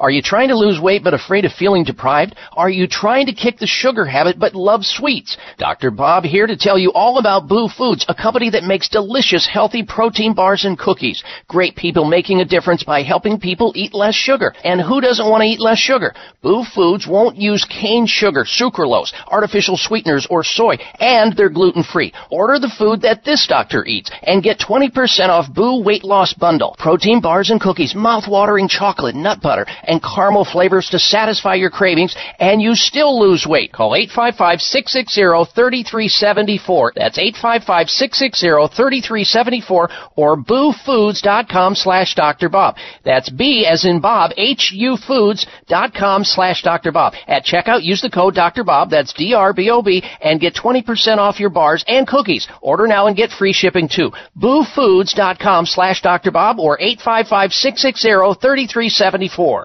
Are you trying to lose weight but afraid of feeling deprived? Are you trying to kick the sugar habit but love sweets? Dr. Bob here to tell you all about BHU Foods, a company that makes delicious, healthy protein bars and cookies. Great people making a difference by helping people eat less sugar. And who doesn't want to eat less sugar? BHU Foods won't use cane sugar, sucralose, artificial sweeteners, or soy, and they're gluten free. Order the food that this doctor eats and get 20% off BHU Weight Loss Bundle. Protein bars and cookies, mouth-watering chocolate, nut butter, and caramel flavors to satisfy your cravings, and you still lose weight. Call 855-660-3374. That's 855-660-3374 or bhufoods.com slash Dr. Bob. That's B as in Bob, H-U foods.com slash Dr. Bob. At checkout, use the code Dr. Bob, that's D-R-B-O-B, and get 20% off your bars and cookies. Order now and get free shipping too. bhufoods.com slash Dr. Bob or 855-660-3374.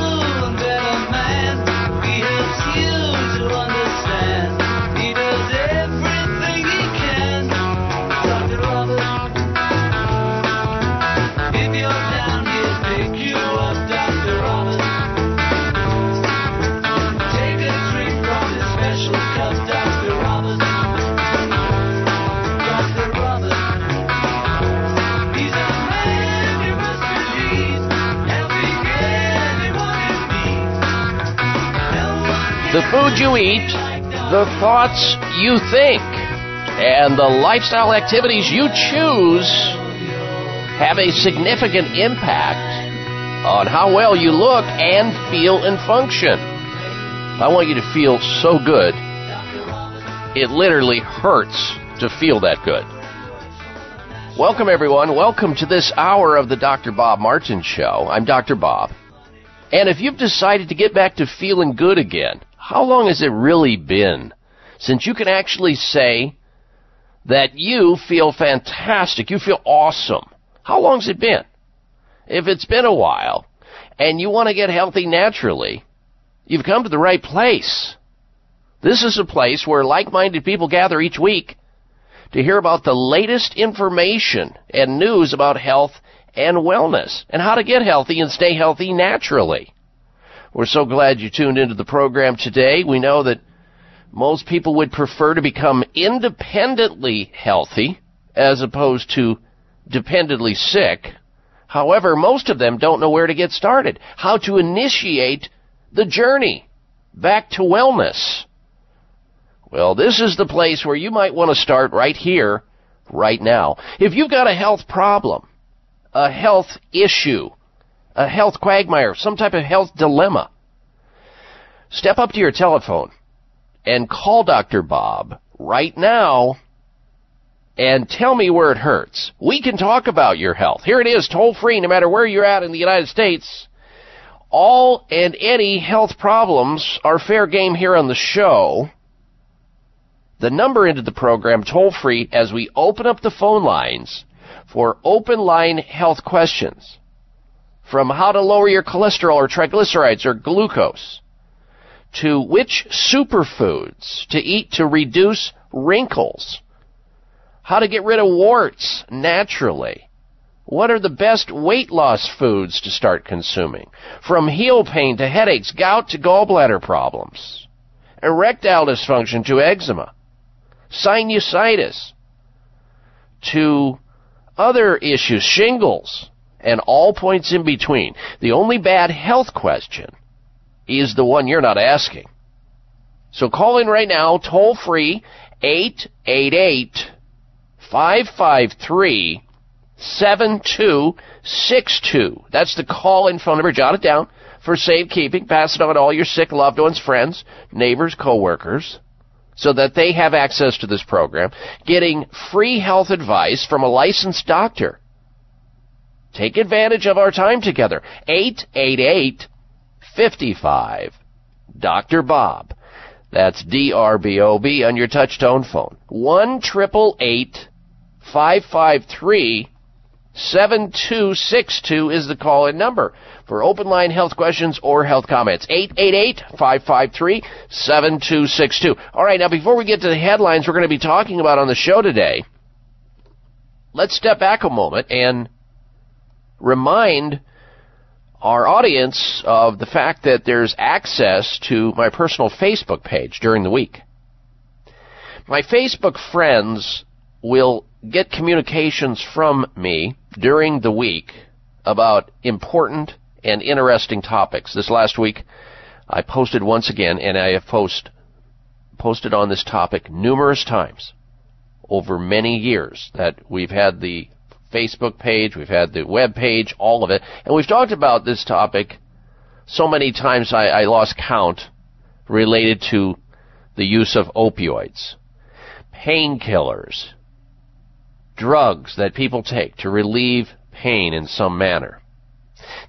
man. The food you eat, the thoughts you think, and the lifestyle activities you choose have a significant impact on how well you look and feel and function. I want you to feel so good. It literally hurts to feel that good. Welcome, everyone. Welcome to this hour of the Dr. Bob Martin Show. I'm Dr. Bob. And if you've decided to get back to feeling good again, how long has it really been since you can actually say that you feel fantastic, you feel awesome? How long's it been? If it's been a while and you want to get healthy naturally, you've come to the right place. This is a place where like-minded people gather each week to hear about the latest information and news about health and wellness and how to get healthy and stay healthy naturally. We're so glad you tuned into the program today. We know that most people would prefer to become independently healthy as opposed to dependently sick. However, most of them don't know where to get started, how to initiate the journey back to wellness. Well, this is the place where you might want to start right here, right now. If you've got a health problem, a health issue, a health quagmire, some type of health dilemma, step up to your telephone and call Dr. Bob right now and tell me where it hurts. We can talk about your health. Here it is, toll free, no matter where you're at in the United States. All and any health problems are fair game here on the show. The number into the program toll free as we open up the phone lines for open line health questions. From how to lower your cholesterol or triglycerides or glucose to which superfoods to eat to reduce wrinkles, how to get rid of warts naturally, what are the best weight loss foods to start consuming? From heel pain to headaches, gout to gallbladder problems, erectile dysfunction to eczema, sinusitis to other issues, shingles, and all points in between. The only bad health question is the one you're not asking. So call in right now, toll free, 888 553 7262. That's the call in phone number. Jot it down for safekeeping. Pass it on to all your sick loved ones, friends, neighbors, coworkers, so that they have access to this program. Getting free health advice from a licensed doctor. Take advantage of our time together. 888 55 Dr. Bob. That's D R B O B on your touchtone phone. 1 553 7262 is the call in number for open line health questions or health comments. 888-553-7262. All right, now before we get to the headlines we're going to be talking about on the show today, let's step back a moment and remind our audience of the fact that there's access to my personal Facebook page during the week. My Facebook friends will get communications from me during the week about important and interesting topics. This last week, I posted once again, and I have post, posted on this topic numerous times over many years that we've had the Facebook page, we've had the web page, all of it, and we've talked about this topic so many times I, I lost count related to the use of opioids, painkillers, drugs that people take to relieve pain in some manner.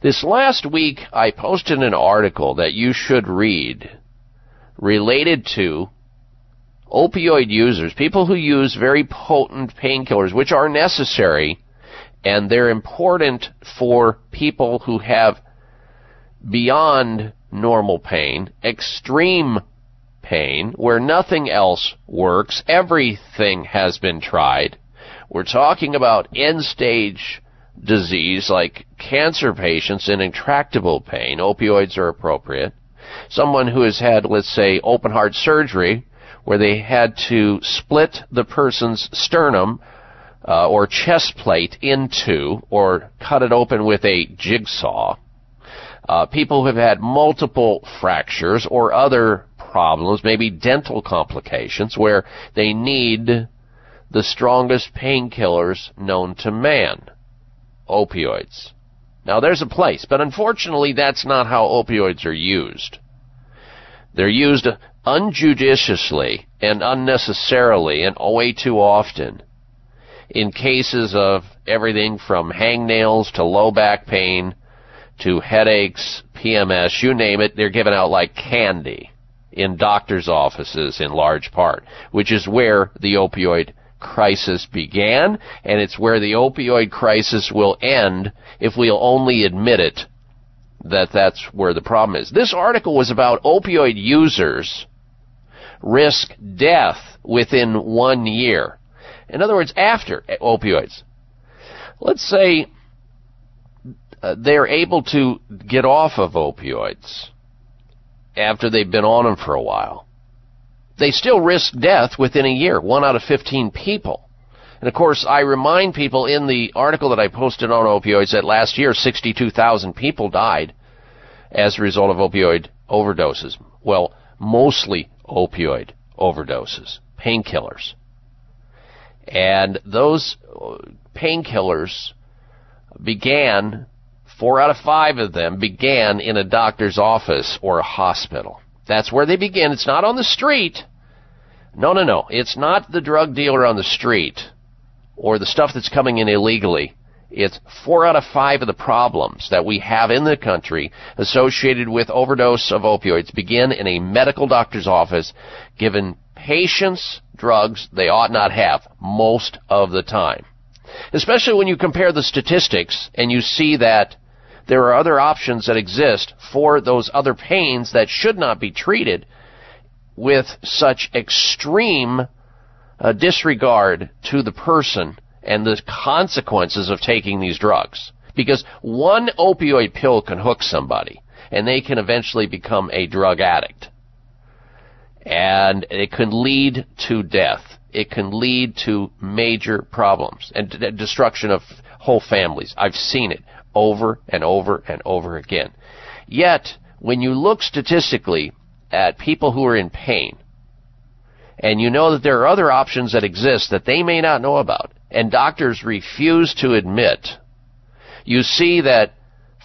This last week, I posted an article that you should read related to opioid users, people who use very potent painkillers, which are necessary and they're important for people who have beyond normal pain, extreme pain, where nothing else works, everything has been tried, we're talking about end stage disease like cancer patients in intractable pain. Opioids are appropriate. Someone who has had, let's say, open heart surgery where they had to split the person's sternum uh, or chest plate into or cut it open with a jigsaw. Uh, people who have had multiple fractures or other problems, maybe dental complications, where they need the strongest painkillers known to man opioids. Now, there's a place, but unfortunately, that's not how opioids are used. They're used unjudiciously and unnecessarily and way too often in cases of everything from hangnails to low back pain to headaches, PMS, you name it, they're given out like candy in doctors' offices in large part, which is where the opioid crisis began, and it's where the opioid crisis will end if we'll only admit it that that's where the problem is. This article was about opioid users risk death within one year. In other words, after opioids. Let's say uh, they're able to get off of opioids after they've been on them for a while they still risk death within a year, one out of 15 people. And of course, I remind people in the article that I posted on opioids that last year 62,000 people died as a result of opioid overdoses. Well, mostly opioid overdoses, painkillers. And those painkillers began, four out of five of them began in a doctor's office or a hospital. That's where they begin. It's not on the street. No, no, no. It's not the drug dealer on the street or the stuff that's coming in illegally, it's four out of five of the problems that we have in the country associated with overdose of opioids begin in a medical doctor's office given patients drugs they ought not have most of the time. Especially when you compare the statistics and you see that there are other options that exist for those other pains that should not be treated with such extreme uh, disregard to the person and the consequences of taking these drugs. Because one opioid pill can hook somebody, and they can eventually become a drug addict. And it can lead to death. It can lead to major problems and d- destruction of whole families. I've seen it over and over and over again. Yet, when you look statistically at people who are in pain, and you know that there are other options that exist that they may not know about, and doctors refuse to admit, you see that,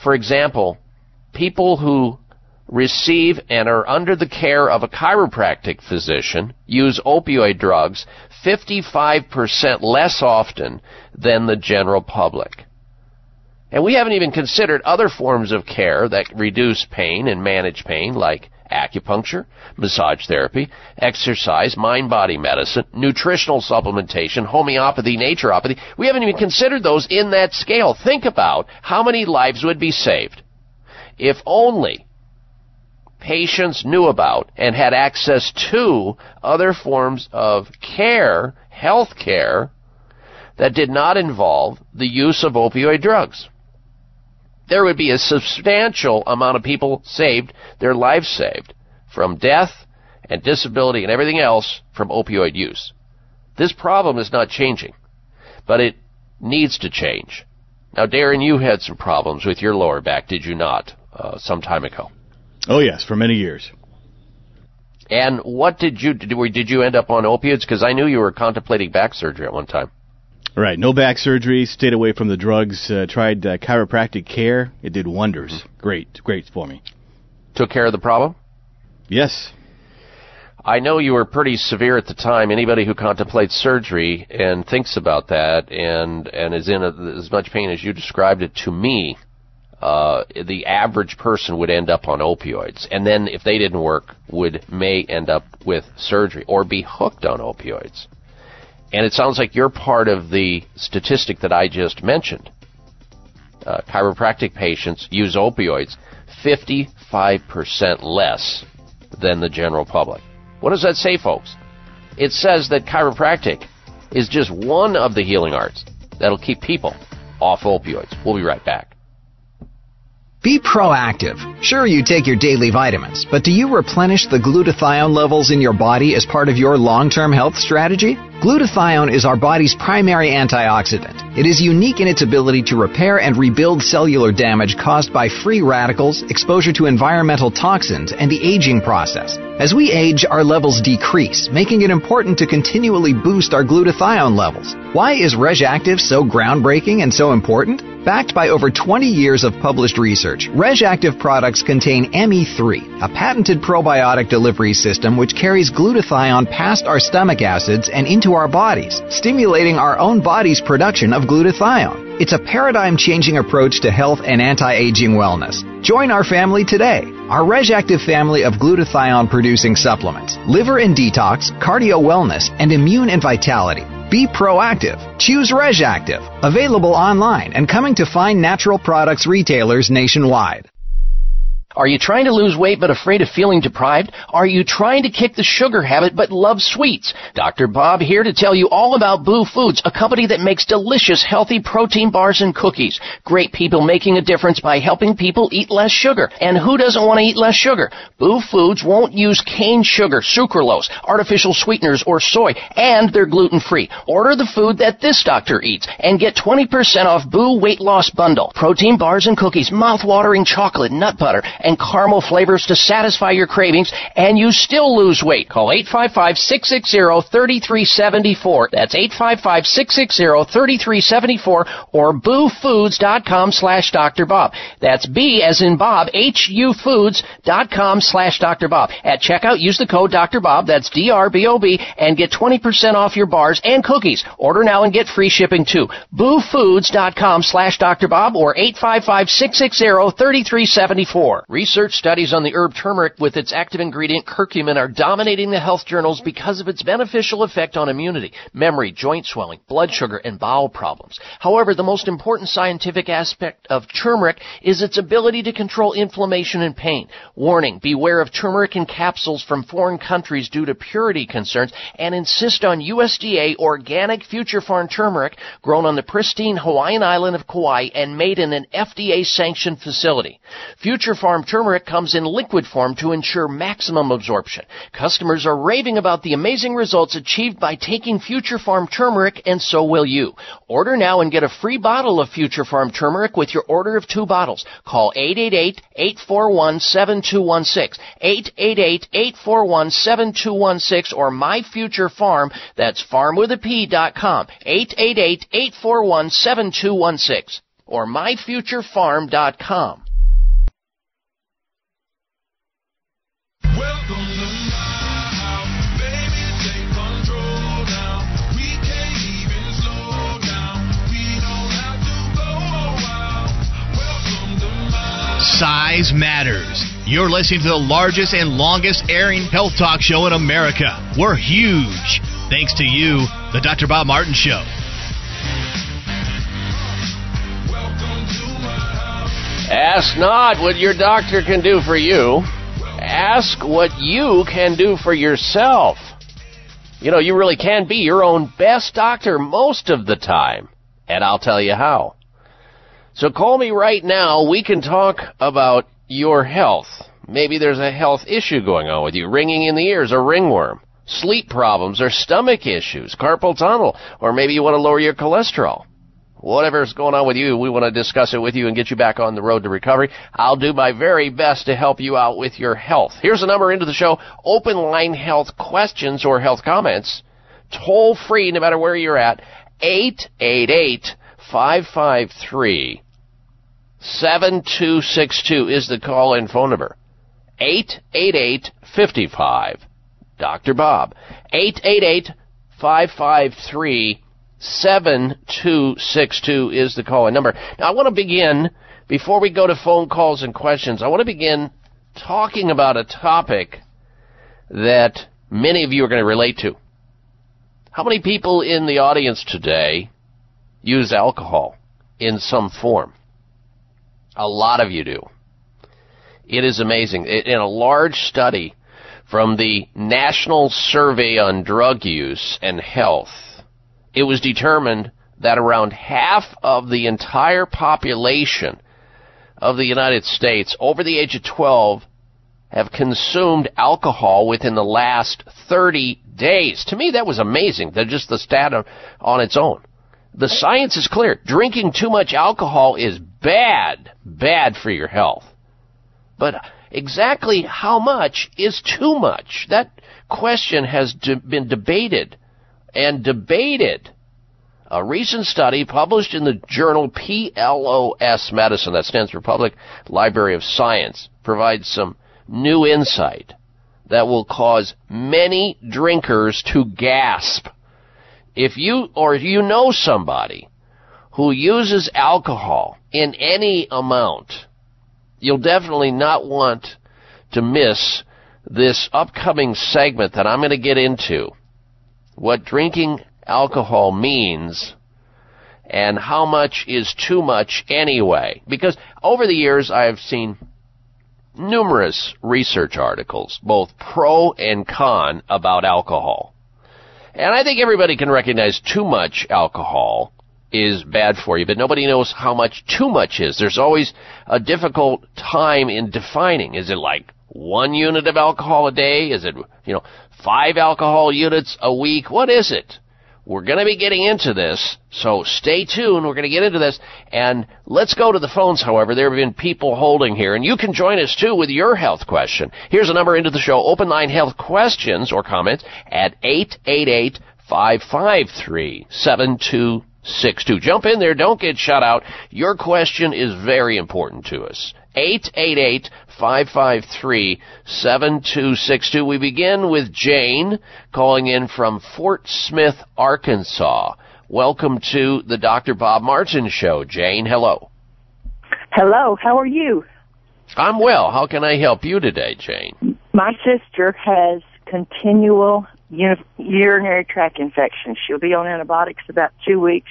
for example, people who receive and are under the care of a chiropractic physician use opioid drugs 55% less often than the general public. And we haven't even considered other forms of care that reduce pain and manage pain, like acupuncture, massage therapy, exercise, mind body medicine, nutritional supplementation, homeopathy, naturopathy. We haven't even considered those in that scale. Think about how many lives would be saved if only patients knew about and had access to other forms of care, health care, that did not involve the use of opioid drugs there would be a substantial amount of people saved, their lives saved, from death and disability and everything else from opioid use. This problem is not changing, but it needs to change. Now, Darren, you had some problems with your lower back, did you not, uh, some time ago? Oh, yes, for many years. And what did you do? Did you end up on opiates? Because I knew you were contemplating back surgery at one time. Right. No back surgery. Stayed away from the drugs. Uh, tried uh, chiropractic care. It did wonders. Mm-hmm. Great. Great for me. Took care of the problem? Yes. I know you were pretty severe at the time. Anybody who contemplates surgery and thinks about that and and is in a, as much pain as you described it to me, uh, the average person would end up on opioids, and then if they didn't work, would may end up with surgery or be hooked on opioids. And it sounds like you're part of the statistic that I just mentioned. Uh, chiropractic patients use opioids 55% less than the general public. What does that say, folks? It says that chiropractic is just one of the healing arts that'll keep people off opioids. We'll be right back. Be proactive. Sure, you take your daily vitamins, but do you replenish the glutathione levels in your body as part of your long-term health strategy? Glutathione is our body's primary antioxidant. It is unique in its ability to repair and rebuild cellular damage caused by free radicals, exposure to environmental toxins, and the aging process. As we age, our levels decrease, making it important to continually boost our glutathione levels. Why is RegActive so groundbreaking and so important? Backed by over 20 years of published research, RegActive products contain ME3, a patented probiotic delivery system which carries glutathione past our stomach acids and into our bodies, stimulating our own body's production of glutathione. It's a paradigm changing approach to health and anti aging wellness. Join our family today. Our RegActive family of glutathione producing supplements, liver and detox, cardio wellness, and immune and vitality be proactive. Choose RegActive. Available online and coming to fine natural products retailers nationwide. Are you trying to lose weight but afraid of feeling deprived? Are you trying to kick the sugar habit but love sweets? Dr. Bob here to tell you all about BHU Foods, a company that makes delicious, healthy protein bars and cookies. Great people making a difference by helping people eat less sugar. And who doesn't want to eat less sugar? BHU Foods won't use cane sugar, sucralose, artificial sweeteners, or soy, and they're gluten free. Order the food that this doctor eats and get 20% off BHU Weight Loss Bundle. Protein bars and cookies, mouth-watering chocolate, nut butter, and caramel flavors to satisfy your cravings, and you still lose weight. Call 855-660-3374. That's 855-660-3374 or bhufoods.com slash Dr. Bob. That's B as in Bob, H-U-Foods.com slash Dr. Bob. At checkout, use the code Dr. Bob, that's D-R-B-O-B, and get 20% off your bars and cookies. Order now and get free shipping too. bhufoods.com slash Dr. Bob or 855-660-3374. Research studies on the herb turmeric with its active ingredient curcumin are dominating the health journals because of its beneficial effect on immunity, memory, joint swelling, blood sugar, and bowel problems. However, the most important scientific aspect of turmeric is its ability to control inflammation and pain. Warning, beware of turmeric in capsules from foreign countries due to purity concerns and insist on USDA organic Future Farm turmeric grown on the pristine Hawaiian island of Kauai and made in an FDA sanctioned facility. Future Farm turmeric comes in liquid form to ensure maximum absorption. Customers are raving about the amazing results achieved by taking Future Farm turmeric and so will you. Order now and get a free bottle of Future Farm turmeric with your order of two bottles. Call 888-841-7216. 888-841-7216 or myfuturefarm, that's farm with a P dot com. 888-841-7216 or myfuturefarm.com. Size matters. You're listening to the largest and longest airing health talk show in America. We're huge. Thanks to you, the Dr. Bob Martin Show. Ask not what your doctor can do for you. Ask what you can do for yourself. You know, you really can be your own best doctor most of the time. And I'll tell you how. So call me right now. We can talk about your health. Maybe there's a health issue going on with you. Ringing in the ears, a ringworm, sleep problems, or stomach issues, carpal tunnel, or maybe you want to lower your cholesterol. Whatever's going on with you, we want to discuss it with you and get you back on the road to recovery. I'll do my very best to help you out with your health. Here's a number into the show. Open line health questions or health comments. Toll free, no matter where you're at. 888 553 7262 is the call in phone number. 888 55 Dr. Bob. 888 553 7262 is the call in number. Now, I want to begin, before we go to phone calls and questions, I want to begin talking about a topic that many of you are going to relate to. How many people in the audience today use alcohol in some form? A lot of you do. It is amazing. In a large study from the National Survey on Drug Use and Health, it was determined that around half of the entire population of the United States over the age of 12 have consumed alcohol within the last 30 days. To me, that was amazing. That just the stat on its own. The science is clear. Drinking too much alcohol is bad, bad for your health. But exactly how much is too much? That question has de- been debated and debated. A recent study published in the journal PLOS Medicine, that stands for Public Library of Science, provides some new insight that will cause many drinkers to gasp if you or you know somebody who uses alcohol in any amount, you'll definitely not want to miss this upcoming segment that I'm going to get into. What drinking alcohol means and how much is too much anyway. Because over the years I've seen numerous research articles, both pro and con, about alcohol. And I think everybody can recognize too much alcohol is bad for you, but nobody knows how much too much is. There's always a difficult time in defining. Is it like one unit of alcohol a day? Is it, you know, five alcohol units a week? What is it? We're going to be getting into this, so stay tuned. We're going to get into this. And let's go to the phones, however. There have been people holding here, and you can join us too with your health question. Here's a number into the show open line health questions or comments at 888 553 7262. Jump in there, don't get shut out. Your question is very important to us. 888 553 7262. We begin with Jane calling in from Fort Smith, Arkansas. Welcome to the Dr. Bob Martin Show. Jane, hello. Hello, how are you? I'm well. How can I help you today, Jane? My sister has continual urinary tract infections. She'll be on antibiotics about two weeks,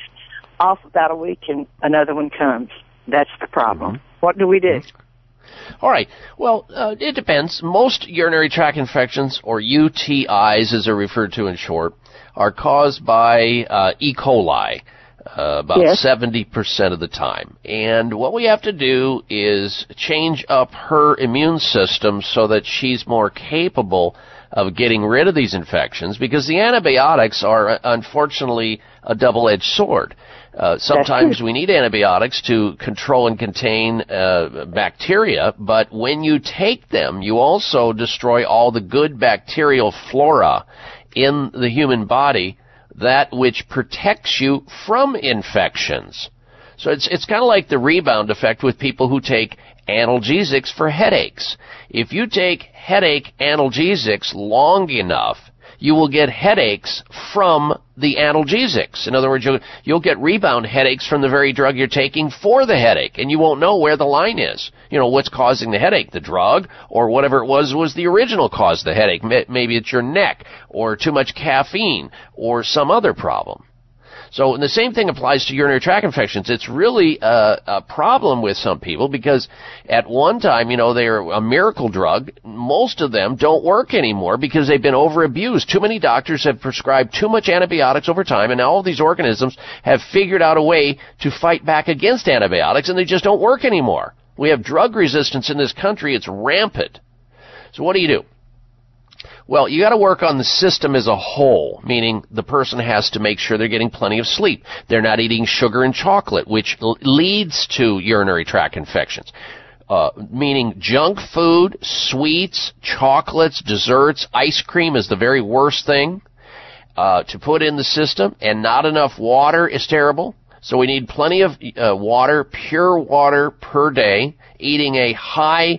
off about a week, and another one comes. That's the problem. Mm-hmm. What do we do? All right. Well, uh, it depends. Most urinary tract infections, or UTIs as they're referred to in short, are caused by uh, E. coli. Uh, about yes. 70% of the time. And what we have to do is change up her immune system so that she's more capable of getting rid of these infections because the antibiotics are uh, unfortunately a double-edged sword. Uh, sometimes we need antibiotics to control and contain uh, bacteria, but when you take them, you also destroy all the good bacterial flora in the human body, that which protects you from infections. So it's it's kind of like the rebound effect with people who take analgesics for headaches. If you take headache analgesics long enough, you will get headaches from the analgesics. In other words, you'll, you'll get rebound headaches from the very drug you're taking for the headache, and you won't know where the line is. You know, what's causing the headache, the drug, or whatever it was was the original cause of the headache. Maybe it's your neck, or too much caffeine, or some other problem. So the same thing applies to urinary tract infections. It's really a, a problem with some people because at one time, you know, they're a miracle drug. Most of them don't work anymore because they've been over abused. Too many doctors have prescribed too much antibiotics over time, and now all these organisms have figured out a way to fight back against antibiotics, and they just don't work anymore. We have drug resistance in this country. It's rampant. So what do you do? Well, you got to work on the system as a whole, meaning the person has to make sure they're getting plenty of sleep. They're not eating sugar and chocolate, which l- leads to urinary tract infections. Uh, meaning junk food, sweets, chocolates, desserts, ice cream is the very worst thing uh, to put in the system, and not enough water is terrible. So we need plenty of uh, water, pure water per day, eating a high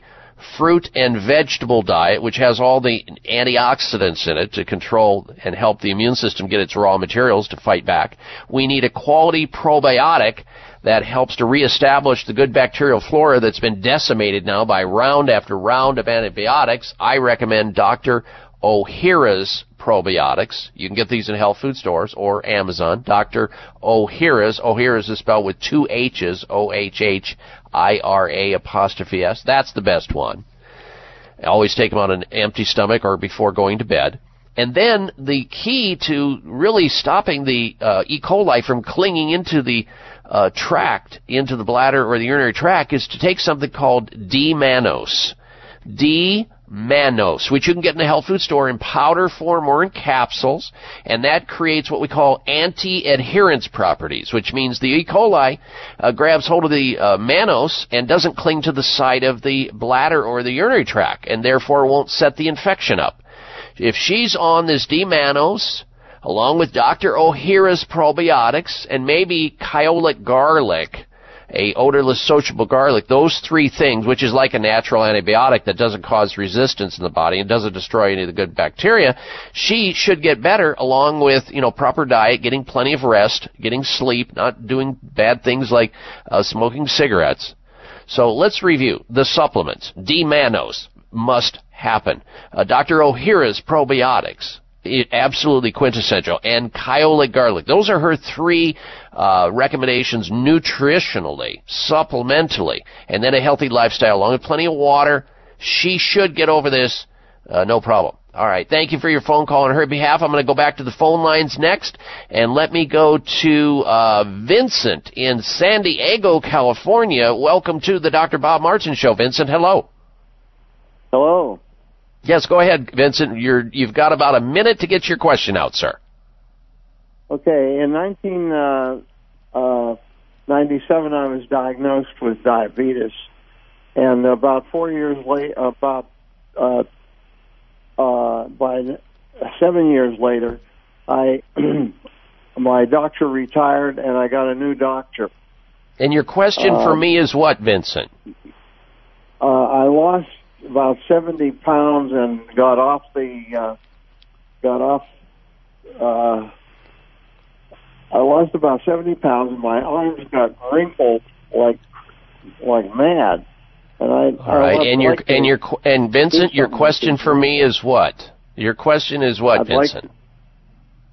fruit and vegetable diet, which has all the antioxidants in it to control and help the immune system get its raw materials to fight back. We need a quality probiotic that helps to reestablish the good bacterial flora that's been decimated now by round after round of antibiotics. I recommend Dr. Ohhira's probiotics. You can get these in health food stores or Amazon. Dr. Ohhira's. Ohhira's is spelled with two H's, O-H-H-I-R-A apostrophe S. That's the best one. Always take them on an empty stomach or before going to bed. And then the key to really stopping the uh, E. coli from clinging into the uh, tract, into the bladder or the urinary tract, is to take something called D-mannose. D mannose, which you can get in the health food store in powder form or in capsules, and that creates what we call anti-adherence properties, which means the E. coli uh, grabs hold of the uh, mannose and doesn't cling to the side of the bladder or the urinary tract, and therefore won't set the infection up. If she's on this D-mannose, along with Dr. Ohhira's probiotics and maybe kyolic garlic, a odorless sociable garlic, those three things, which is like a natural antibiotic that doesn't cause resistance in the body and doesn't destroy any of the good bacteria, she should get better along with, you know, proper diet, getting plenty of rest, getting sleep, not doing bad things like uh, smoking cigarettes. So let's review the supplements. D-mannose must happen. Uh, Dr. Ohhira's probiotics, absolutely quintessential. And kyolic garlic. Those are her three uh, recommendations nutritionally, supplementally, and then a healthy lifestyle along with plenty of water. She should get over this, uh, no problem. All right. Thank you for your phone call on her behalf. I'm going to go back to the phone lines next, and let me go to uh, Vincent in San Diego, California. Welcome to the Dr. Bob Martin Show, Vincent. Hello. Hello. Yes, go ahead, Vincent. You're, you've got about a minute to get your question out, sir. Okay, in 1997, uh, uh, I was diagnosed with diabetes, and about four years late, about uh, uh, by seven years later, I my doctor retired, and I got a new doctor. And your question uh, for me is what, Vincent? Uh, I lost about 70 pounds and got off the uh, got off. Uh, I lost about 70 pounds, and my arms got wrinkled like like mad. And I, All right, and your and your and Vincent, your question for me is what? Your question is what, I'd Vincent? Like,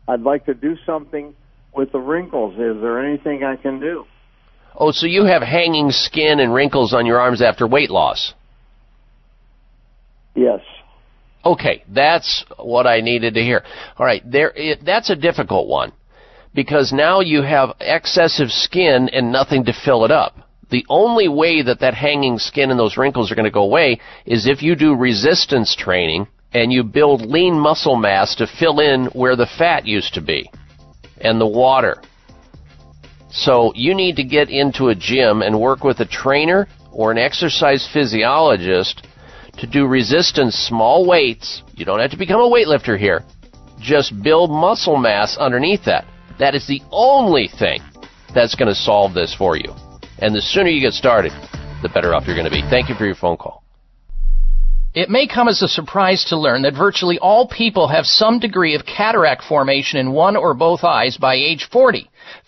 I'd like to do something with the wrinkles. Is there anything I can do? Oh, so you have hanging skin and wrinkles on your arms after weight loss? Yes. Okay, that's what I needed to hear. All right, there. It, that's a difficult one because now you have excessive skin and nothing to fill it up. The only way that that hanging skin and those wrinkles are going to go away is if you do resistance training and you build lean muscle mass to fill in where the fat used to be and the water. So you need to get into a gym and work with a trainer or an exercise physiologist to do resistance small weights. You don't have to become a weightlifter here. Just build muscle mass underneath that. That is the only thing that's going to solve this for you. And the sooner you get started, the better off you're going to be. Thank you for your phone call. It may come as a surprise to learn that virtually all people have some degree of cataract formation in one or both eyes by age 40.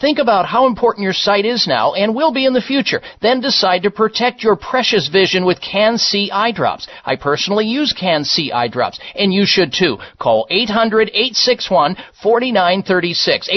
Think about how important your sight is now and will be in the future. Then decide to protect your precious vision with Can-C eye drops. I personally use Can-C eye drops, and you should too. Call 800-861-4936.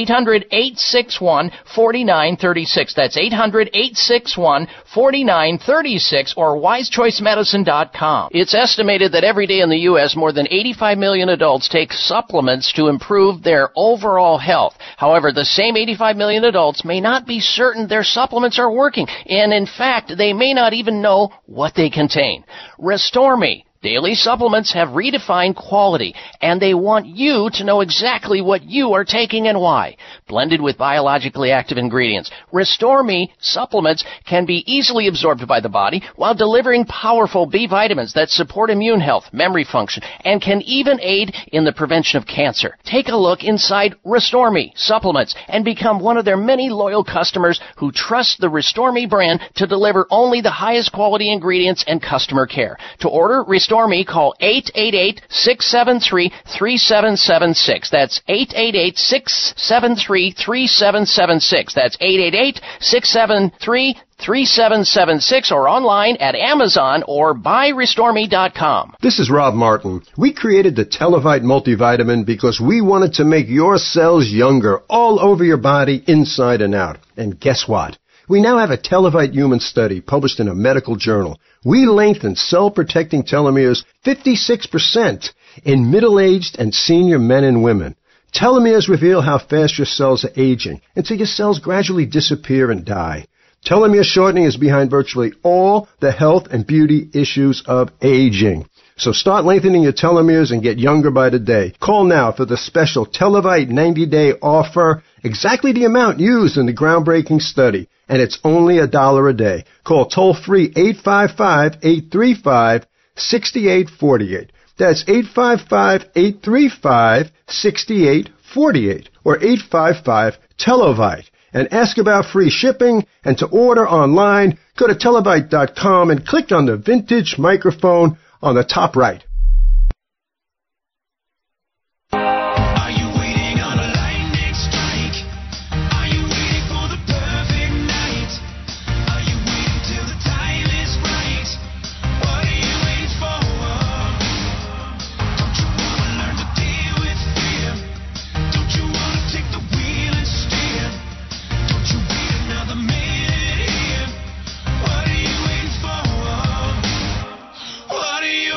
800-861-4936. That's 800-861-4936 or wisechoicemedicine.com. It's estimated that every day in the U.S. more than 85 million adults take supplements to improve their overall health. However, the same 85 million adults may not be certain their supplements are working, and in fact, they may not even know what they contain. Restore Me Daily supplements have redefined quality, and they want you to know exactly what you are taking and why. Blended with biologically active ingredients, Restore Me supplements can be easily absorbed by the body while delivering powerful B vitamins that support immune health, memory function, and can even aid in the prevention of cancer. Take a look inside Restore Me supplements and become one of their many loyal customers who trust the Restore Me brand to deliver only the highest quality ingredients and customer care. To order Restore Restore Me, call 888-673-3776. That's 888-673-3776. That's 888-673 3776 or online at Amazon or buyrestoreme.com. This is Rob Martin. We created the Televite multivitamin because we wanted to make your cells younger all over your body, inside and out. And guess what? We now have a Televite human study published in a medical journal. We lengthen cell-protecting telomeres 56% in middle-aged and senior men and women. Telomeres reveal how fast your cells are aging until your cells gradually disappear and die. Telomere shortening is behind virtually all the health and beauty issues of aging. So start lengthening your telomeres and get younger by the day. Call now for the special Televite 90 day offer, exactly the amount used in the groundbreaking study and it's only a dollar a day. Call toll free 855-835-6848. That's 855-835-6848 or 855-TELEVITE and ask about free shipping and to order online, go to televite.com and click on the vintage microphone on the top right.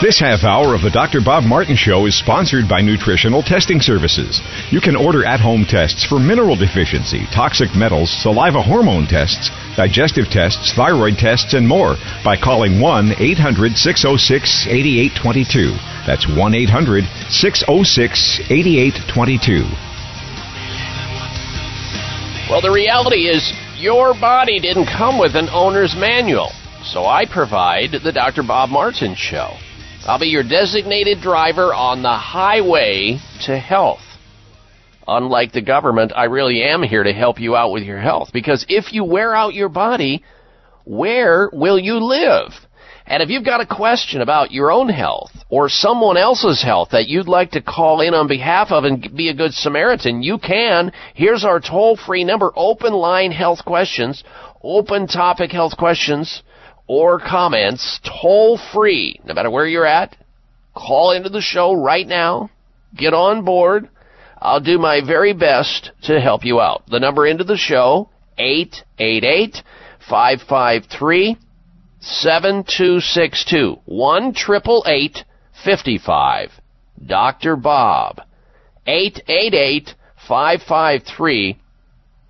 This half hour of the Dr. Bob Martin Show is sponsored by Nutritional Testing Services. You can order at home tests for mineral deficiency, toxic metals, saliva hormone tests, digestive tests, thyroid tests, and more by calling 1 800 606 8822. That's 1 800 606 8822. Well, the reality is your body didn't come with an owner's manual. So I provide the Dr. Bob Martin Show. I'll be your designated driver on the highway to health. Unlike the government, I really am here to help you out with your health. Because if you wear out your body, where will you live? And if you've got a question about your own health or someone else's health that you'd like to call in on behalf of and be a good Samaritan, you can. Here's our toll free number, open line health questions, open topic health questions or comments toll free, no matter where you're at. Call into the show right now. Get on board. I'll do my very best to help you out. The number into the show, 888 553 7262 1 55 Dr. Bob 888 553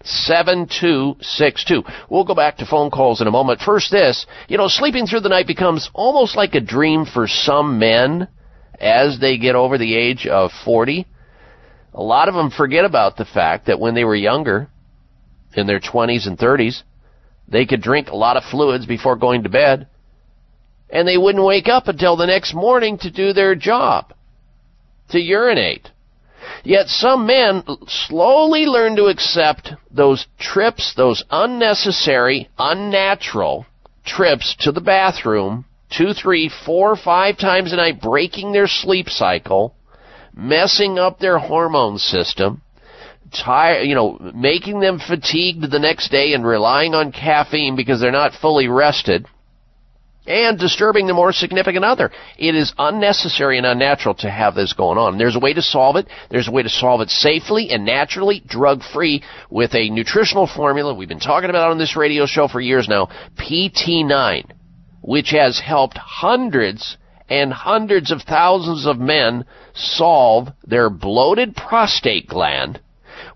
7262. We'll go back to phone calls in a moment. First, this. You know, sleeping through the night becomes almost like a dream for some men as they get over the age of 40. A lot of them forget about the fact that when they were younger, in their 20s and 30s, they could drink a lot of fluids before going to bed, and they wouldn't wake up until the next morning to do their job, to urinate. Yet some men slowly learn to accept those trips, those unnecessary, unnatural trips to the bathroom two, three, four, five times a night, breaking their sleep cycle, messing up their hormone system, tire, you know, making them fatigued the next day and relying on caffeine because they're not fully rested and disturbing the more significant other. It is unnecessary and unnatural to have this going on. There's a way to solve it. There's a way to solve it safely and naturally, drug free, with a nutritional formula we've been talking about on this radio show for years now, PT9, which has helped hundreds and hundreds of thousands of men solve their bloated prostate gland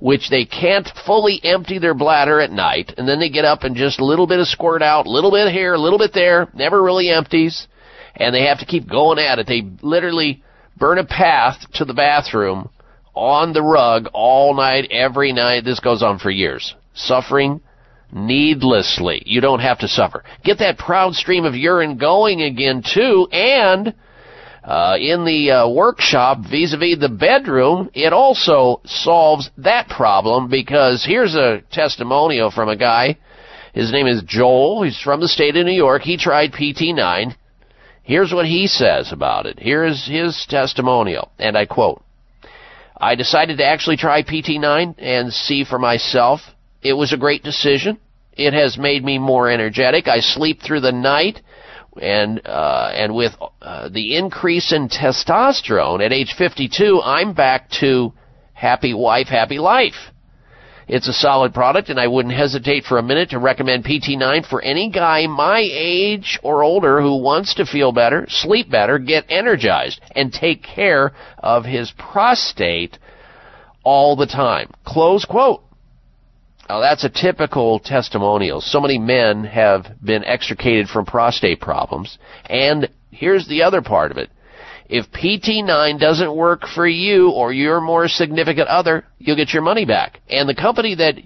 which they can't fully empty their bladder at night, and then they get up and just a little bit of squirt out, a little bit here, a little bit there, never really empties, and they have to keep going at it. They literally burn a path to the bathroom on the rug all night, every night. This goes on for years. Suffering needlessly. You don't have to suffer. Get that proud stream of urine going again, too, and uh, in the uh, workshop vis-a-vis the bedroom, it also solves that problem because here's a testimonial from a guy. His name is Joel. He's from the state of New York. He tried PT9. Here's what he says about it. Here's his testimonial, and I quote. I decided to actually try PT9 and see for myself. It was a great decision. It has made me more energetic. I sleep through the night and uh, and with uh, the increase in testosterone at age 52, I'm back to happy wife, happy life. It's a solid product, and I wouldn't hesitate for a minute to recommend PT9 for any guy my age or older who wants to feel better, sleep better, get energized, and take care of his prostate all the time. Close quote. Now that's a typical testimonial. So many men have been extricated from prostate problems. And here's the other part of it. If PT9 doesn't work for you or your more significant other, you'll get your money back. And the company that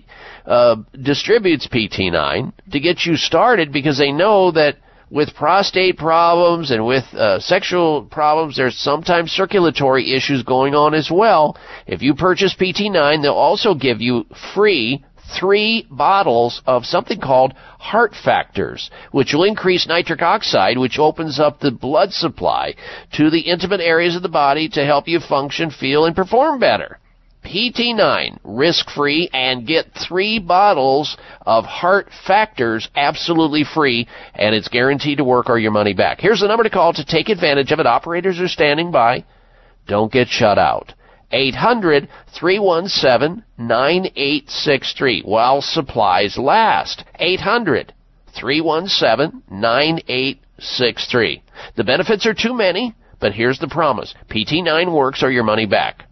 uh, distributes PT9 to get you started because they know that with prostate problems and with uh, sexual problems, there's sometimes circulatory issues going on as well. If you purchase PT9, they'll also give you free three bottles of something called heart factors, which will increase nitric oxide, which opens up the blood supply to the intimate areas of the body to help you function, feel, and perform better. PT9, risk free, and get three bottles of heart factors absolutely free, and it's guaranteed to work or your money back. Here's the number to call to take advantage of it. Operators are standing by. Don't get shut out. 800 317 9863 while supplies last. 800 317 9863. 9863. The benefits are too many, but here's the promise. PT9 works or your money back.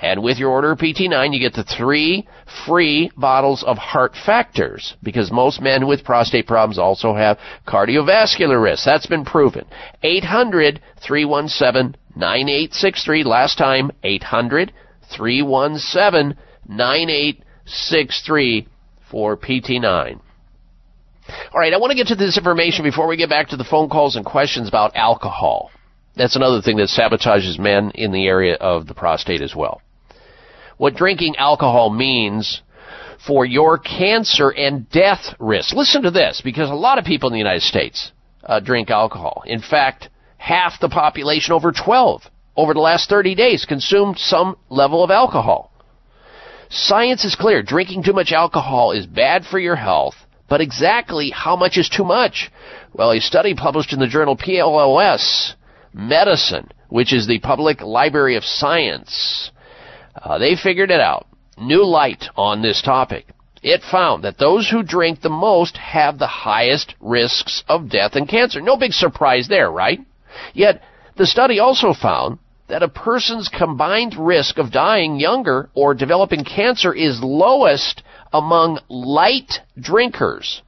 And with your order of PT9, you get the three free bottles of heart factors because most men with prostate problems also have cardiovascular risk. That's been proven. 800 317 9863. Last time, 800 317 9863 for PT9. All right, I want to get to this information before we get back to the phone calls and questions about alcohol. That's another thing that sabotages men in the area of the prostate as well what drinking alcohol means for your cancer and death risk. Listen to this, because a lot of people in the United States uh, drink alcohol. In fact, half the population over 12 over the last 30 days consumed some level of alcohol. Science is clear. Drinking too much alcohol is bad for your health, but exactly how much is too much? Well, a study published in the journal PLOS Medicine, which is the Public Library of Science, uh, they figured it out. New light on this topic. It found that those who drink the most have the highest risks of death and cancer. No big surprise there, right? Yet, the study also found that a person's combined risk of dying younger or developing cancer is lowest among light drinkers.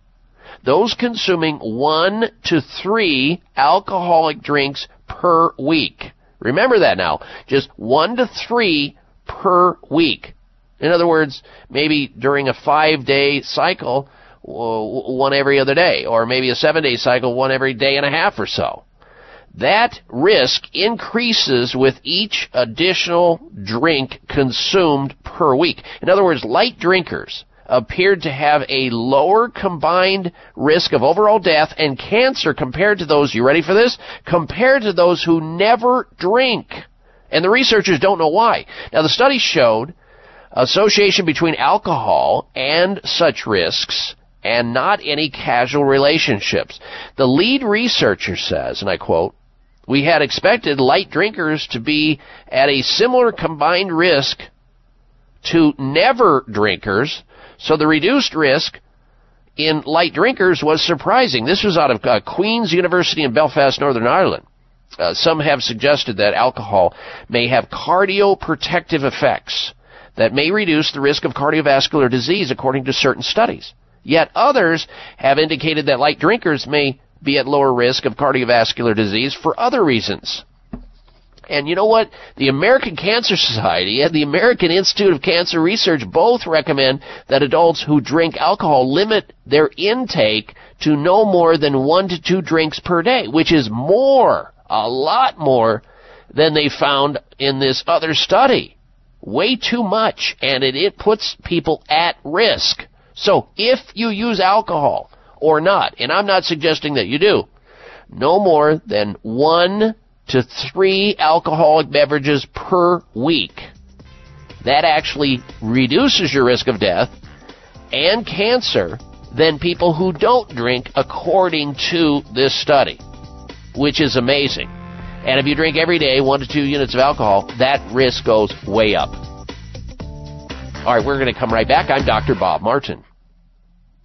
Those consuming one to three alcoholic drinks per week. Remember that now. Just one to three per week. In other words, maybe during a five day cycle, one every other day, or maybe a seven day cycle, one every day and a half or so. That risk increases with each additional drink consumed per week. In other words, light drinkers appeared to have a lower combined risk of overall death and cancer compared to those, you ready for this? Compared to those who never drink. And the researchers don't know why. Now, the study showed association between alcohol and such risks and not any causal relationships. The lead researcher says, and I quote, we had expected light drinkers to be at a similar combined risk to never drinkers, so the reduced risk in light drinkers was surprising. This was out of uh, Queen's University in Belfast, Northern Ireland. Uh, some have suggested that alcohol may have cardioprotective effects that may reduce the risk of cardiovascular disease according to certain studies. Yet others have indicated that light drinkers may be at lower risk of cardiovascular disease for other reasons. And you know what? The American Cancer Society and the American Institute of Cancer Research both recommend that adults who drink alcohol limit their intake to no more than one to two drinks per day, which is more a lot more than they found in this other study. Way too much, and it, it puts people at risk. So if you use alcohol or not, and I'm not suggesting that you do, no more than one to three alcoholic beverages per week. That actually reduces your risk of death and cancer than people who don't drink according to this study which is amazing. And if you drink every day one to two units of alcohol, that risk goes way up. All right, we're going to come right back. I'm Dr. Bob Martin.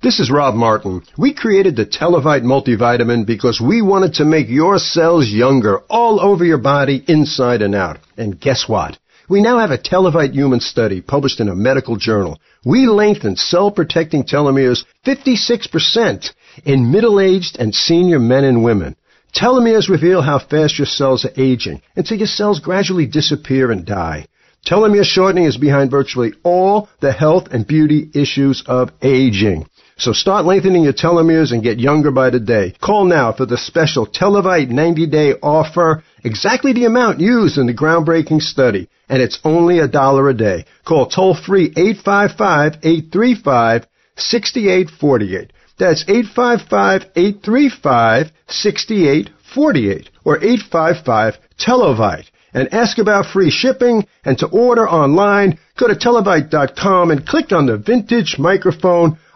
This is Rob Martin. We created the Telovite multivitamin because we wanted to make your cells younger all over your body, inside and out. And guess what? We now have a Telovite human study published in a medical journal. We lengthened cell protecting telomeres 56% in middle-aged and senior men and women. Telomeres reveal how fast your cells are aging until your cells gradually disappear and die. Telomere shortening is behind virtually all the health and beauty issues of aging. So start lengthening your telomeres and get younger by the day. Call now for the special Telovite 90 day offer, exactly the amount used in the groundbreaking study, and it's only a dollar a day. Call toll free 855 835 6848. That's 855-835-6848 or 855-TELOVITE. And ask about free shipping and to order online, go to telovite.com and click on the vintage microphone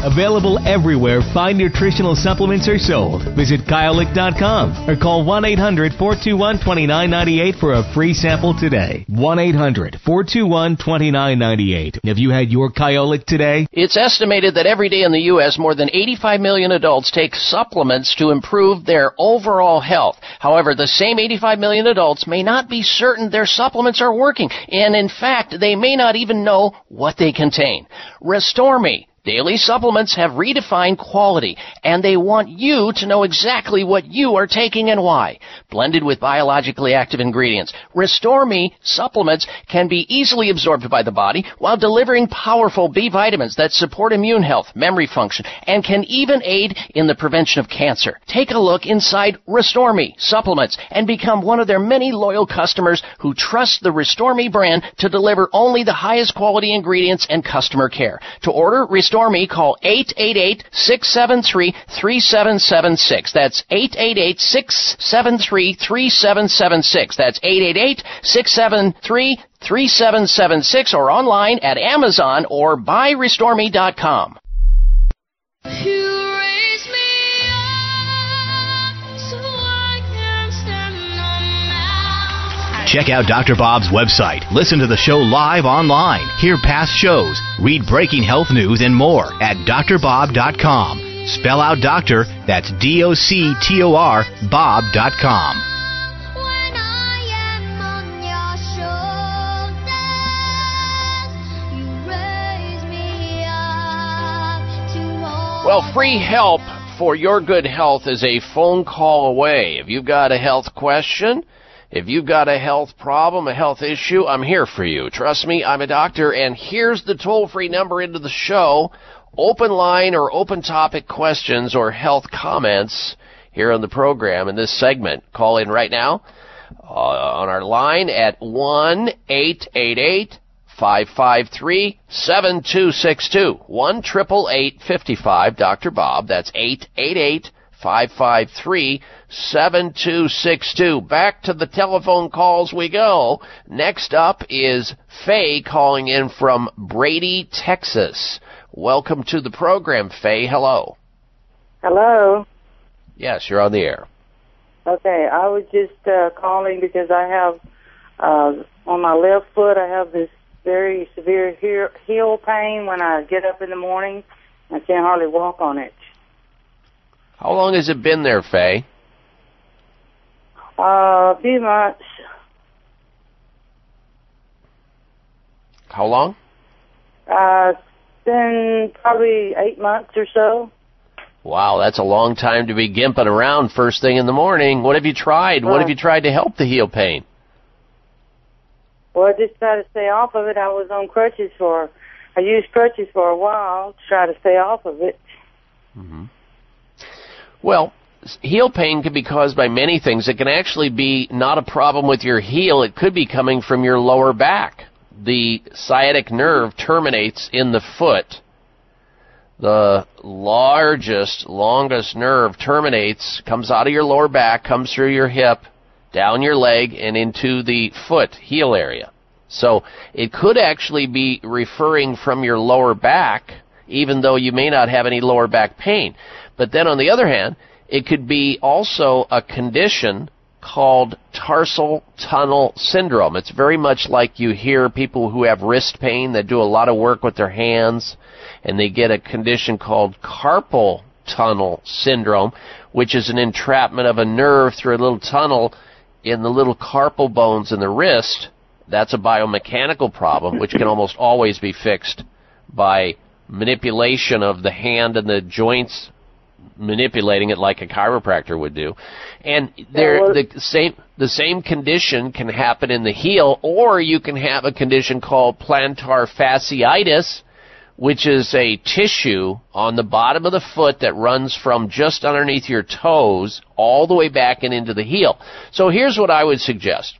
Available everywhere fine nutritional supplements are sold. Visit Kyolic.com or call 1 800 421 2998 for a free sample today. 1 800 421 2998. Have you had your Kyolic today? It's estimated that every day in the U.S., more than 85 million adults take supplements to improve their overall health. However, the same 85 million adults may not be certain their supplements are working, and in fact, they may not even know what they contain. Restore Me Daily supplements have redefined quality, and they want you to know exactly what you are taking and why. Blended with biologically active ingredients, Restore Me supplements can be easily absorbed by the body while delivering powerful B vitamins that support immune health, memory function, and can even aid in the prevention of cancer. Take a look inside Restore Me supplements and become one of their many loyal customers who trust the Restore Me brand to deliver only the highest quality ingredients and customer care. To order Restore Restore Me, call 888-673-3776. That's 888-673-3776. That's 888-673-3776 or online at Amazon or buyrestoreme.com. Check out Dr. Bob's website, listen to the show live online, hear past shows, read breaking health news, and more at drbob.com. Spell out doctor, that's D O C T O R, Bob.com. Well, free help for your good health is a phone call away. If you've got a health question, if you've got a health problem, a health issue, I'm here for you. Trust me, I'm a doctor, and here's the toll free number into the show. Open line or open topic questions or health comments here on the program in this segment. Call in right now uh, on our line at 1 888 553 7262. 1 55 Dr. Bob. That's 888 553 7262. Back to the telephone calls we go. Next up is Faye calling in from Brady, Texas. Welcome to the program, Faye. Hello. Hello. Yes, you're on the air. Okay, I was just uh, calling because I have uh, on my left foot I have this very severe heel pain when I get up in the morning. I can't hardly walk on it. How long has it been there, Faye? Uh, a few months. How long? Uh, been probably eight months or so. Wow, that's a long time to be gimping around first thing in the morning. What have you tried? What have you tried to help the heel pain? Well, I just tried to stay off of it. I was on crutches for, I used crutches for a while to try to stay off of it. Mm-hmm. Well, heel pain can be caused by many things. It can actually be not a problem with your heel, it could be coming from your lower back. The sciatic nerve terminates in the foot. The largest, longest nerve terminates, comes out of your lower back, comes through your hip, down your leg, and into the foot, heel area. So it could actually be referring from your lower back, even though you may not have any lower back pain. But then on the other hand, it could be also a condition called tarsal tunnel syndrome. It's very much like you hear people who have wrist pain that do a lot of work with their hands and they get a condition called carpal tunnel syndrome, which is an entrapment of a nerve through a little tunnel in the little carpal bones in the wrist. That's a biomechanical problem which can almost always be fixed by manipulation of the hand and the joints manipulating it like a chiropractor would do. And there the same the same condition can happen in the heel or you can have a condition called plantar fasciitis which is a tissue on the bottom of the foot that runs from just underneath your toes all the way back and into the heel. So here's what I would suggest.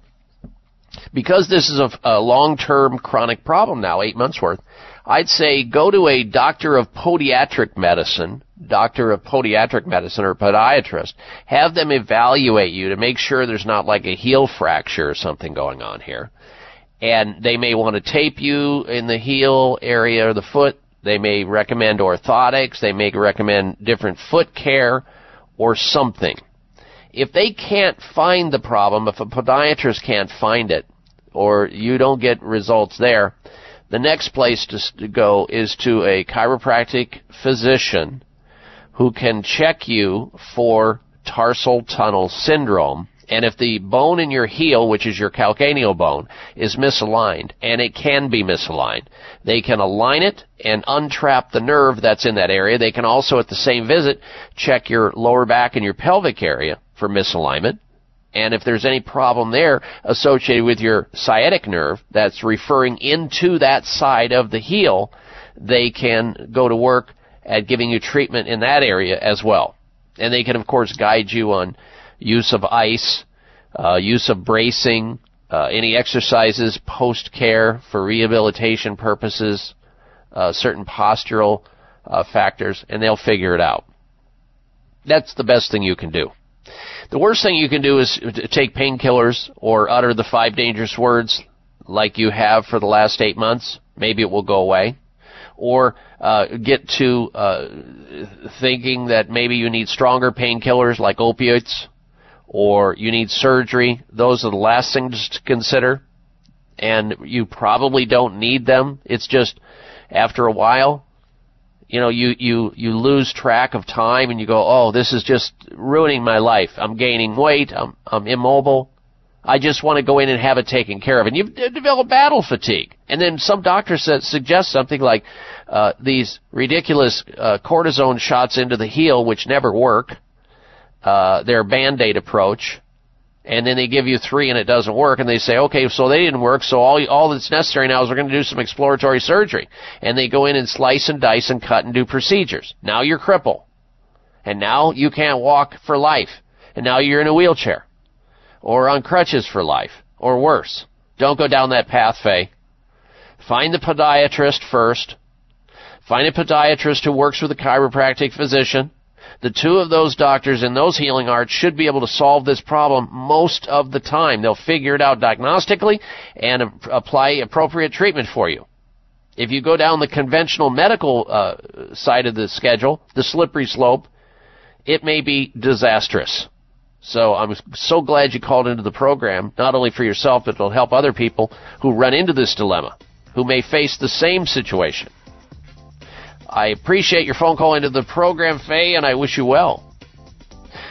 Because this is a, a long-term chronic problem now, eight months worth, I'd say go to a doctor of podiatric medicine, doctor of podiatric medicine or podiatrist. Have them evaluate you to make sure there's not like a heel fracture or something going on here and they may want to tape you in the heel area or the foot. They may recommend orthotics. They may recommend different foot care or something. If they can't find the problem, if a podiatrist can't find it, or you don't get results there, the next place to go is to a chiropractic physician who can check you for tarsal tunnel syndrome and if the bone in your heel, which is your calcaneal bone, is misaligned, and it can be misaligned, they can align it and untrap the nerve that's in that area. They can also, at the same visit, check your lower back and your pelvic area for misalignment. And if there's any problem there associated with your sciatic nerve that's referring into that side of the heel, they can go to work at giving you treatment in that area as well. And they can, of course, guide you on use of ice, uh, use of bracing, uh, any exercises post care for rehabilitation purposes, uh, certain postural uh, factors, and they'll figure it out. That's the best thing you can do. The worst thing you can do is take painkillers or utter the five dangerous words like you have for the last eight months. Maybe it will go away. Or uh, get to uh, thinking that maybe you need stronger painkillers like opiates or you need surgery, those are the last things to consider. And you probably don't need them. It's just after a while, you know, you, you, you lose track of time and you go, oh, this is just ruining my life. I'm gaining weight. I'm, I'm immobile. I just want to go in and have it taken care of. And you've developed battle fatigue. And then some doctors suggest something like uh, these ridiculous uh, cortisone shots into the heel, which never work uh, their band-aid approach, and then they give you three and it doesn't work, and they say, okay, so they didn't work, so all all that's necessary now is we're going to do some exploratory surgery, and they go in and slice and dice and cut and do procedures. Now you're crippled, and now you can't walk for life, and now you're in a wheelchair, or on crutches for life, or worse. Don't go down that path, Faye. Find the podiatrist first. Find a podiatrist who works with a chiropractic physician the two of those doctors in those healing arts should be able to solve this problem most of the time. They'll figure it out diagnostically and apply appropriate treatment for you. If you go down the conventional medical uh, side of the schedule, the slippery slope, it may be disastrous. So I'm so glad you called into the program, not only for yourself, but it'll help other people who run into this dilemma, who may face the same situation. I appreciate your phone call into the program, Faye, and I wish you well.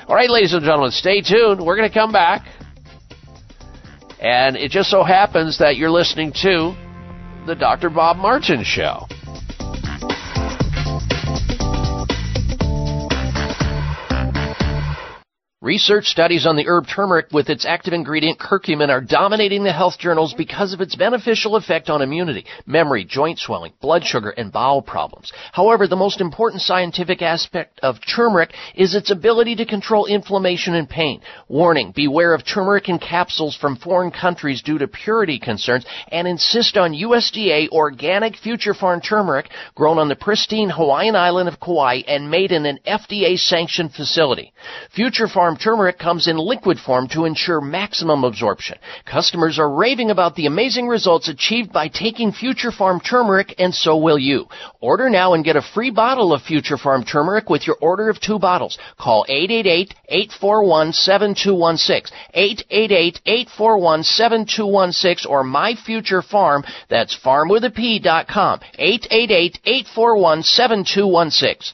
All right, ladies and gentlemen, stay tuned. We're going to come back. And it just so happens that you're listening to the Dr. Bob Martin Show. Research studies on the herb turmeric with its active ingredient curcumin are dominating the health journals because of its beneficial effect on immunity, memory, joint swelling, blood sugar, and bowel problems. However, the most important scientific aspect of turmeric is its ability to control inflammation and pain. Warning, beware of turmeric in capsules from foreign countries due to purity concerns and insist on USDA organic future farm turmeric grown on the pristine Hawaiian island of Kauai and made in an FDA sanctioned facility. Future farm turmeric comes in liquid form to ensure maximum absorption. Customers are raving about the amazing results achieved by taking Future Farm turmeric, and so will you. Order now and get a free bottle of Future Farm turmeric with your order of two bottles. Call 888-841-7216, 888-841-7216, or My Future Farm, that's farm with a P dot com, 888-841-7216.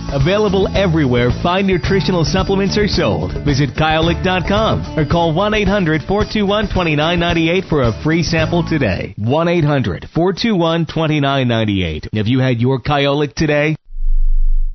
Available everywhere fine nutritional supplements are sold. Visit Kyolic.com or call 1 800 421 2998 for a free sample today. 1 800 421 2998. Have you had your Kyolic today?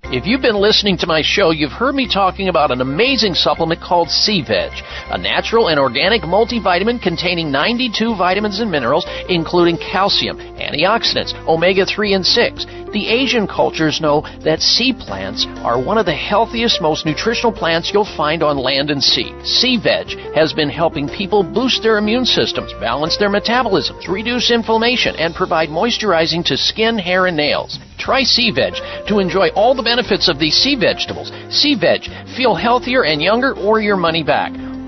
If you've been listening to my show, you've heard me talking about an amazing supplement called Sea Veg, a natural and organic multivitamin containing 92 vitamins and minerals, including calcium, antioxidants, omega 3 and 6. The Asian cultures know that sea plants are one of the healthiest, most nutritional plants you'll find on land and sea. Sea Veg has been helping people boost their immune systems, balance their metabolisms, reduce inflammation, and provide moisturizing to skin, hair, and nails. Try Sea Veg to enjoy all the benefits of these sea vegetables. Sea Veg, feel healthier and younger or your money back.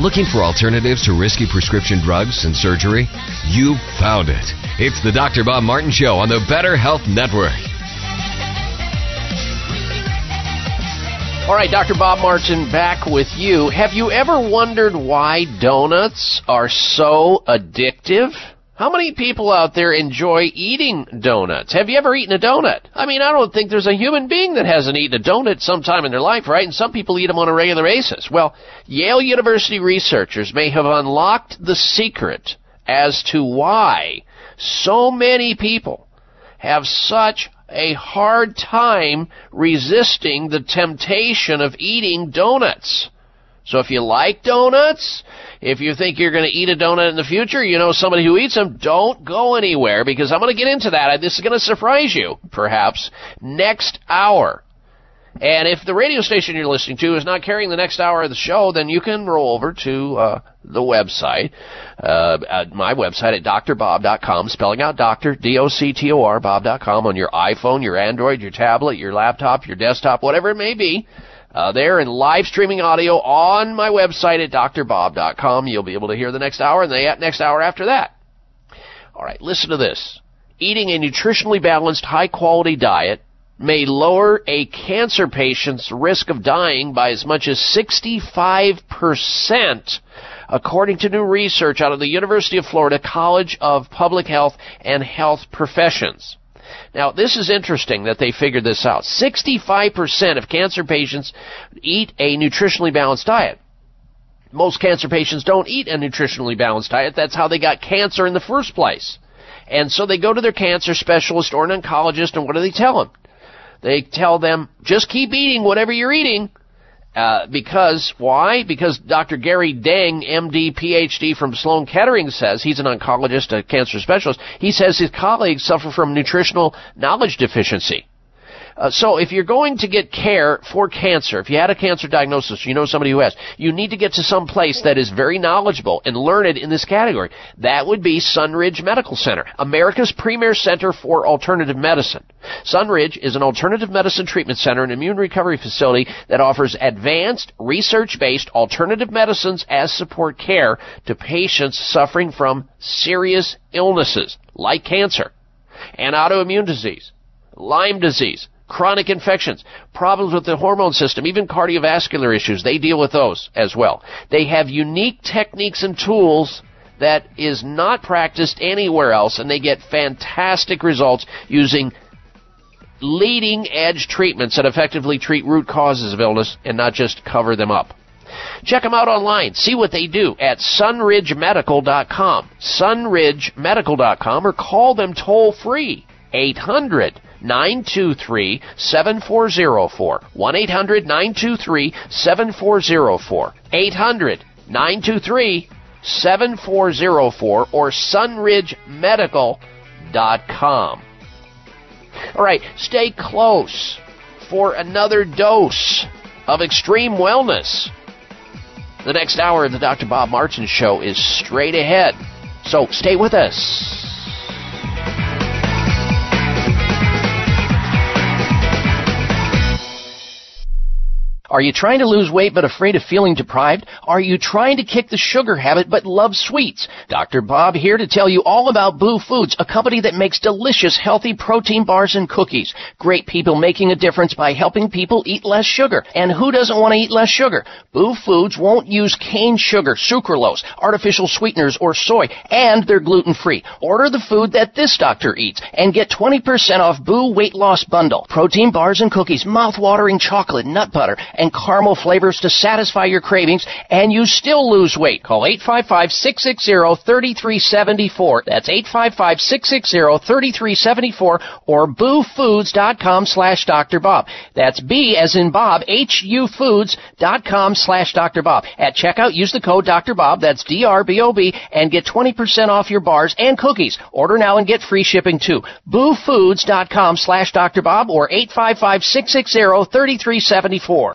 Looking for alternatives to risky prescription drugs and surgery? You found it. It's the Dr. Bob Martin Show on the Better Health Network. All right, Dr. Bob Martin back with you. Have you ever wondered why donuts are so addictive? How many people out there enjoy eating donuts? Have you ever eaten a donut? I mean, I don't think there's a human being that hasn't eaten a donut sometime in their life, right? And some people eat them on a regular basis. Well, Yale University researchers may have unlocked the secret as to why so many people have such a hard time resisting the temptation of eating donuts. So if you like donuts, if you think you're going to eat a donut in the future, you know somebody who eats them, don't go anywhere because I'm going to get into that. This is going to surprise you, perhaps, next hour. And if the radio station you're listening to is not carrying the next hour of the show, then you can roll over to uh, the website, uh, at my website at drbob.com, spelling out doctor, D-O-C-T-O-R, bob.com on your iPhone, your Android, your tablet, your laptop, your desktop, whatever it may be. Uh, there in live streaming audio on my website at drbob.com. You'll be able to hear the next hour and the next hour after that. All right, listen to this. Eating a nutritionally balanced, high quality diet may lower a cancer patient's risk of dying by as much as 65%, according to new research out of the University of Florida College of Public Health and Health Professions. Now, this is interesting that they figured this out. 65% of cancer patients eat a nutritionally balanced diet. Most cancer patients don't eat a nutritionally balanced diet. That's how they got cancer in the first place. And so they go to their cancer specialist or an oncologist, and what do they tell them? They tell them, just keep eating whatever you're eating. Uh, because why? Because Dr. Gary Deng, MD, PhD from Sloan Kettering says he's an oncologist, a cancer specialist. He says his colleagues suffer from nutritional knowledge deficiency. Uh, so if you're going to get care for cancer, if you had a cancer diagnosis, you know somebody who has, you need to get to some place that is very knowledgeable and learned in this category. That would be Sunridge Medical Center, America's premier center for alternative medicine. Sunridge is an alternative medicine treatment center and immune recovery facility that offers advanced, research-based alternative medicines as support care to patients suffering from serious illnesses like cancer and autoimmune disease, Lyme disease, chronic infections, problems with the hormone system, even cardiovascular issues. They deal with those as well. They have unique techniques and tools that is not practiced anywhere else, and they get fantastic results using leading edge treatments that effectively treat root causes of illness and not just cover them up. Check them out online. See what they do at sunridgemedical.com. Sunridgemedical.com or call them toll free. 800 923 7404. 1 800 923 7404. 800 923 7404 or sunridgemedical.com. All right, stay close for another dose of extreme wellness. The next hour of the Dr. Bob Martin Show is straight ahead. So stay with us. Are you trying to lose weight but afraid of feeling deprived? Are you trying to kick the sugar habit but love sweets? Dr. Bob here to tell you all about BHU Foods, a company that makes delicious, healthy protein bars and cookies. Great people making a difference by helping people eat less sugar. And who doesn't want to eat less sugar? BHU Foods won't use cane sugar, sucralose, artificial sweeteners, or soy, and they're gluten free. Order the food that this doctor eats and get 20% off BHU Weight Loss Bundle. Protein bars and cookies, mouth-watering chocolate, nut butter, and caramel flavors to satisfy your cravings, and you still lose weight. Call 855-660-3374. That's 855-660-3374 or bhufoods.com slash Dr. Bob. That's B as in Bob, H-U foods.com slash Dr. Bob. At checkout, use the code Dr. Bob, that's D-R-B-O-B, and get 20% off your bars and cookies. Order now and get free shipping too. bhufoods.com slash Dr. Bob or 855-660-3374.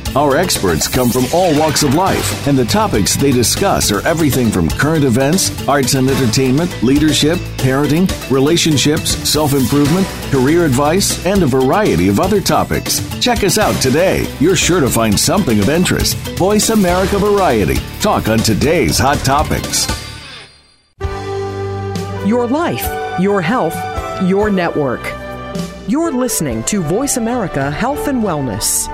Our experts come from all walks of life, and the topics they discuss are everything from current events, arts and entertainment, leadership, parenting, relationships, self improvement, career advice, and a variety of other topics. Check us out today. You're sure to find something of interest. Voice America Variety. Talk on today's hot topics. Your life, your health, your network. You're listening to Voice America Health and Wellness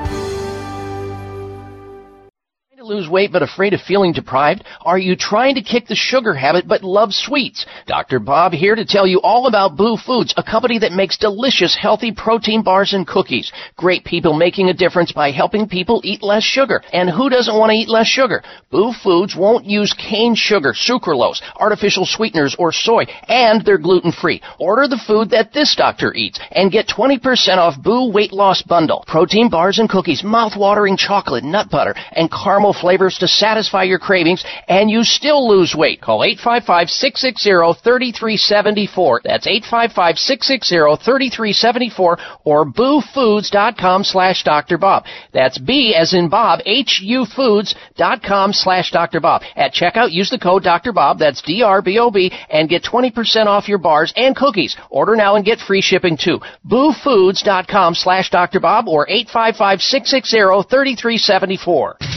lose weight but afraid of feeling deprived? Are you trying to kick the sugar habit but love sweets? Dr. Bob here to tell you all about BHU Foods, a company that makes delicious, healthy protein bars and cookies. Great people making a difference by helping people eat less sugar. And who doesn't want to eat less sugar? BHU Foods won't use cane sugar, sucralose, artificial sweeteners, or soy, and they're gluten free. Order the food that this doctor eats and get 20% off BHU Weight Loss Bundle. Protein bars and cookies, mouth-watering chocolate, nut butter, and caramel flavors to satisfy your cravings, and you still lose weight. Call 855-660-3374. That's 855-660-3374 or bhufoods.com slash Dr. Bob. That's B as in Bob, H-U foods.com slash Dr. Bob. At checkout, use the code Dr. Bob, that's D-R-B-O-B, and get 20% off your bars and cookies. Order now and get free shipping too. bhufoods.com slash Dr. Bob or 855-660-3374.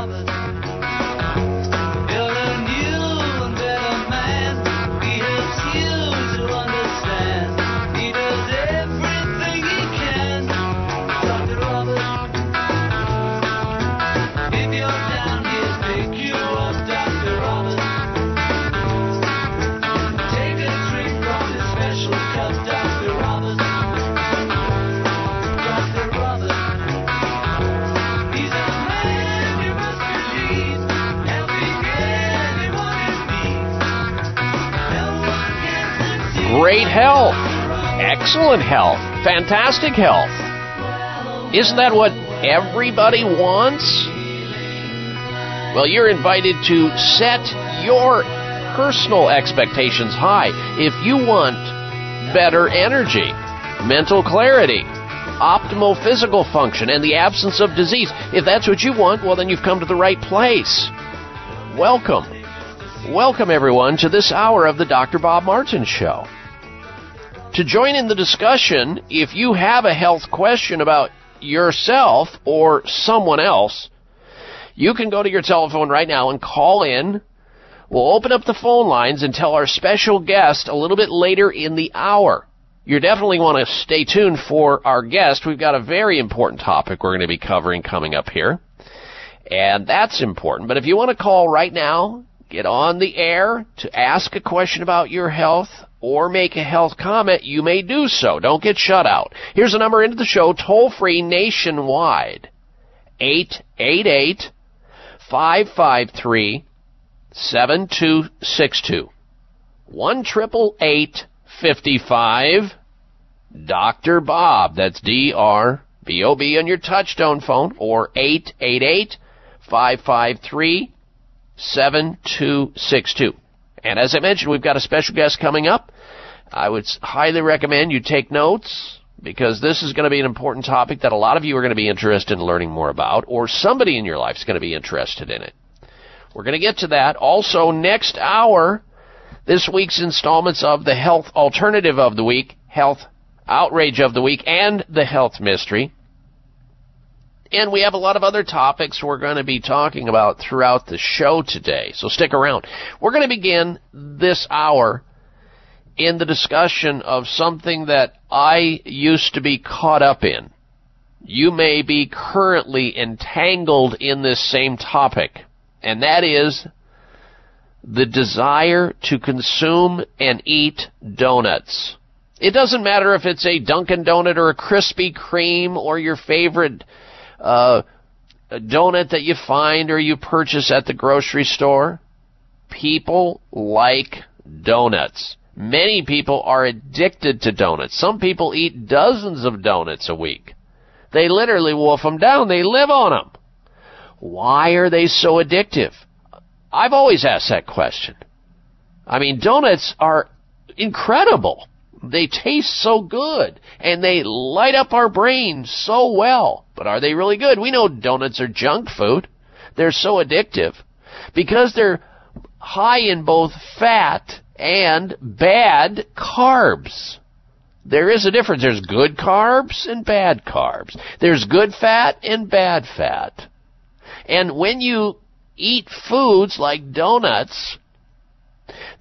Great health, excellent health, fantastic health. Isn't that what everybody wants? Well, you're invited to set your personal expectations high. If you want better energy, mental clarity, optimal physical function, and the absence of disease, if that's what you want, well, then you've come to the right place. Welcome. Welcome, everyone, to this hour of the Dr. Bob Martin Show. To join in the discussion, if you have a health question about yourself or someone else, you can go to your telephone right now and call in. We'll open up the phone lines and tell our special guest a little bit later in the hour. You definitely want to stay tuned for our guest. We've got a very important topic we're going to be covering coming up here. And that's important. But if you want to call right now, get on the air to ask a question about your health or make a health comment, you may do so. Don't get shut out. Here's a number into the show, toll free nationwide. 888 553 7262. 1 55 Dr. Bob. That's D R B O B on your touchtone phone or 888 553 7262. And as I mentioned, we've got a special guest coming up. I would highly recommend you take notes because this is going to be an important topic that a lot of you are going to be interested in learning more about, or somebody in your life is going to be interested in it. We're going to get to that. Also, next hour, this week's installments of the Health Alternative of the Week, Health Outrage of the Week, and the Health Mystery. And we have a lot of other topics we're going to be talking about throughout the show today, so stick around. We're going to begin this hour in the discussion of something that I used to be caught up in. You may be currently entangled in this same topic, and that is the desire to consume and eat donuts. It doesn't matter if it's a Dunkin' Donut or a Krispy Kreme or your favorite uh, a donut that you find or you purchase at the grocery store. People like donuts. Many people are addicted to donuts. Some people eat dozens of donuts a week. They literally wolf them down. They live on them. Why are they so addictive? I've always asked that question. I mean, donuts are incredible. They taste so good and they light up our brains so well. But are they really good? We know donuts are junk food. They're so addictive because they're high in both fat and bad carbs. There is a difference. There's good carbs and bad carbs. There's good fat and bad fat. And when you eat foods like donuts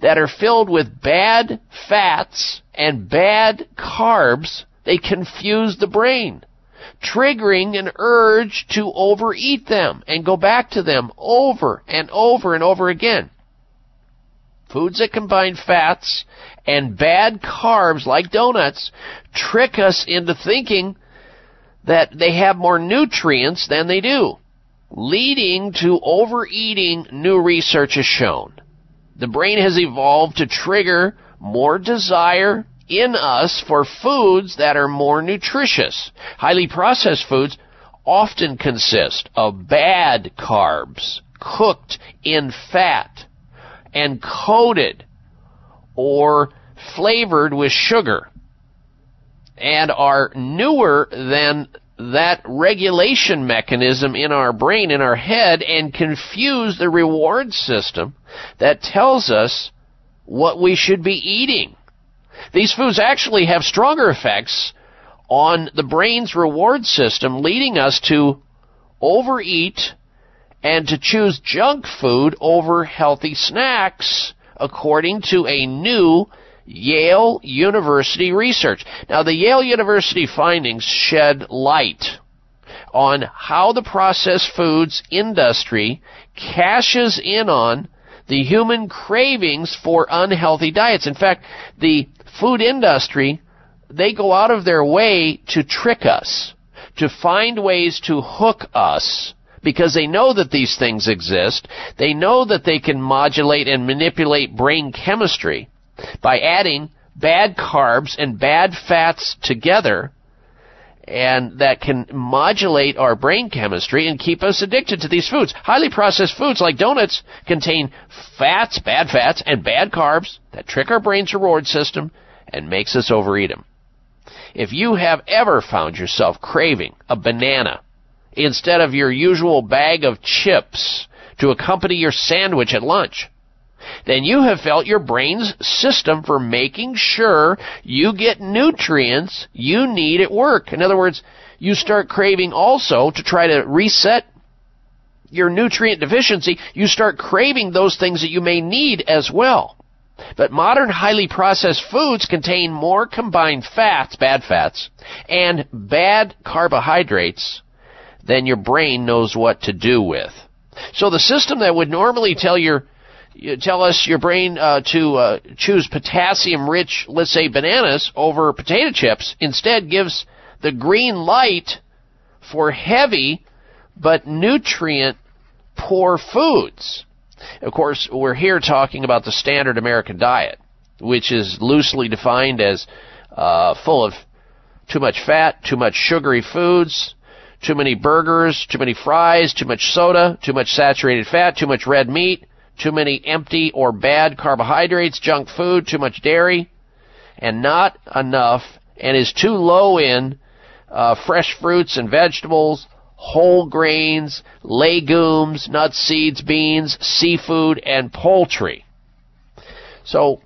that are filled with bad fats and bad carbs, they confuse the brain, triggering an urge to overeat them and go back to them over and over and over again. Foods that combine fats and bad carbs like donuts trick us into thinking that they have more nutrients than they do, leading to overeating, new research has shown. The brain has evolved to trigger more desire in us for foods that are more nutritious. Highly processed foods often consist of bad carbs cooked in fat and coated or flavored with sugar and are newer than that regulation mechanism in our brain, in our head, and confuse the reward system that tells us what we should be eating. These foods actually have stronger effects on the brain's reward system, leading us to overeat and to choose junk food over healthy snacks, according to a new Yale University research. Now, the Yale University findings shed light on how the processed foods industry cashes in on the human cravings for unhealthy diets. In fact, the food industry, they go out of their way to trick us, to find ways to hook us because they know that these things exist. They know that they can modulate and manipulate brain chemistry by adding bad carbs and bad fats together and that can modulate our brain chemistry and keep us addicted to these foods. Highly processed foods like donuts contain fats, bad fats, and bad carbs that trick our brain's reward system and makes us overeat them. If you have ever found yourself craving a banana instead of your usual bag of chips to accompany your sandwich at lunch, then you have felt your brain's system for making sure you get nutrients you need at work. In other words, you start craving also to try to reset your nutrient deficiency, you start craving those things that you may need as well. But modern highly processed foods contain more combined fats, bad fats, and bad carbohydrates than your brain knows what to do with. So the system that would normally tell your you tell us your brain uh, to uh, choose potassium rich, let's say bananas, over potato chips, instead gives the green light for heavy but nutrient poor foods. Of course, we're here talking about the standard American diet, which is loosely defined as uh, full of too much fat, too much sugary foods, too many burgers, too many fries, too much soda, too much saturated fat, too much red meat, too many empty or bad carbohydrates, junk food, too much dairy, and not enough, and is too low in uh, fresh fruits and vegetables, whole grains, legumes, nuts, seeds, beans, seafood, and poultry. So,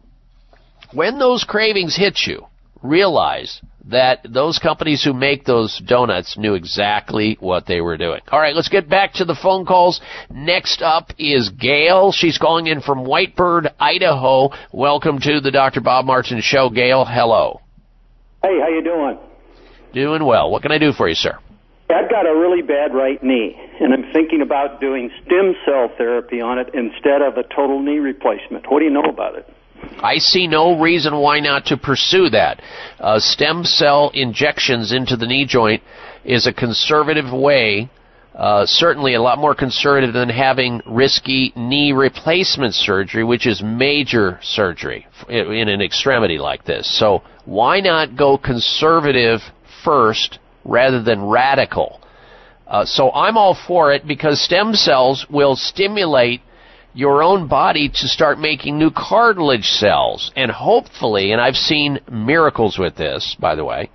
when those cravings hit you, realize that those companies who make those donuts knew exactly what they were doing. All right, let's get back to the phone calls. Next up is Gail. She's calling in from White Bird, Idaho. Welcome to the Dr. Bob Martin Show, Gail. Hello. Hey, how you doing? Doing well. What can I do for you, sir? I've got a really bad right knee, and I'm thinking about doing stem cell therapy on it instead of a total knee replacement. What do you know about it? I see no reason why not to pursue that. Uh, stem cell injections into the knee joint is a conservative way, uh, certainly a lot more conservative than having risky knee replacement surgery, which is major surgery in an extremity like this. So why not go conservative first rather than radical? Uh, so I'm all for it because stem cells will stimulate your own body to start making new cartilage cells. And hopefully, and I've seen miracles with this, by the way.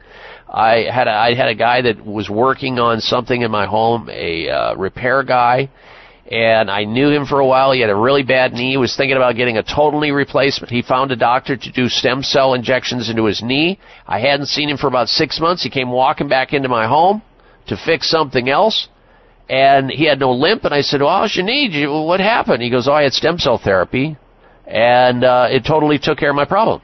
I had a, I had a guy that was working on something in my home, a uh, repair guy, and I knew him for a while. He had a really bad knee. He was thinking about getting a total knee replacement. He found a doctor to do stem cell injections into his knee. I hadn't seen him for about six months. He came walking back into my home to fix something else and he had no limp. And I said, "Well, how's your knee? What happened?" He goes, "Oh, I had stem cell therapy, and uh, it totally took care of my problem."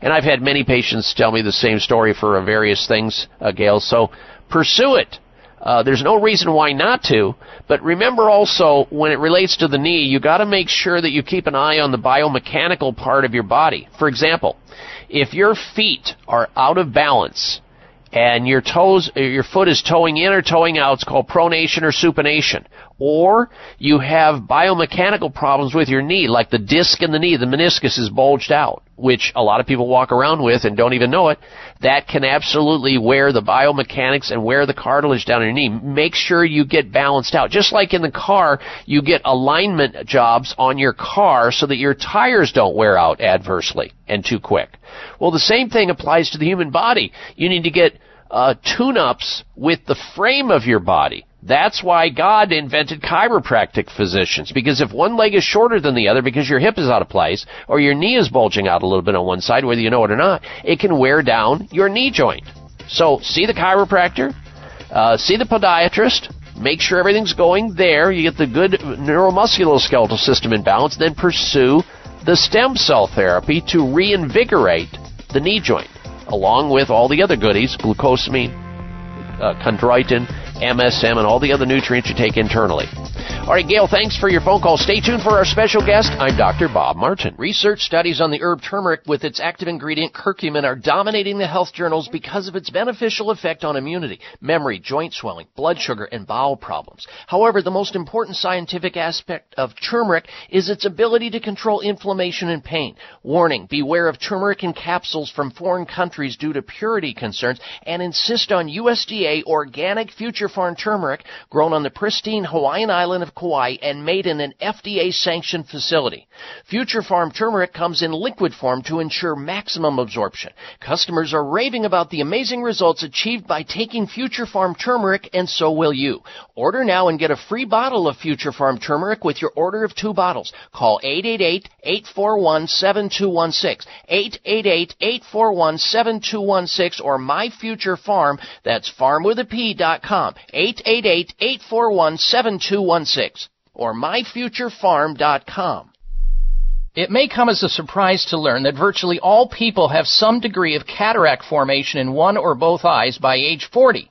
And I've had many patients tell me the same story for various things, uh, Gail. So pursue it. Uh, there's no reason why not to. But remember also, when it relates to the knee, you got to make sure that you keep an eye on the biomechanical part of your body. For example, if your feet are out of balance and your toes, your foot is toeing in or toeing out. It's called pronation or supination. Or you have biomechanical problems with your knee, like the disc in the knee, the meniscus is bulged out, which a lot of people walk around with and don't even know it. That can absolutely wear the biomechanics and wear the cartilage down your knee. Make sure you get balanced out. Just like in the car, you get alignment jobs on your car so that your tires don't wear out adversely and too quick. Well, the same thing applies to the human body. You need to get uh, tune-ups with the frame of your body. That's why God invented chiropractic physicians. Because if one leg is shorter than the other because your hip is out of place, or your knee is bulging out a little bit on one side, whether you know it or not, it can wear down your knee joint. So see the chiropractor, uh, see the podiatrist, make sure everything's going there, you get the good neuromusculoskeletal system in balance, then pursue the stem cell therapy to reinvigorate the knee joint, along with all the other goodies, glucosamine, uh, chondroitin, MSM, and all the other nutrients you take internally. All right, Gail, thanks for your phone call. Stay tuned for our special guest. I'm Dr. Bob Martin. Research studies on the herb turmeric with its active ingredient curcumin are dominating the health journals because of its beneficial effect on immunity, memory, joint swelling, blood sugar, and bowel problems. However, the most important scientific aspect of turmeric is its ability to control inflammation and pain. Warning, beware of turmeric in capsules from foreign countries due to purity concerns and insist on USDA organic future farm turmeric grown on the pristine Hawaiian island of Kauai and made in an FDA sanctioned facility. Future Farm turmeric comes in liquid form to ensure maximum absorption. Customers are raving about the amazing results achieved by taking Future Farm turmeric and so will you. Order now and get a free bottle of Future Farm turmeric with your order of two bottles. Call 888-841-7216. 888-841-7216 or My Future Farm. That's farm with a P dot com. 888-841-7216 or myfuturefarm.com. It may come as a surprise to learn that virtually all people have some degree of cataract formation in one or both eyes by age 40.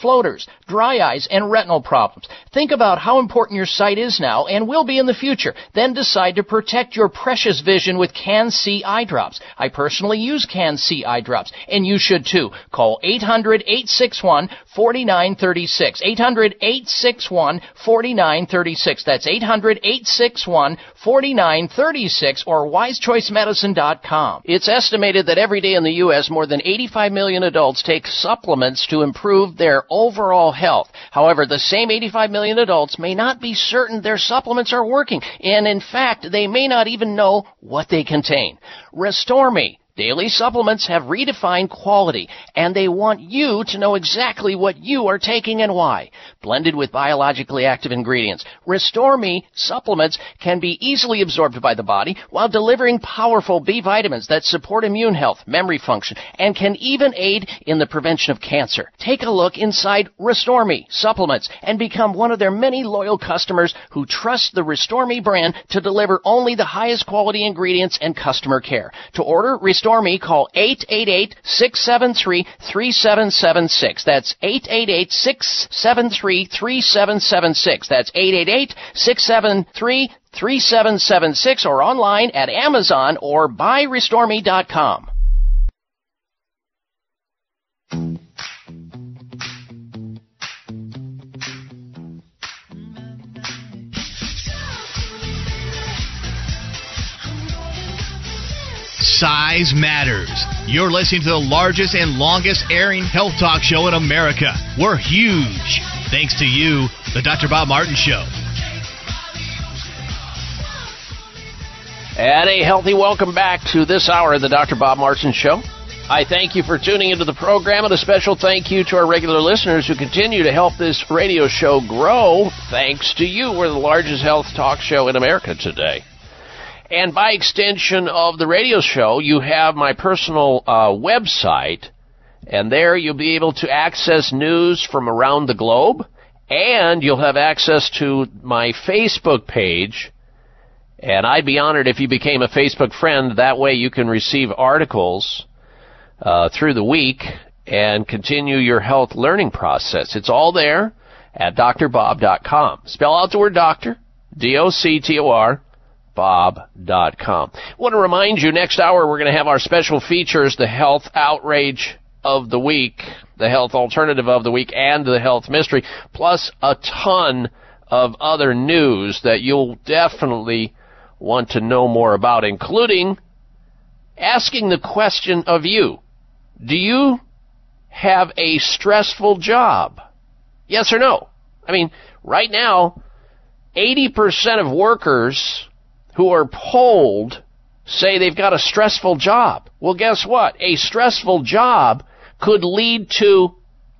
floaters, dry eyes, and retinal problems. Think about how important your sight is now and will be in the future. Then decide to protect your precious vision with Can-C eye drops. I personally use Can-C eye drops, and you should too. Call 800-861-4936. 800-861-4936. That's 800-861-4936 or wisechoicemedicine.com. It's estimated that every day in the U.S. more than 85 million adults take supplements to improve their overall health. However, the same 85 million adults may not be certain their supplements are working, and in fact, they may not even know what they contain. Restore Me Daily supplements have redefined quality, and they want you to know exactly what you are taking and why. Blended with biologically active ingredients, Restore Me supplements can be easily absorbed by the body while delivering powerful B vitamins that support immune health, memory function, and can even aid in the prevention of cancer. Take a look inside Restore Me supplements and become one of their many loyal customers who trust the Restore Me brand to deliver only the highest quality ingredients and customer care. To order Restore Restore Me, call 888-673-3776. That's 888-673-3776. That's 888-673-3776 or online at Amazon or buyrestoreme.com. Size matters. You're listening to the largest and longest airing health talk show in America. We're huge. Thanks to you, the Dr. Bob Martin Show. And a healthy welcome back to this hour of the Dr. Bob Martin Show. I thank you for tuning into the program, and a special thank you to our regular listeners who continue to help this radio show grow. Thanks to you, we're the largest health talk show in America today. And by extension of the radio show, you have my personal uh, website, and there you'll be able to access news from around the globe, and you'll have access to my Facebook page. And I'd be honored if you became a Facebook friend. That way you can receive articles uh, through the week and continue your health learning process. It's all there at drbob.com. Spell out the word doctor, D-O-C-T-O-R, bob.com. I want to remind you, next hour we're going to have our special features, the health outrage of the week, the health alternative of the week, and the health mystery, plus a ton of other news that you'll definitely want to know more about, including asking the question of you. Do you have a stressful job? Yes or no? I mean, right now, 80% of workers who are polled say they've got a stressful job. Well, guess what? A stressful job could lead to,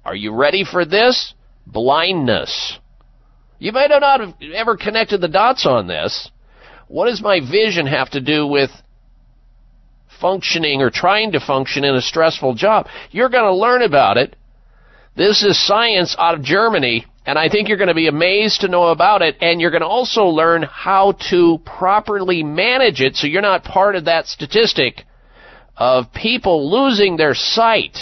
are you ready for this? Blindness. You might not have ever connected the dots on this. What does my vision have to do with functioning or trying to function in a stressful job? You're going to learn about it. This is science out of Germany, and I think you're going to be amazed to know about it, and you're going to also learn how to properly manage it so you're not part of that statistic of people losing their sight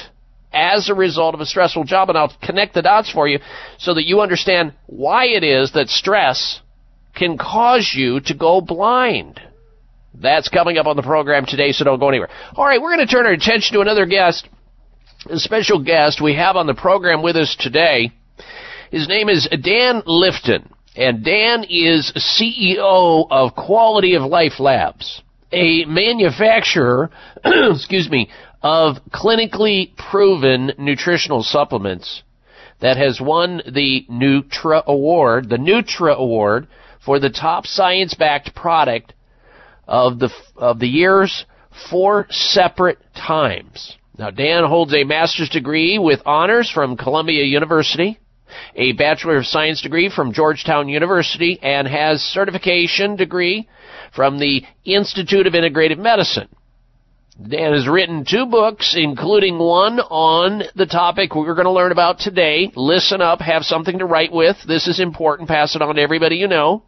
as a result of a stressful job. And I'll connect the dots for you so that you understand why it is that stress can cause you to go blind. That's coming up on the program today, so don't go anywhere. All right, we're going to turn our attention to another guest, a special guest we have on the program with us today. His name is Dan Lifton, and Dan is CEO of Quality of Life Labs a manufacturer, excuse me, of clinically proven nutritional supplements that has won the Nutra Award, the Nutra Award for the top science-backed product of the of the years four separate times. Now Dan holds a master's degree with honors from Columbia University, a bachelor of science degree from Georgetown University and has certification degree from the Institute of Integrative Medicine. Dan has written two books, including one on the topic we're going to learn about today. Listen up, have something to write with. This is important. Pass it on to everybody you know.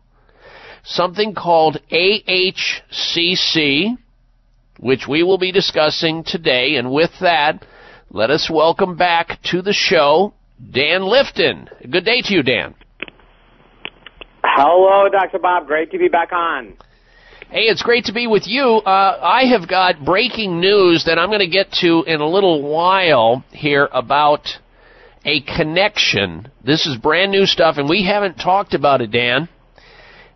Something called AHCC, which we will be discussing today. And with that, let us welcome back to the show Dan Lifton. Good day to you, Dan. Hello, Dr. Bob. Great to be back on. Hey, it's great to be with you. Uh, I have got breaking news that I'm going to get to in a little while here about a connection. This is brand new stuff, and we haven't talked about it, Dan.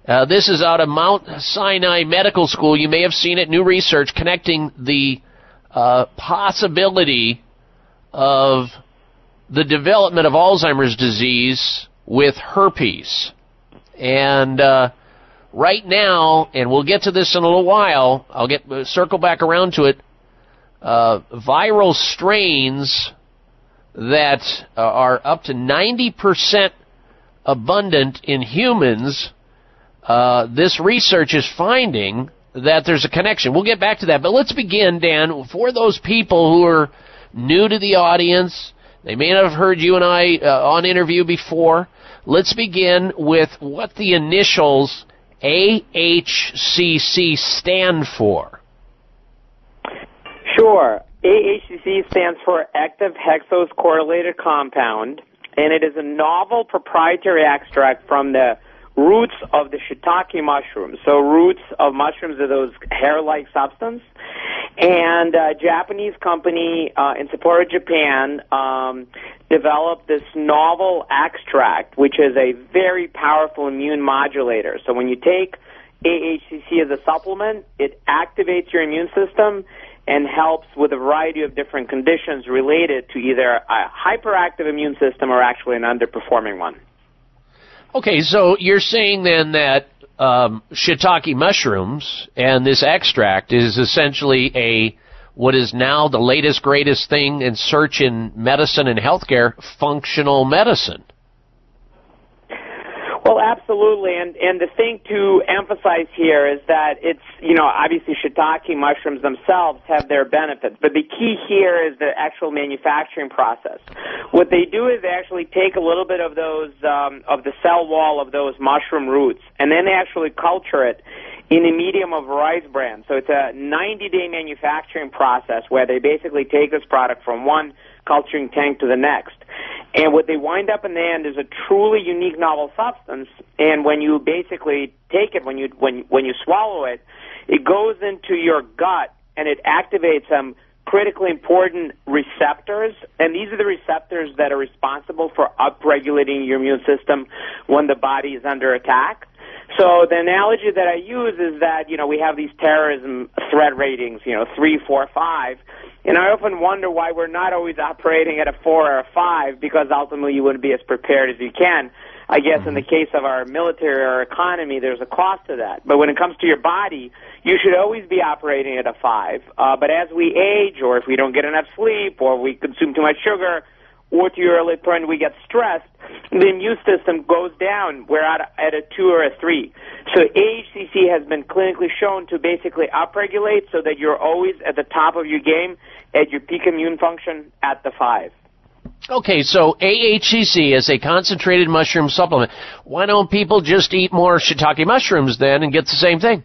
Uh, this is out of Mount Sinai Medical School. You may have seen it. New research connecting the uh, possibility of the development of Alzheimer's disease with herpes. And uh, right now, and we'll get to this in a little while, I'll get uh, circle back around to it. Uh, viral strains that uh, are up to 90% abundant in humans, uh, this research is finding that there's a connection. We'll get back to that, but let's begin, Dan, for those people who are new to the audience. They may not have heard you and I uh, on interview before. Let's begin with what the initials AHCC stand for? Sure. AHCC stands for Active Hexose Correlated Compound, and it is a novel proprietary extract from the roots of the shiitake mushroom. So roots of mushrooms are those hair-like substance. And a Japanese company uh, in Sapporo, Japan, um, developed this novel extract, which is a very powerful immune modulator. So when you take AHCC as a supplement, it activates your immune system and helps with a variety of different conditions related to either a hyperactive immune system or actually an underperforming one. Okay, so you're saying then that um, shiitake mushrooms and this extract is essentially a what is now the latest greatest thing in search in medicine and healthcare, functional medicine. Well, absolutely, and and the thing to emphasize here is that it's you know obviously shiitake mushrooms themselves have their benefits, but the key here is the actual manufacturing process. What they do is they actually take a little bit of those um, of the cell wall of those mushroom roots, and then they actually culture it in a medium of rice bran. So it's a 90-day manufacturing process where they basically take this product from one culturing tank to the next. And what they wind up in the end is a truly unique novel substance. And when you basically take it, when you when when you swallow it, it goes into your gut and it activates some critically important receptors. And these are the receptors that are responsible for upregulating your immune system when the body is under attack. So the analogy that I use is that you know we have these terrorism threat ratings, you know three, four, five, and I often wonder why we're not always operating at a four or a five because ultimately you wouldn't be as prepared as you can. I guess in the case of our military or our economy, there's a cost to that. But when it comes to your body, you should always be operating at a five. Uh, but as we age, or if we don't get enough sleep, or we consume too much sugar, or to your early point, we get stressed, the immune system goes down. We're at a, at a two or a three. So AHCC has been clinically shown to basically upregulate so that you're always at the top of your game at your peak immune function at the five. Okay, so AHCC is a concentrated mushroom supplement. Why don't people just eat more shiitake mushrooms then and get the same thing?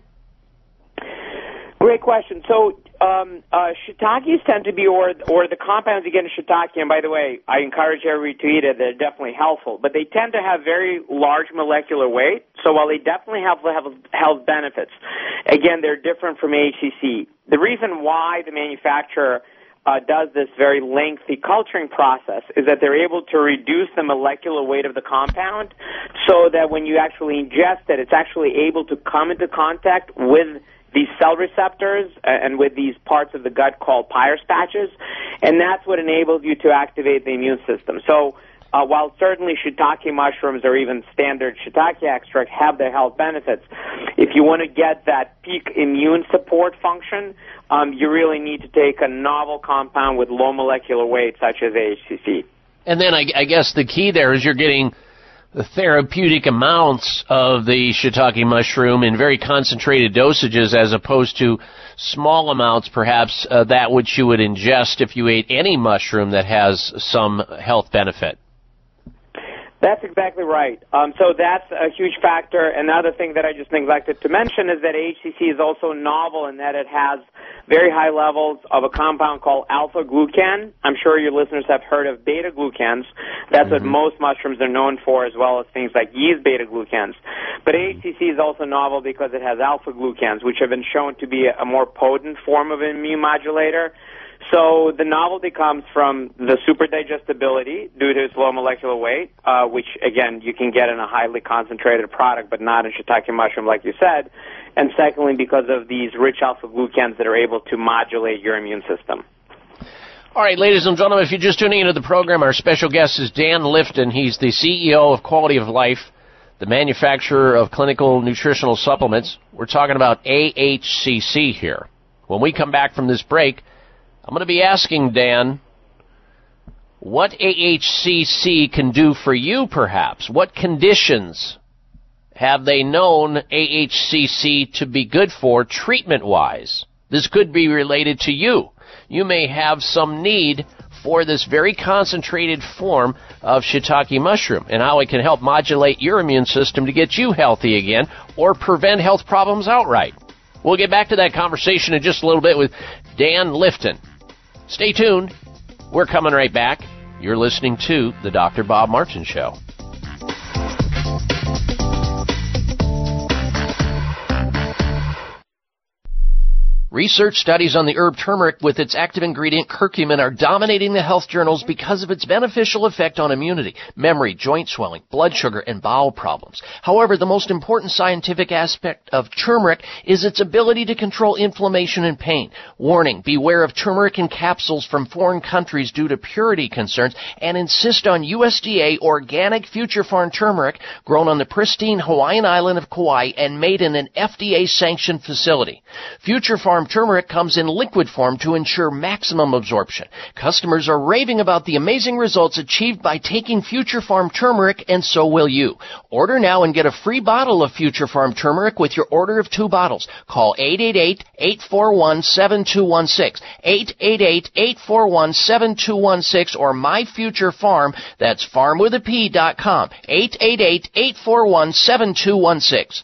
Great question. So um, uh, shiitakes tend to be, or or the compounds you get in shiitake, and by the way, I encourage everybody to eat it. They're definitely helpful, but they tend to have very large molecular weight. So while they definitely have have health benefits, again, they're different from AHCC. The reason why the manufacturer uh, does this very lengthy culturing process is that they're able to reduce the molecular weight of the compound so that when you actually ingest it, it's actually able to come into contact with these cell receptors uh, and with these parts of the gut called Peyer's patches, and that's what enables you to activate the immune system. So uh, while certainly shiitake mushrooms or even standard shiitake extract have their health benefits, if you want to get that peak immune support function, um, you really need to take a novel compound with low molecular weight, such as AHCC. And then I, I guess the key there is you're getting therapeutic amounts of the shiitake mushroom in very concentrated dosages as opposed to small amounts perhaps uh, that which you would ingest if you ate any mushroom that has some health benefit. That's exactly right. Um, so that's a huge factor. Another thing that I just neglected to mention is that HCC is also novel in that it has very high levels of a compound called alpha glucan. I'm sure your listeners have heard of beta glucans. That's mm-hmm. what most mushrooms are known for, as well as things like yeast beta glucans. But HCC is also novel because it has alpha glucans, which have been shown to be a more potent form of an immune modulator. So the novelty comes from the super digestibility due to its low molecular weight, uh, which again you can get in a highly concentrated product, but not in shiitake mushroom, like you said. And secondly, because of these rich alpha glucans that are able to modulate your immune system. All right, ladies and gentlemen, if you're just tuning into the program, our special guest is Dan Lifton. He's the CEO of Quality of Life, the manufacturer of clinical nutritional supplements. We're talking about AHCC here. When we come back from this break, I'm going to be asking Dan what AHCC can do for you, perhaps. What conditions have they known AHCC to be good for treatment wise? This could be related to you. You may have some need for this very concentrated form of shiitake mushroom and how it can help modulate your immune system to get you healthy again or prevent health problems outright. We'll get back to that conversation in just a little bit with Dan Lifton. Stay tuned. We're coming right back. You're listening to The Dr. Bob Martin Show. Research studies on the herb turmeric with its active ingredient curcumin are dominating the health journals because of its beneficial effect on immunity, memory, joint swelling, blood sugar, and bowel problems. However, the most important scientific aspect of turmeric is its ability to control inflammation and pain. Warning, beware of turmeric in capsules from foreign countries due to purity concerns and insist on USDA organic future farm turmeric grown on the pristine Hawaiian island of Kauai and made in an FDA sanctioned facility. Future farm Farm turmeric comes in liquid form to ensure maximum absorption. Customers are raving about the amazing results achieved by taking Future Farm turmeric, and so will you. Order now and get a free bottle of Future Farm turmeric with your order of two bottles. Call 888-841-7216, 888-841-7216, or MyFutureFarm, that's farm with a P dot com, 888-841-7216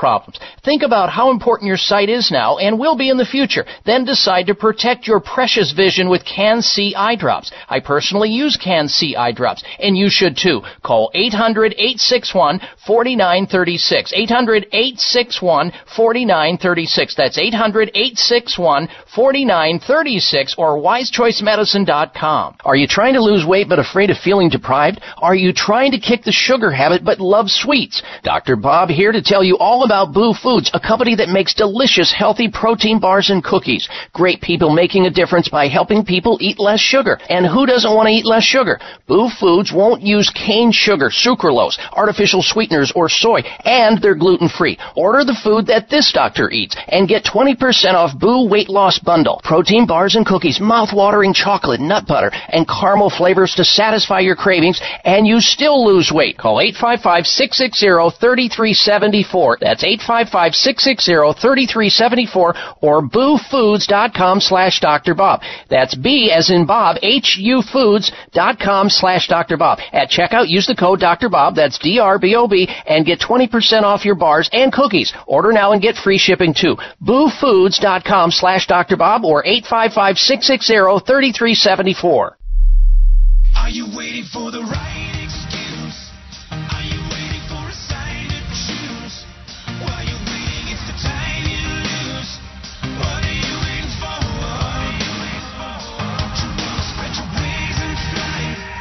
problems. Think about how important your sight is now and will be in the future. Then decide to protect your precious vision with Can-C eye drops. I personally use Can-C eye drops, and you should too. Call 800-861-4936. 800-861-4936. That's 800-861-4936 or wisechoicemedicine.com. Are you trying to lose weight but afraid of feeling deprived? Are you trying to kick the sugar habit but love sweets? Dr. Bob here to tell you all about BHU Foods, a company that makes delicious, healthy protein bars and cookies. Great people making a difference by helping people eat less sugar. And who doesn't want to eat less sugar? BHU Foods won't use cane sugar, sucralose, artificial sweeteners, or soy, and they're gluten free. Order the food that this doctor eats and get 20% off BHU Weight Loss Bundle. Protein bars and cookies, mouth-watering chocolate, nut butter, and caramel flavors to satisfy your cravings, and you still lose weight. Call 855-660-3374. That's 855-660-3374 or bhufoods.com slash Dr. Bob. That's B as in Bob, H-U foods.com slash Dr. Bob. At checkout, use the code Dr. Bob, that's D-R-B-O-B, and get 20% off your bars and cookies. Order now and get free shipping too. bhufoods.com slash Dr. Bob or 855-660-3374. Are you waiting for the right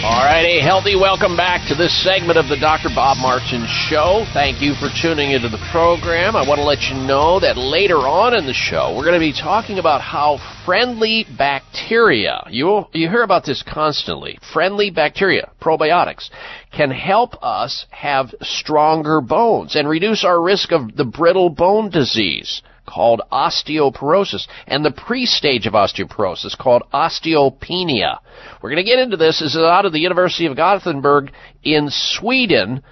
All right, a healthy welcome back to this segment of the Dr. Bob Martin Show. Thank you for tuning into the program. I want to let you know that later on in the show, we're going to be talking about how friendly bacteria, you, you hear about this constantly, friendly bacteria, probiotics, can help us have stronger bones and reduce our risk of the brittle bone disease called osteoporosis and the pre-stage of osteoporosis called osteopenia. We're going to get into this. This is out of the University of Gothenburg in Sweden,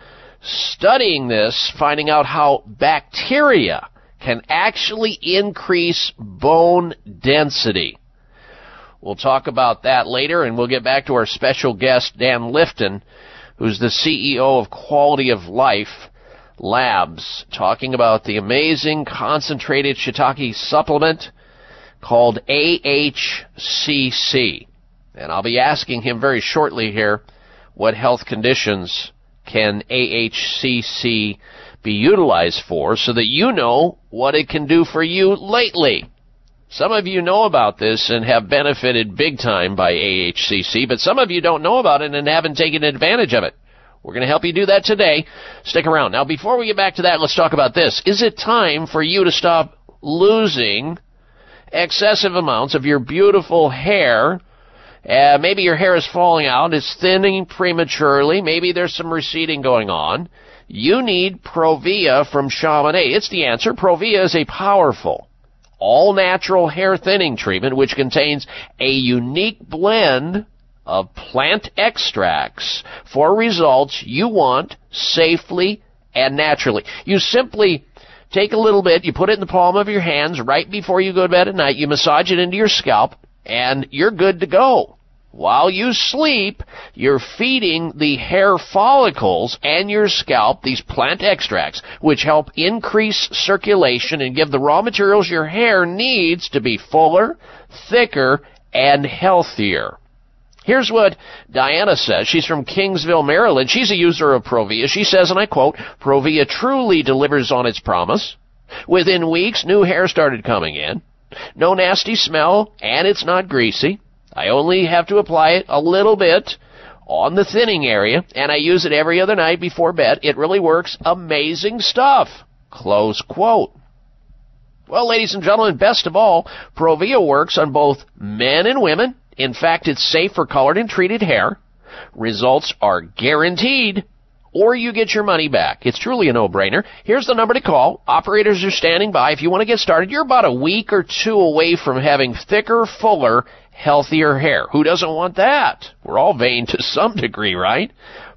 studying this, finding out how bacteria can actually increase bone density. We'll talk about that later, and we'll get back to our special guest, Dan Lifton, who's the CEO of Quality of Life Labs, talking about the amazing concentrated shiitake supplement called AHCC. And I'll be asking him very shortly here what health conditions can AHCC be utilized for so that you know what it can do for you lately. Some of you know about this and have benefited big time by AHCC, but some of you don't know about it and haven't taken advantage of it. We're going to help you do that today. Stick around. Now, before we get back to that, let's talk about this. Is it time for you to stop losing excessive amounts of your beautiful hair? Uh, maybe your hair is falling out, it's thinning prematurely, maybe there's some receding going on. You need Provia from Shaman A. It's the answer. Provia is a powerful, all natural hair thinning treatment which contains a unique blend of plant extracts for results you want safely and naturally. You simply take a little bit, you put it in the palm of your hands right before you go to bed at night, you massage it into your scalp, and you're good to go. While you sleep, you're feeding the hair follicles and your scalp these plant extracts, which help increase circulation and give the raw materials your hair needs to be fuller, thicker, and healthier. Here's what Diana says. She's from Kingsville, Maryland. She's a user of Provia. She says, and I quote, Provia truly delivers on its promise. Within weeks, new hair started coming in. No nasty smell, and it's not greasy. I only have to apply it a little bit on the thinning area, and I use it every other night before bed. It really works. Amazing stuff. Close quote. Well, ladies and gentlemen, best of all, Provia works on both men and women. In fact, it's safe for colored and treated hair. Results are guaranteed or you get your money back. It's truly a no-brainer. Here's the number to call. Operators are standing by. If you want to get started, you're about a week or two away from having thicker, fuller, healthier hair. Who doesn't want that? We're all vain to some degree, right?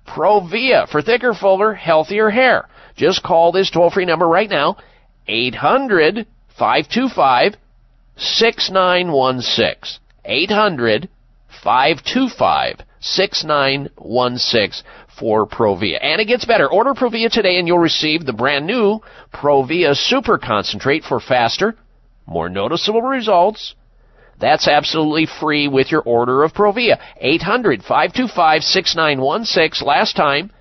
Provia for thicker, fuller, healthier hair. Just call this toll-free number right now, 800 525 6916. 800 525 6916 for Provia. And it gets better. Order Provia today and you'll receive the brand new Provia Super Concentrate for faster, more noticeable results. That's absolutely free with your order of Provia. 800 525 6916. Last time,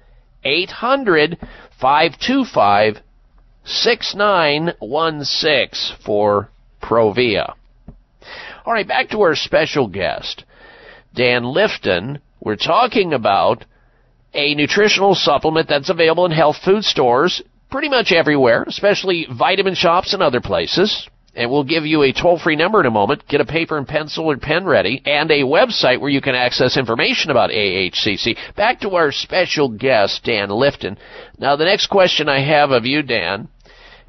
800 525 6916 for Provia. All right, back to our special guest, Dan Lifton. We're talking about a nutritional supplement that's available in health food stores pretty much everywhere, especially vitamin shops and other places. And we'll give you a toll free number in a moment. Get a paper and pencil or pen ready and a website where you can access information about AHCC. Back to our special guest, Dan Lifton. Now, the next question I have of you, Dan,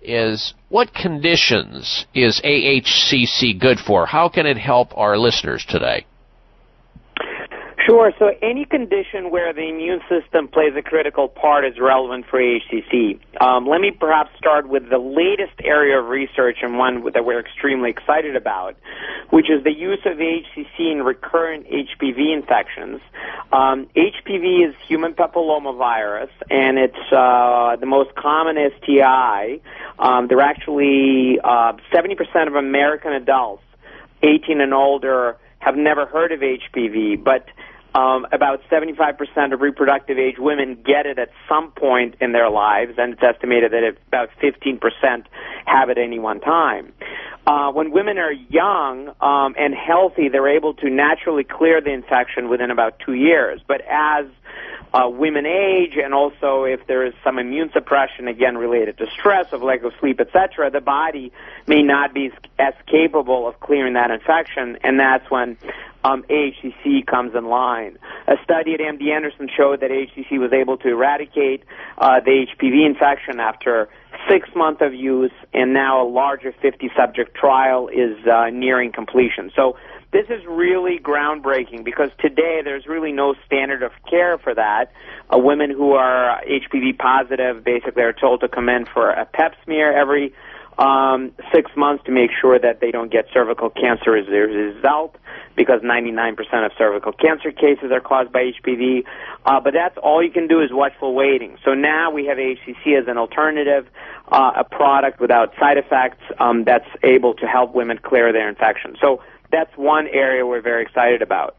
is what conditions is AHCC good for? How can it help our listeners today? Sure. So any condition where the immune system plays a critical part is relevant for HCC. Um, let me perhaps start with the latest area of research and one that we're extremely excited about, which is the use of HCC in recurrent HPV infections. Um, HPV is human papillomavirus, and it's uh, the most common STI. Um, there are actually uh, 70% of American adults, 18 and older, have never heard of HPV, but um, about 75% of reproductive age women get it at some point in their lives, and it's estimated that about 15% have it any one time. Uh, when women are young um, and healthy, they're able to naturally clear the infection within about two years. But as uh, women age, and also if there is some immune suppression, again related to stress, of lack of sleep, etc., the body may not be as capable of clearing that infection, and that's when um, AHCC comes in line. A study at MD Anderson showed that AHCC was able to eradicate uh, the HPV infection after six months of use, and now a larger 50 subject trial is uh, nearing completion. So this is really groundbreaking because today there's really no standard of care for that. Uh, women who are HPV positive basically are told to come in for a pap smear every um, six months to make sure that they don't get cervical cancer as a result because 99% of cervical cancer cases are caused by HPV. Uh, but that's all you can do is watchful waiting. So now we have AHCC as an alternative, uh, a product without side effects um, that's able to help women clear their infection. So that's one area we're very excited about.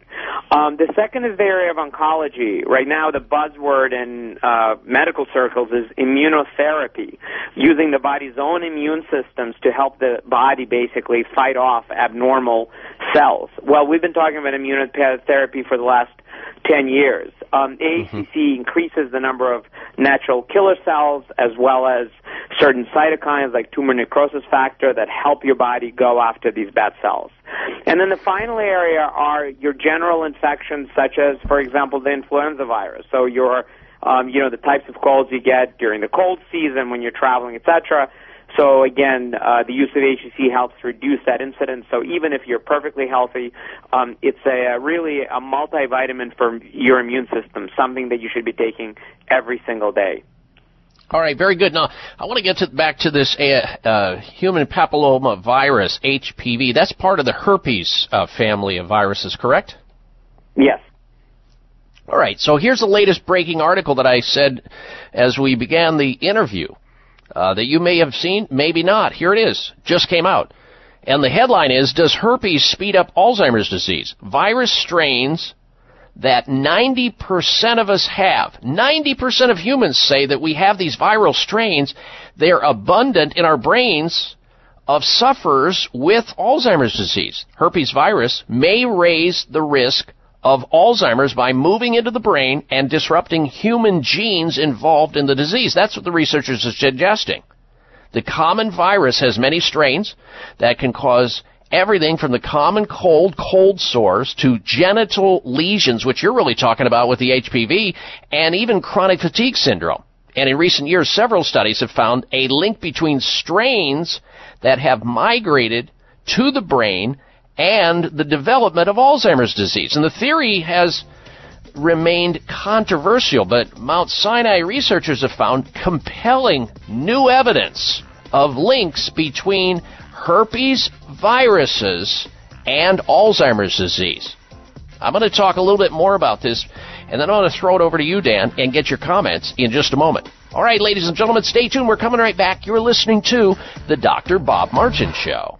Um, the second is the area of oncology. Right now, the buzzword in uh, medical circles is immunotherapy, using the body's own immune systems to help the body basically fight off abnormal cells. Well, we've been talking about immunotherapy for the last 10 years. Um, AHCC increases the number of natural killer cells as well as certain cytokines like tumor necrosis factor that help your body go after these bad cells. And then the final area are your general infections such as, for example, the influenza virus. So your, um, you know, the types of colds you get during the cold season when you're traveling, etc. So again, uh, the use of AHCC helps reduce that incidence. So even if you're perfectly healthy, um, it's a, a really a multivitamin for your immune system, something that you should be taking every single day. All right, very good. Now, I want to get to, back to this uh, uh, human papilloma virus, HPV. That's part of the herpes uh, family of viruses, correct? Yes. All right, so here's the latest breaking article that I said as we began the interview uh, that you may have seen, maybe not. Here it is, just came out. And the headline is Does herpes speed up Alzheimer's disease? Virus strains that 90% of us have. 90% of humans say that we have these viral strains. They're abundant in our brains of sufferers with Alzheimer's disease. Herpes virus may raise the risk of Alzheimer's by moving into the brain and disrupting human genes involved in the disease. That's what the researchers are suggesting. The common virus has many strains that can cause everything from the common cold, cold sores to genital lesions, which you're really talking about with the HPV, and even chronic fatigue syndrome. And in recent years, several studies have found a link between strains that have migrated to the brain and the development of Alzheimer's disease. And the theory has remained controversial, but Mount Sinai researchers have found compelling new evidence of links between herpes viruses and Alzheimer's disease. I'm going to talk a little bit more about this, and then I'm going to throw it over to you, Dan, and get your comments in just a moment. All right, ladies and gentlemen, stay tuned. We're coming right back. You're listening to The Dr. Bob Martin Show.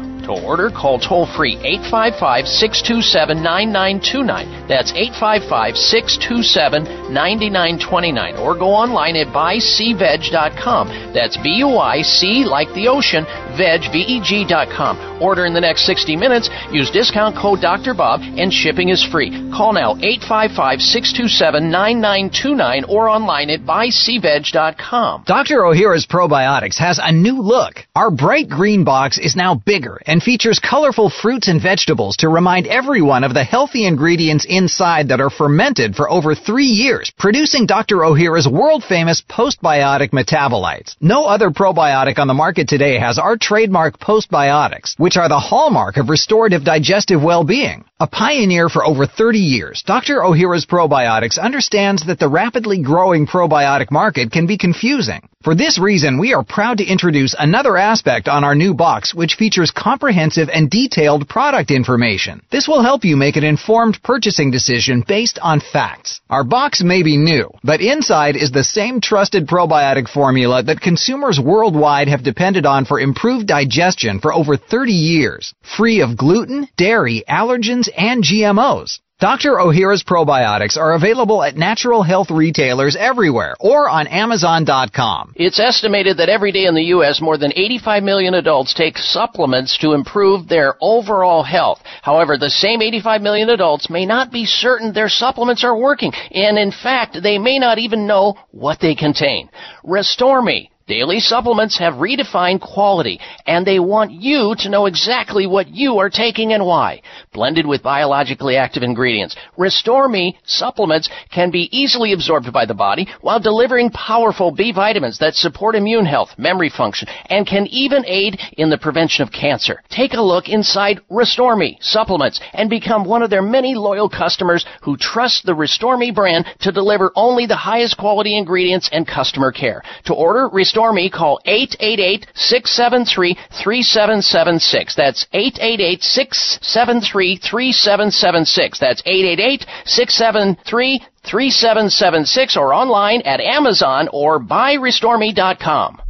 To order, call toll free 855 627 9929. That's 855 627 9929. Or go online at buycveg.com. That's B U I C like the ocean, veg, V E G.com. Order in the next 60 minutes. Use discount code Dr. Bob and shipping is free. Call now 855 627 9929 or online at buycveg.com. Dr. Ohhira's Probiotics has a new look. Our bright green box is now bigger and features colorful fruits and vegetables to remind everyone of the healthy ingredients inside that are fermented for over three years, producing Dr. Ohhira's world famous postbiotic metabolites. No other probiotic on the market today has our trademark postbiotics, which are the hallmark of restorative digestive well-being. A pioneer for over 30 years, Dr. Ohhira's Probiotics understands that the rapidly growing probiotic market can be confusing. For this reason, we are proud to introduce another aspect on our new box which features comprehensive and detailed product information. This will help you make an informed purchasing decision based on facts. Our box may be new, but inside is the same trusted probiotic formula that consumers worldwide have depended on for improved digestion for over 30 years, free of gluten, dairy, allergens, and GMOs. Dr. Ohhira's probiotics are available at natural health retailers everywhere or on Amazon.com. It's estimated that every day in the U.S., more than 85 million adults take supplements to improve their overall health. However, the same 85 million adults may not be certain their supplements are working, and in fact, they may not even know what they contain. Restore Me Daily supplements have redefined quality, and they want you to know exactly what you are taking and why. Blended with biologically active ingredients, Restore Me supplements can be easily absorbed by the body while delivering powerful B vitamins that support immune health, memory function, and can even aid in the prevention of cancer. Take a look inside Restore Me supplements and become one of their many loyal customers who trust the Restore Me brand to deliver only the highest quality ingredients and customer care. To order Restore Me, call 888-673-3776. That's 888-673-3776. That's 888-673-3776 or online at Amazon or buyrestoreme.com.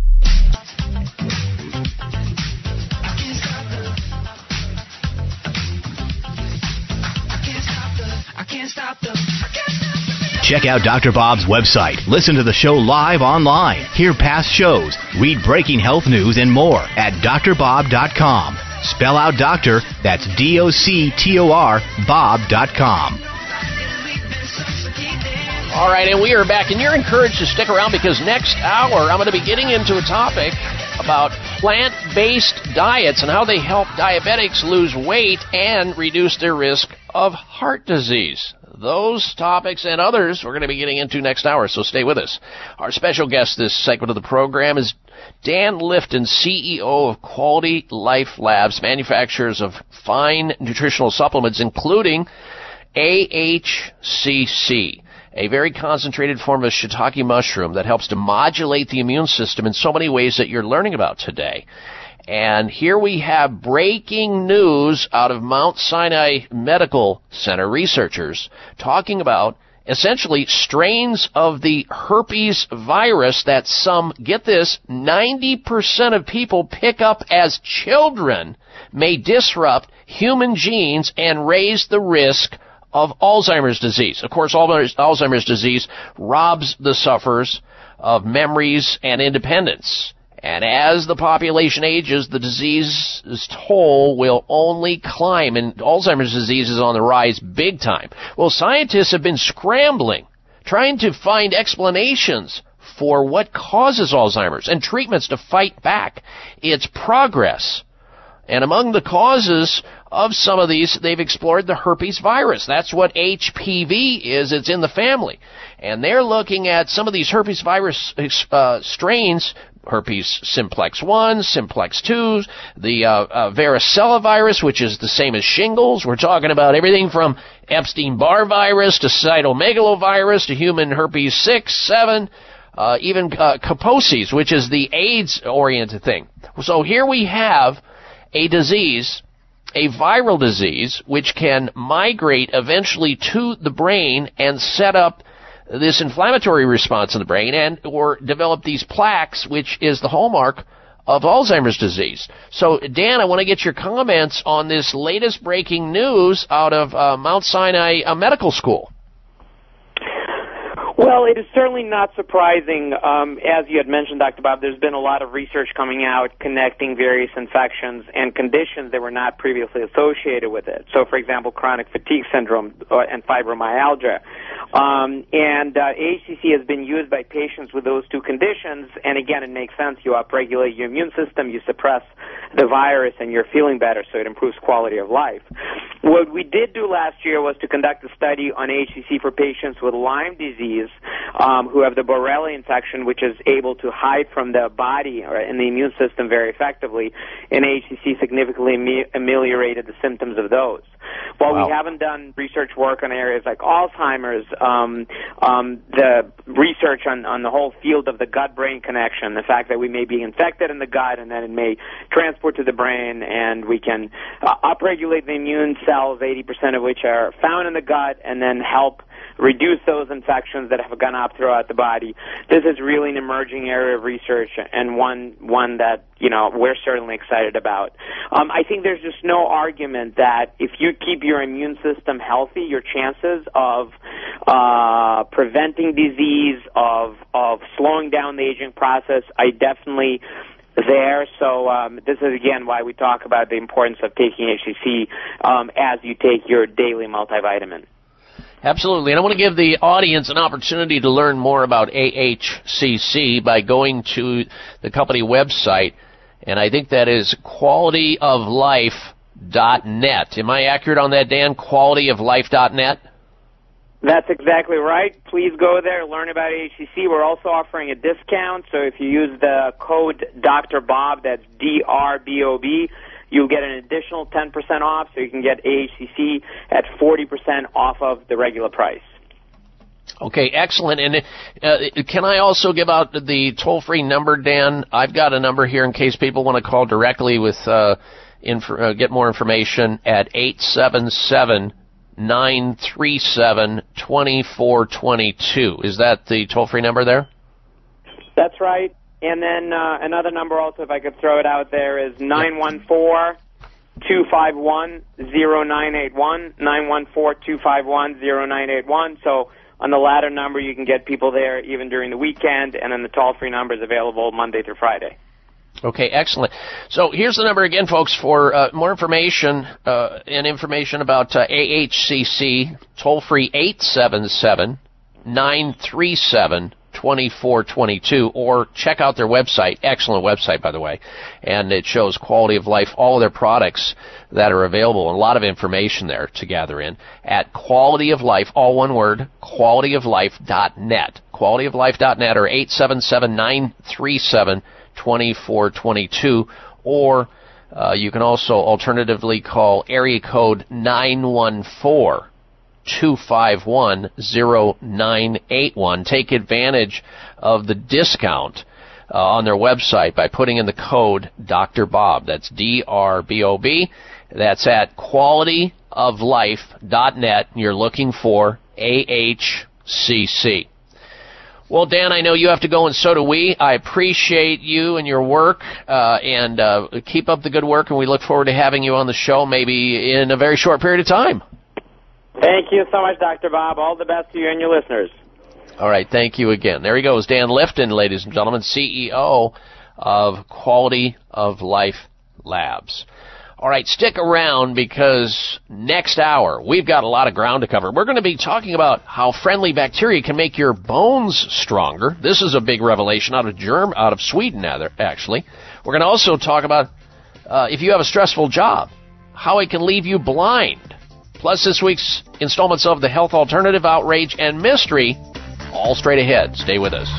Check out Dr. Bob's website. Listen to the show live online. Hear past shows. Read breaking health news and more at drbob.com. Spell out doctor, that's D O C T O R, Bob.com. All right, and we are back, and you're encouraged to stick around because next hour I'm going to be getting into a topic about plant based diets and how they help diabetics lose weight and reduce their risk of heart disease. Those topics and others we're going to be getting into next hour, so stay with us. Our special guest this segment of the program is Dan Lifton, CEO of Quality Life Labs, manufacturers of fine nutritional supplements, including AHCC a very concentrated form of shiitake mushroom that helps to modulate the immune system in so many ways that you're learning about today. And here we have breaking news out of Mount Sinai Medical Center researchers talking about essentially strains of the herpes virus that some, get this, 90% of people pick up as children may disrupt human genes and raise the risk of Alzheimer's disease. Of course, Alzheimer's, disease robs the sufferers of memories and independence. And as the population ages, the disease's toll will only climb, and Alzheimer's disease is on the rise big time. Well, scientists have been scrambling, trying to find explanations for what causes Alzheimer's and treatments to fight back its progress. And among the causes of some of these, they've explored the herpes virus. That's what HPV is. It's in the family. And they're looking at some of these herpes virus uh, strains, herpes simplex 1, simplex 2, the uh, uh, varicella virus, which is the same as shingles. We're talking about everything from Epstein-Barr virus to cytomegalovirus to human herpes 6, 7, uh, even uh, Kaposi's, which is the AIDS-oriented thing. So here we have a disease, a viral disease, which can migrate eventually to the brain and set up this inflammatory response in the brain and or develop these plaques, which is the hallmark of Alzheimer's disease. So, Dan, I want to get your comments on this latest breaking news out of uh, Mount Sinai uh, Medical School. Well, it is certainly not surprising. Um, as you had mentioned, Dr. Bob, there's been a lot of research coming out connecting various infections and conditions that were not previously associated with it. So, for example, chronic fatigue syndrome uh, and fibromyalgia. Um, and uh, AHCC has been used by patients with those two conditions. And again, it makes sense. You upregulate your immune system, you suppress the virus, and you're feeling better, so it improves quality of life. What we did do last year was to conduct a study on AHCC for patients with Lyme disease um, who have the Borrelia infection, which is able to hide from the body or in the immune system very effectively. And AHCC significantly ame- ameliorated the symptoms of those. While Wow. we haven't done research work on areas like Alzheimer's, um, um, the research on, on the whole field of the gut-brain connection, the fact that we may be infected in the gut and then it may transport to the brain, and we can uh, upregulate the immune cells, 80% of which are found in the gut, and then help reduce those infections that have gone up throughout the body. This is really an emerging area of research and one one that you know we're certainly excited about. Um, I think there's just no argument that if you keep your immune system healthy, your chances of uh, preventing disease, of of slowing down the aging process, I definitely there. So um, this is again why we talk about the importance of taking AHCC um, as you take your daily multivitamin. Absolutely. And I want to give the audience an opportunity to learn more about AHCC by going to the company website. And I think that is qualityoflife.net. Am I accurate on that, Dan? Qualityoflife.net? That's exactly right. Please go there, learn about AHCC. We're also offering a discount, so if you use the code Dr. Bob, that's D R B O B, you'll get an additional 10% off, so you can get AHCC at 40% off of the regular price. Okay, excellent. And uh, can I also give out the toll free number, Dan? I've got a number here in case people want to call directly with uh, inf- uh, get more information at eight seven seven nine three seven twenty four twenty two. Is that the toll free number there? That's right. And then uh, another number also, if I could throw it out there, is 914 251 0981. 914 251 0981. So on the latter number, you can get people there even during the weekend, and then the toll free number is available Monday through Friday. Okay, excellent. So here's the number again, folks, for uh, more information uh, and information about uh, AHCC, toll free 877 937 2422, or check out their website. Excellent website, by the way. And it shows quality of life, all of their products that are available, and a lot of information there to gather in at quality of life, all one word, qualityoflife.net. Qualityoflife.net or 877 937 2422 or uh, you can also alternatively call area code 914 251 0981. Take advantage of the discount uh, on their website by putting in the code Dr. Bob. That's D R B O B. That's at qualityoflife.net. You're looking for AHCC. Well, Dan, I know you have to go, and so do we. I appreciate you and your work, uh, and uh, keep up the good work. And we look forward to having you on the show, maybe in a very short period of time. Thank you so much, Dr. Bob. All the best to you and your listeners. All right, thank you again. There he goes, Dan Lifton, ladies and gentlemen, CEO of Quality of Life Labs. All right, stick around because next hour we've got a lot of ground to cover. We're going to be talking about how friendly bacteria can make your bones stronger. This is a big revelation out of Germ, out of Sweden, actually. We're going to also talk about uh, if you have a stressful job, how it can leave you blind. Plus, this week's installments of the Health Alternative Outrage and Mystery, all straight ahead. Stay with us.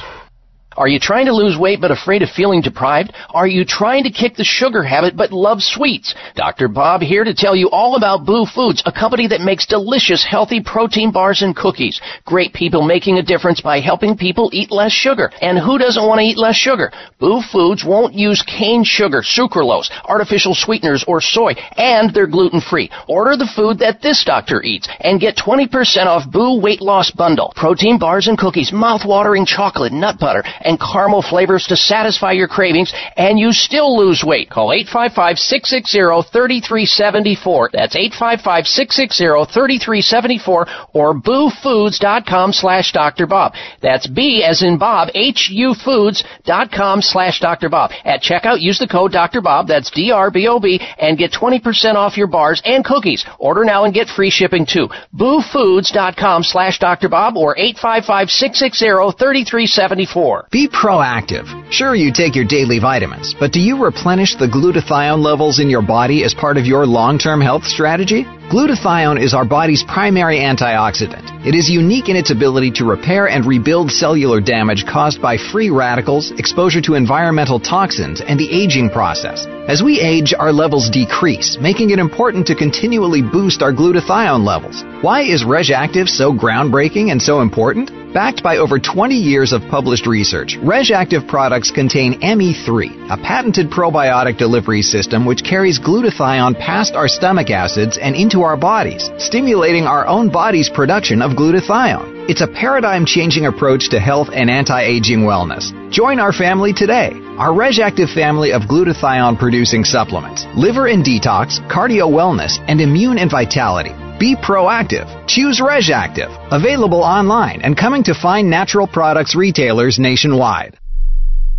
Are you trying to lose weight but afraid of feeling deprived? Are you trying to kick the sugar habit but love sweets? Dr. Bob here to tell you all about BHU Foods, a company that makes delicious, healthy protein bars and cookies. Great people making a difference by helping people eat less sugar. And who doesn't want to eat less sugar? BHU Foods won't use cane sugar, sucralose, artificial sweeteners, or soy, and they're gluten free. Order the food that this doctor eats and get 20% off BHU Weight Loss Bundle. Protein bars and cookies, mouth-watering chocolate, nut butter, and caramel flavors to satisfy your cravings, and you still lose weight. Call 855-660-3374. That's 855-660-3374 or bhufoods.com slash Dr. Bob. That's B as in Bob, H-U foods.com slash Dr. Bob. At checkout, use the code Dr. Bob, that's D-R-B-O-B, and get 20% off your bars and cookies. Order now and get free shipping too. bhufoods.com slash Dr. Bob or 855-660-3374. Be proactive. Sure, you take your daily vitamins, but do you replenish the glutathione levels in your body as part of your long-term health strategy? Glutathione is our body's primary antioxidant. It is unique in its ability to repair and rebuild cellular damage caused by free radicals, exposure to environmental toxins, and the aging process. As we age, our levels decrease, making it important to continually boost our glutathione levels. Why is Reg'Activ so groundbreaking and so important? Backed by over 20 years of published research, Reg'Activ products contain ME3, a patented probiotic delivery system which carries glutathione past our stomach acids and into our bodies, stimulating our own body's production of glutathione. It's a paradigm changing approach to health and anti aging wellness. Join our family today. Our Reg'Activ family of glutathione producing supplements, liver and detox, cardio wellness, and immune and vitality. Be proactive. Choose Reg'Activ. Available online and coming to fine natural products retailers nationwide.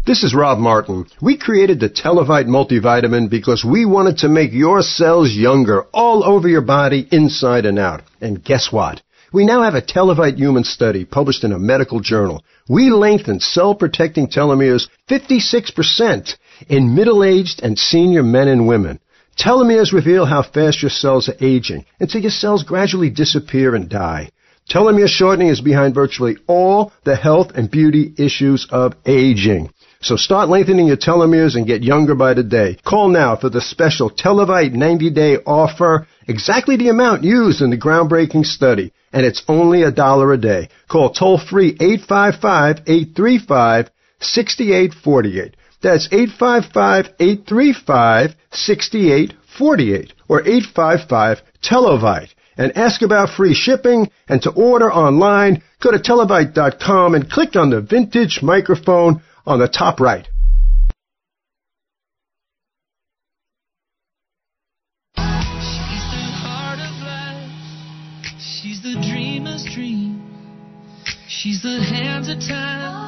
This is Bob Martin. We created the Telovite multivitamin because we wanted to make your cells younger all over your body, inside and out. And guess what? We now have a Telovite human study published in a medical journal. We lengthen cell protecting telomeres 56% in middle-aged and senior men and women. Telomeres reveal how fast your cells are aging until your cells gradually disappear and die. Telomere shortening is behind virtually all the health and beauty issues of aging. So start lengthening your telomeres and get younger by the day. Call now for the special Telovite 90 day offer, exactly the amount used in the groundbreaking study, and it's only a dollar a day. Call toll free 855-835-6848. That's 855-835-6848 or 855-TELOVITE and ask about free shipping and to order online, go to telovite.com and click on the vintage microphone on the top right. She's the dreamer's dream. She's the hands of time.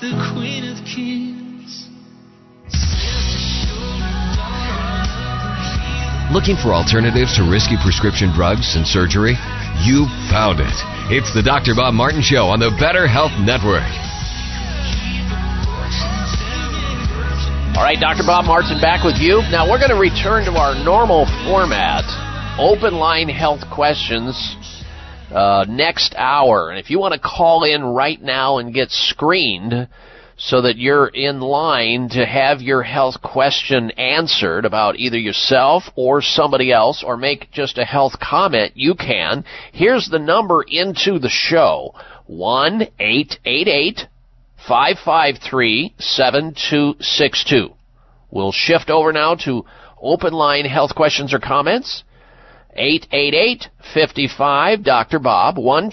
She's the queen of kings. Looking for alternatives to risky prescription drugs and surgery? You found it. It's the Dr. Bob Martin Show on the Better Health Network. All right, Dr. Bob Martin back with you. Now we're going to return to our normal format, open line health questions, uh, next hour. And if you want to call in right now and get screened so that you're in line to have your health question answered about either yourself or somebody else or make just a health comment, you can. Here's the number into the show. 1 888 553 7262. We'll shift over now to open line health questions or comments. 888 855 Dr. Bob, 1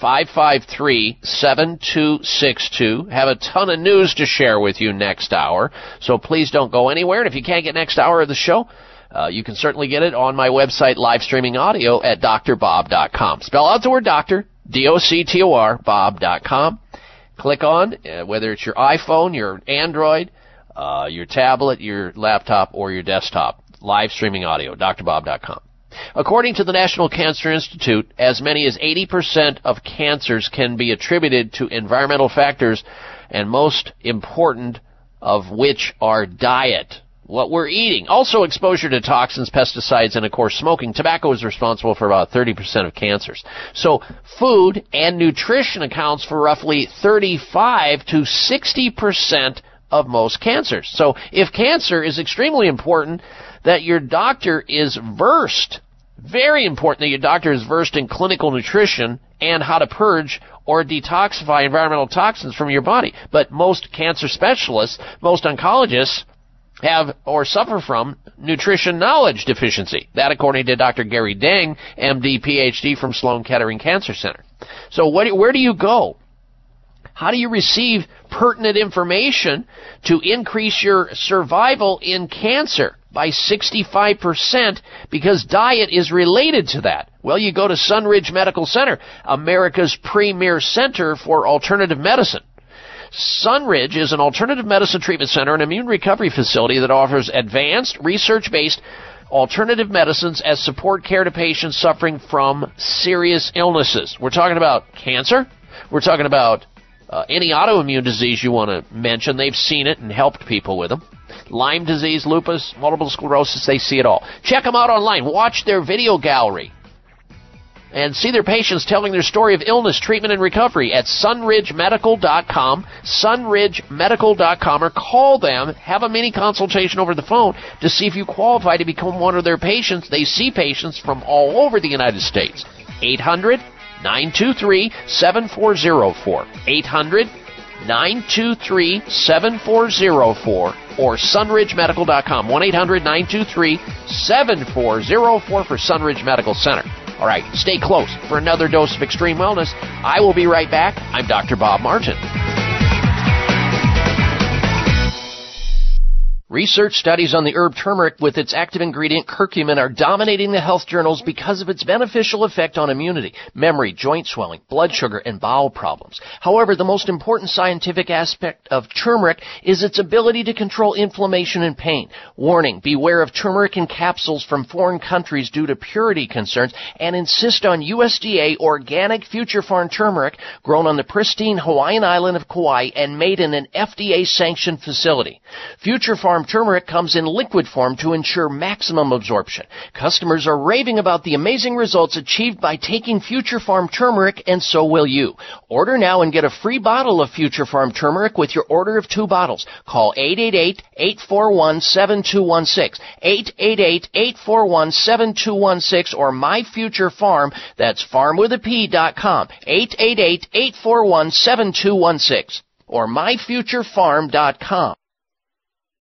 553 7262. Have a ton of news to share with you next hour, so please don't go anywhere. And if you can't get next hour of the show, uh, you can certainly get it on my website, live streaming audio at drbob.com. Spell out the word doctor, D-O-C-T-O-R, bob.com. Click on, uh, whether it's your iPhone, your Android, uh, your tablet, your laptop, or your desktop. Live streaming audio, drbob.com. According to the National Cancer Institute, as many as 80% of cancers can be attributed to environmental factors, and most important of which are diet what we're eating. Also, exposure to toxins, pesticides, and of course, smoking. Tobacco is responsible for about 30% of cancers. So, food and nutrition accounts for roughly 35 to 60% of most cancers. So, if cancer is extremely important, that your doctor is versed, very important that your doctor is versed in clinical nutrition and how to purge or detoxify environmental toxins from your body. But most cancer specialists, most oncologists, have or suffer from nutrition knowledge deficiency. That according to Dr. Gary Deng, MD, PhD from Sloan Kettering Cancer Center. So what, where do you go? How do you receive pertinent information to increase your survival in cancer by 65% because diet is related to that? Well, you go to Sunridge Medical Center, America's premier center for alternative medicine. Sunridge is an alternative medicine treatment center and immune recovery facility that offers advanced, research based alternative medicines as support care to patients suffering from serious illnesses. We're talking about cancer. We're talking about uh, any autoimmune disease you want to mention. They've seen it and helped people with them. Lyme disease, lupus, multiple sclerosis, they see it all. Check them out online. Watch their video gallery and see their patients telling their story of illness, treatment, and recovery at sunridgemedical.com, sunridgemedical.com, or call them, have a mini consultation over the phone to see if you qualify to become one of their patients. They see patients from all over the United States. 800 923 7404. 800 923 7404 or sunridgemedical.com. 1 800 923 7404 for Sunridge Medical Center. All right, stay close for another dose of extreme wellness. I will be right back. I'm Dr. Bob Martin. Research studies on the herb turmeric with its active ingredient curcumin are dominating the health journals because of its beneficial effect on immunity, memory, joint swelling, blood sugar, and bowel problems. However, the most important scientific aspect of turmeric is its ability to control inflammation and pain. Warning, beware of turmeric in capsules from foreign countries due to purity concerns and insist on USDA organic future farm turmeric grown on the pristine Hawaiian island of Kauai and made in an FDA sanctioned facility. Future farm turmeric comes in liquid form to ensure maximum absorption. Customers are raving about the amazing results achieved by taking Future Farm turmeric, and so will you. Order now and get a free bottle of Future Farm turmeric with your order of two bottles. Call 888-841-7216, 888-841-7216, or myfuturefarm, that's farm with a P dot com, 888-841-7216, or myfuturefarm.com.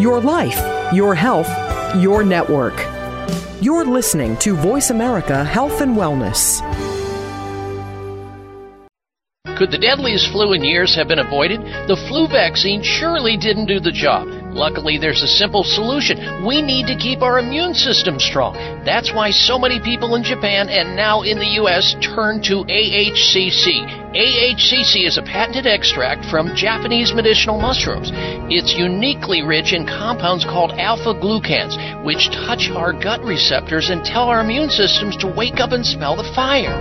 Your life, your health, your network. You're listening to Voice America Health and Wellness. Could the deadliest flu in years have been avoided? The flu vaccine surely didn't do the job. Luckily, there's a simple solution. We need to keep our immune system strong. That's why so many people in Japan and now in the U.S. turn to AHCC. AHCC is a patented extract from Japanese medicinal mushrooms. It's uniquely rich in compounds called alpha glucans, which touch our gut receptors and tell our immune systems to wake up and smell the fire.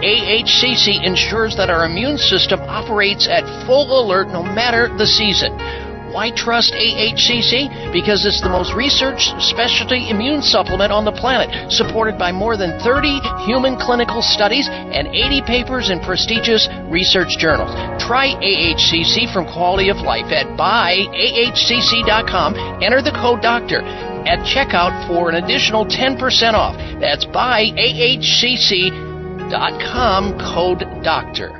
AHCC ensures that our immune system operates at full alert no matter the season. Why trust AHCC? Because it's the most researched specialty immune supplement on the planet, supported by more than 30 human clinical studies and 80 papers in prestigious research journals. Try AHCC from Quality of Life at buyahcc.com. Enter the code DOCTOR at checkout for an additional 10% off. That's buyahcc.com, code DOCTOR.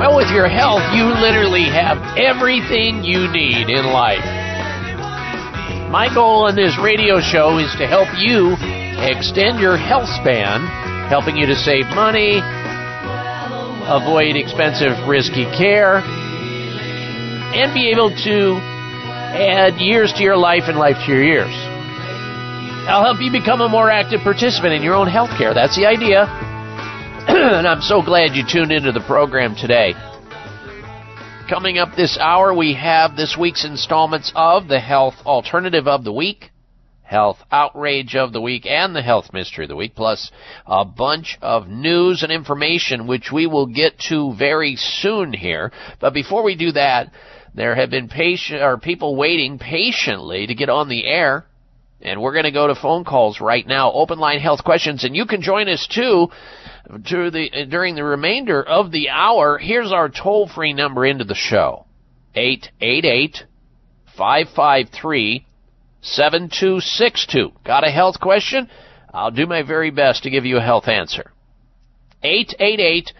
Well, with your health, you literally have everything you need in life. My goal on this radio show is to help you extend your health span, helping you to save money, avoid expensive, risky care, and be able to add years to your life and life to your years. I'll help you become a more active participant in your own health care. That's the idea. and I'm so glad you tuned into the program today. Coming up this hour, we have this week's installments of the Health Alternative of the Week, Health Outrage of the Week, and the Health Mystery of the Week, plus a bunch of news and information which we will get to very soon here. But before we do that, there have been patient or people waiting patiently to get on the air. And we're going to go to phone calls right now, open line health questions, and you can join us too to the during the remainder of the hour. Here's our toll free number into the show: eight eight eight five five three seven two six two. Got a health question? I'll do my very best to give you a health answer. Eight eight eight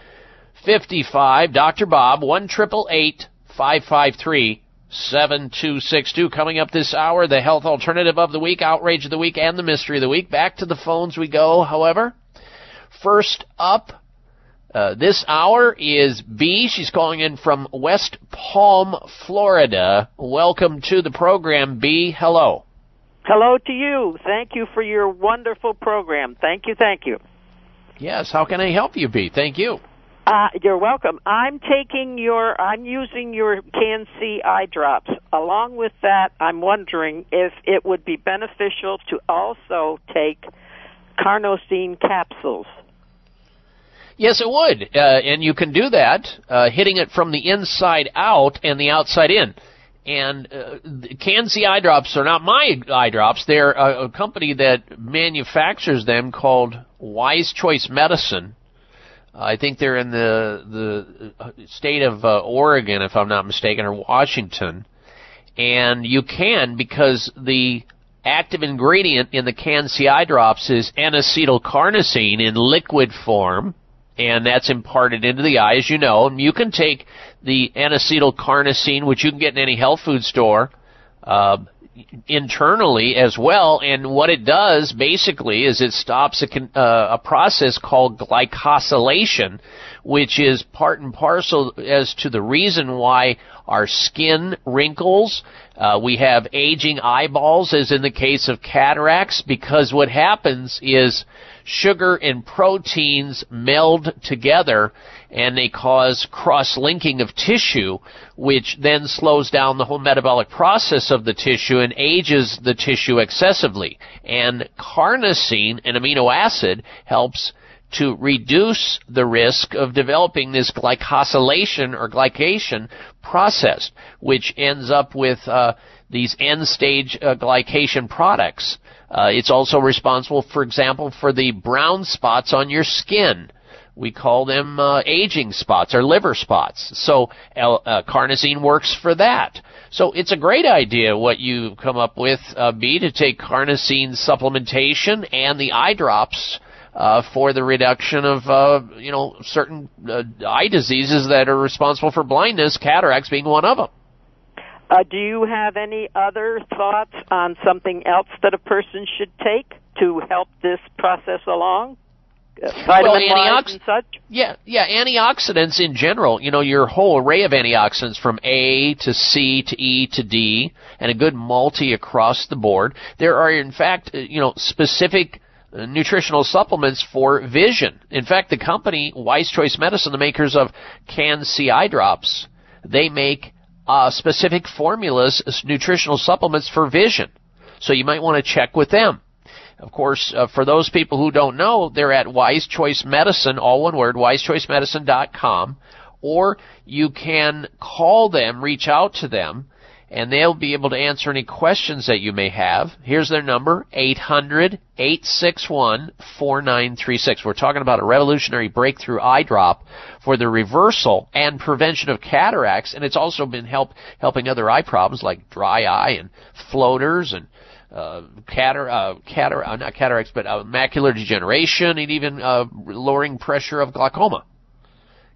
fifty five. Dr. Bob one triple eight five five three. 7262 coming up this hour, the health alternative of the week, outrage of the week, and the mystery of the week. Back to the phones we go, however. First up uh, this hour is B. She's calling in from West Palm, Florida. Welcome to the program, B. Hello. Hello to you. Thank you for your wonderful program. Thank you, thank you. Yes, how can I help you, B? Thank you. Uh, you're welcome. I'm taking your, I'm using your Can C eye drops. Along with that, I'm wondering if it would be beneficial to also take carnosine capsules. Yes, it would. Uh, and you can do that, uh, hitting it from the inside out and the outside in. And uh, eye drops are not my eye drops. They're a, a company that manufactures them called Wise Choice Medicine. I think they're in the the state of uh, Oregon, if I'm not mistaken, or Washington. And you can because the active ingredient in the Can-C eye drops is N-acetylcarnosine in liquid form, and that's imparted into the eye, as you know. And you can take the N-acetylcarnosine, which you can get in any health food store, uh, internally as well. And what it does basically is it stops a, uh, a process called glycosylation, which is part and parcel as to the reason why our skin wrinkles. Uh, we have aging eyeballs, as in the case of cataracts, because what happens is sugar and proteins meld together and they cause cross-linking of tissue, which then slows down the whole metabolic process of the tissue and ages the tissue excessively. And carnosine, an amino acid, helps to reduce the risk of developing this glycosylation or glycation process, which ends up with uh, these end-stage uh, glycation products. Uh, it's also responsible, for example, for the brown spots on your skin. We call them uh, aging spots or liver spots. So uh, carnosine works for that. So it's a great idea what you come up with, uh, B, to take carnosine supplementation and the eye drops uh, for the reduction of uh, you know certain uh, eye diseases that are responsible for blindness, cataracts being one of them. Uh, do you have any other thoughts on something else that a person should take to help this process along? Uh, well, vitamin antiox- and such? Yeah, yeah, antioxidants in general, you know, your whole array of antioxidants from A to C to E to D, and a good multi across the board. There are, in fact, uh, you know, specific uh, nutritional supplements for vision. In fact, the company, Wise Choice Medicine, the makers of Can-C eye drops, they make uh, specific formulas, nutritional supplements for vision. So you might want to check with them. Of course, uh, for those people who don't know, they're at Wise Choice Medicine, all one word, wisechoicemedicine.com, or you can call them, reach out to them, and they'll be able to answer any questions that you may have. Here's their number, 800-861-4936. We're talking about a revolutionary breakthrough eye drop for the reversal and prevention of cataracts, and it's also been help, helping other eye problems like dry eye and floaters and uh, catar- uh, catar- uh, not cataracts, but uh, macular degeneration and even uh, lowering pressure of glaucoma.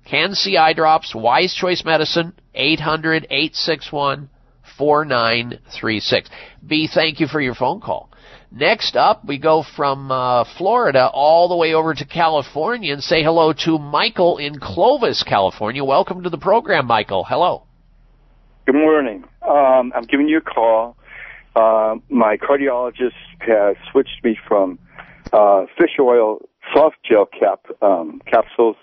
Can-C eye drops, Wise Choice Medicine, 800-861 4936. B, thank you for your phone call. Next up, we go from uh, Florida all the way over to California and say hello to Michael in Clovis, California. Welcome to the program, Michael. Hello. Good morning. Um, I'm giving you a call. Uh, my cardiologist has switched me from uh, fish oil soft gel cap um, capsules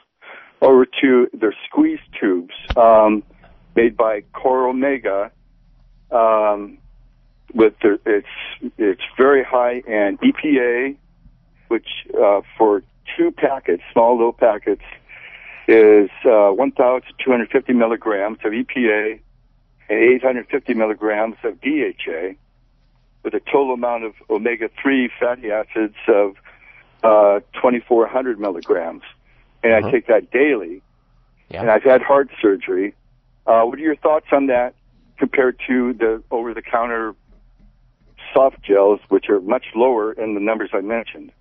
over to their squeeze tubes um, made by Coromega. Um, with the, it's it's very high in EPA, which uh, for two packets, small little packets, is uh, 1,250 milligrams of EPA and 850 milligrams of DHA, with a total amount of omega-3 fatty acids of uh, 2,400 milligrams. And I take that daily. Yeah. And I've had heart surgery. Uh, what are your thoughts on that compared to the over-the-counter soft gels, which are much lower in the numbers I mentioned?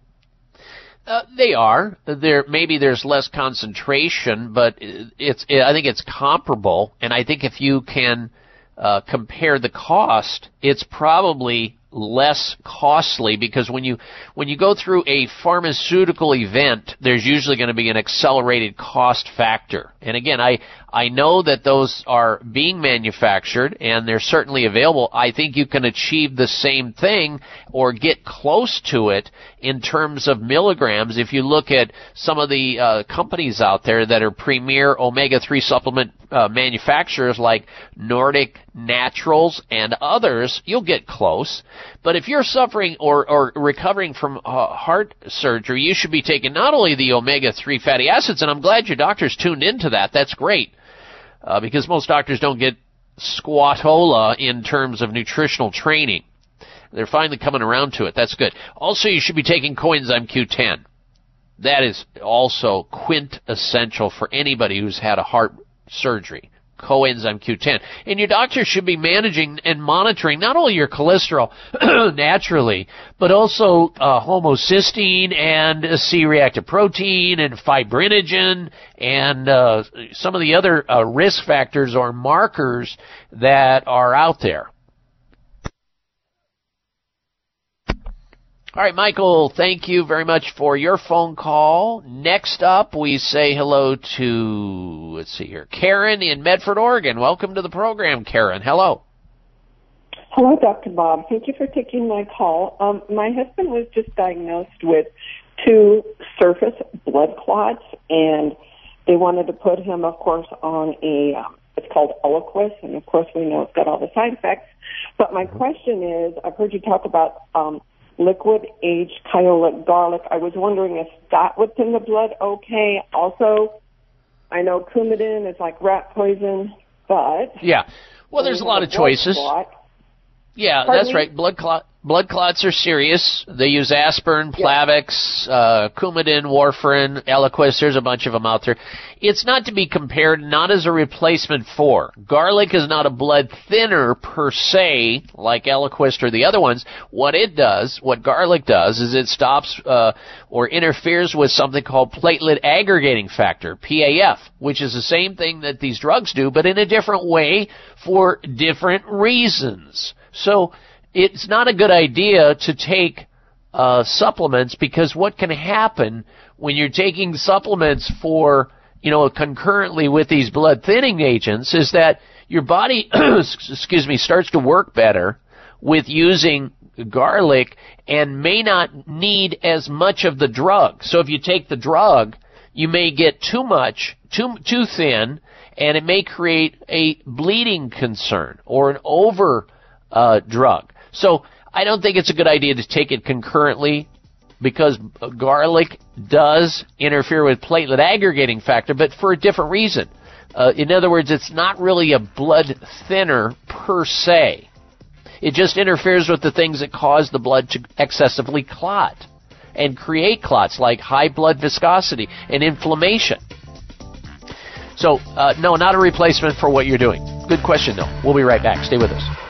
Uh, they are. There maybe there's less concentration, but it's. I think it's comparable, and I think if you can uh, compare the cost, it's probably less costly because when you when you go through a pharmaceutical event there's usually going to be an accelerated cost factor and again i i know that those are being manufactured and they're certainly available i think you can achieve the same thing or get close to it in terms of milligrams if you look at some of the uh, companies out there that are premier omega-3 supplement uh, manufacturers like Nordic Naturals and others, you'll get close. But if you're suffering or, or recovering from uh, heart surgery, you should be taking not only the omega-3 fatty acids, and I'm glad your doctor's tuned into that. That's great. Uh, because most doctors don't get squatola in terms of nutritional training. They're finally coming around to it. That's good. Also, you should be taking coenzyme Q10. That is also quintessential for anybody who's had a heart surgery. Coenzyme Q10. And your doctor should be managing and monitoring not only your cholesterol naturally, but also uh, homocysteine and C-reactive protein and fibrinogen and uh, some of the other uh, risk factors or markers that are out there. All right, Michael, thank you very much for your phone call. Next up, we say hello to, let's see here, Karen in Medford, Oregon. Welcome to the program, Karen. Hello. Hello, Dr. Bob. Thank you for taking my call. Um, my husband was just diagnosed with two surface blood clots, and they wanted to put him, of course, on a um, it's called Eliquis, and of course we know it's got all the side effects. But my question is, I've heard you talk about um, liquid aged kyolic garlic. I was wondering if that was in the blood okay. Also, I know Coumadin is like rat poison, but Yeah. Well, there's a lot of choices. clot. Yeah, Pardon that's me? right. Blood clot blood clots are serious. They use aspirin, Plavix, uh, Coumadin, warfarin, Eliquis. There's a bunch of them out there. It's not to be compared, not as a replacement for. Garlic is not a blood thinner per se, like Eliquis or the other ones. What it does, what garlic does, is it stops uh, or interferes with something called platelet aggregating factor, PAF, which is the same thing that these drugs do, but in a different way for different reasons. So it's not a good idea to take uh, supplements because what can happen when you're taking supplements for you know concurrently with these blood thinning agents is that your body excuse me starts to work better with using garlic and may not need as much of the drug. So if you take the drug, you may get too much, too too thin, and it may create a bleeding concern or an over uh, drug. So I don't think it's a good idea to take it concurrently because garlic does interfere with platelet aggregating factor, but for a different reason. Uh, in other words, it's not really a blood thinner per se. It just interferes with the things that cause the blood to excessively clot and create clots like high blood viscosity and inflammation. So, uh, no, not a replacement for what you're doing. Good question, though. We'll be right back. Stay with us.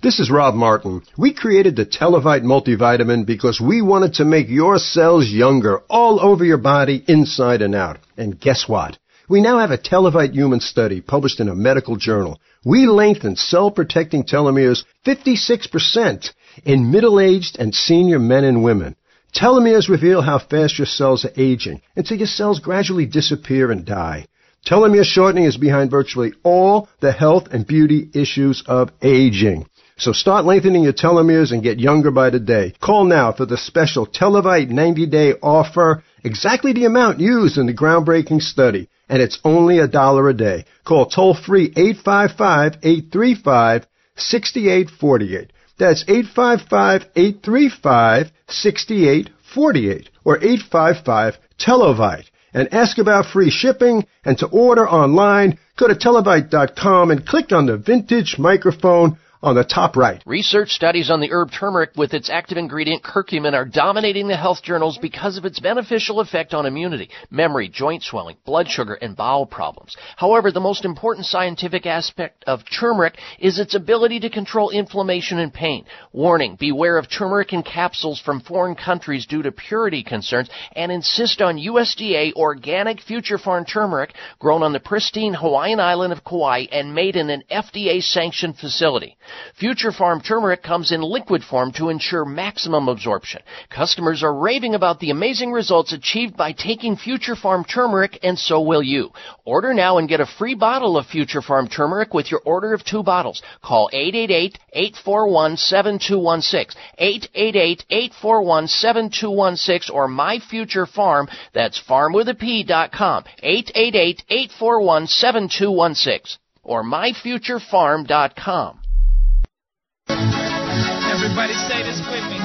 This is Bob Martin. We created the Telovite multivitamin because we wanted to make your cells younger all over your body, inside and out. And guess what? We now have a Telovite human study published in a medical journal. We lengthen cell protecting telomeres 56% in middle-aged and senior men and women. Telomeres reveal how fast your cells are aging until your cells gradually disappear and die. Telomere shortening is behind virtually all the health and beauty issues of aging. So start lengthening your telomeres and get younger by the day. Call now for the special Telovite 90 day offer, exactly the amount used in the groundbreaking study, and it's only a dollar a day. Call toll free 855-835-6848. That's 855-835-6848 or 855 Telovite and ask about free shipping and to order online, go to telovite.com and click on the vintage microphone on the top right. Research studies on the herb turmeric with its active ingredient curcumin are dominating the health journals because of its beneficial effect on immunity, memory, joint swelling, blood sugar, and bowel problems. However, the most important scientific aspect of turmeric is its ability to control inflammation and pain. Warning, beware of turmeric in capsules from foreign countries due to purity concerns and insist on USDA organic future farm turmeric grown on the pristine Hawaiian island of Kauai and made in an FDA sanctioned facility. Future Farm turmeric comes in liquid form to ensure maximum absorption. Customers are raving about the amazing results achieved by taking Future Farm turmeric, and so will you. Order now and get a free bottle of Future Farm turmeric with your order of two bottles. Call 888-841-7216, 888-841-7216, or My Future Farm, that's farm with a P dot com, 888-841-7216, or myfuturefarm.com. Everybody say this with me.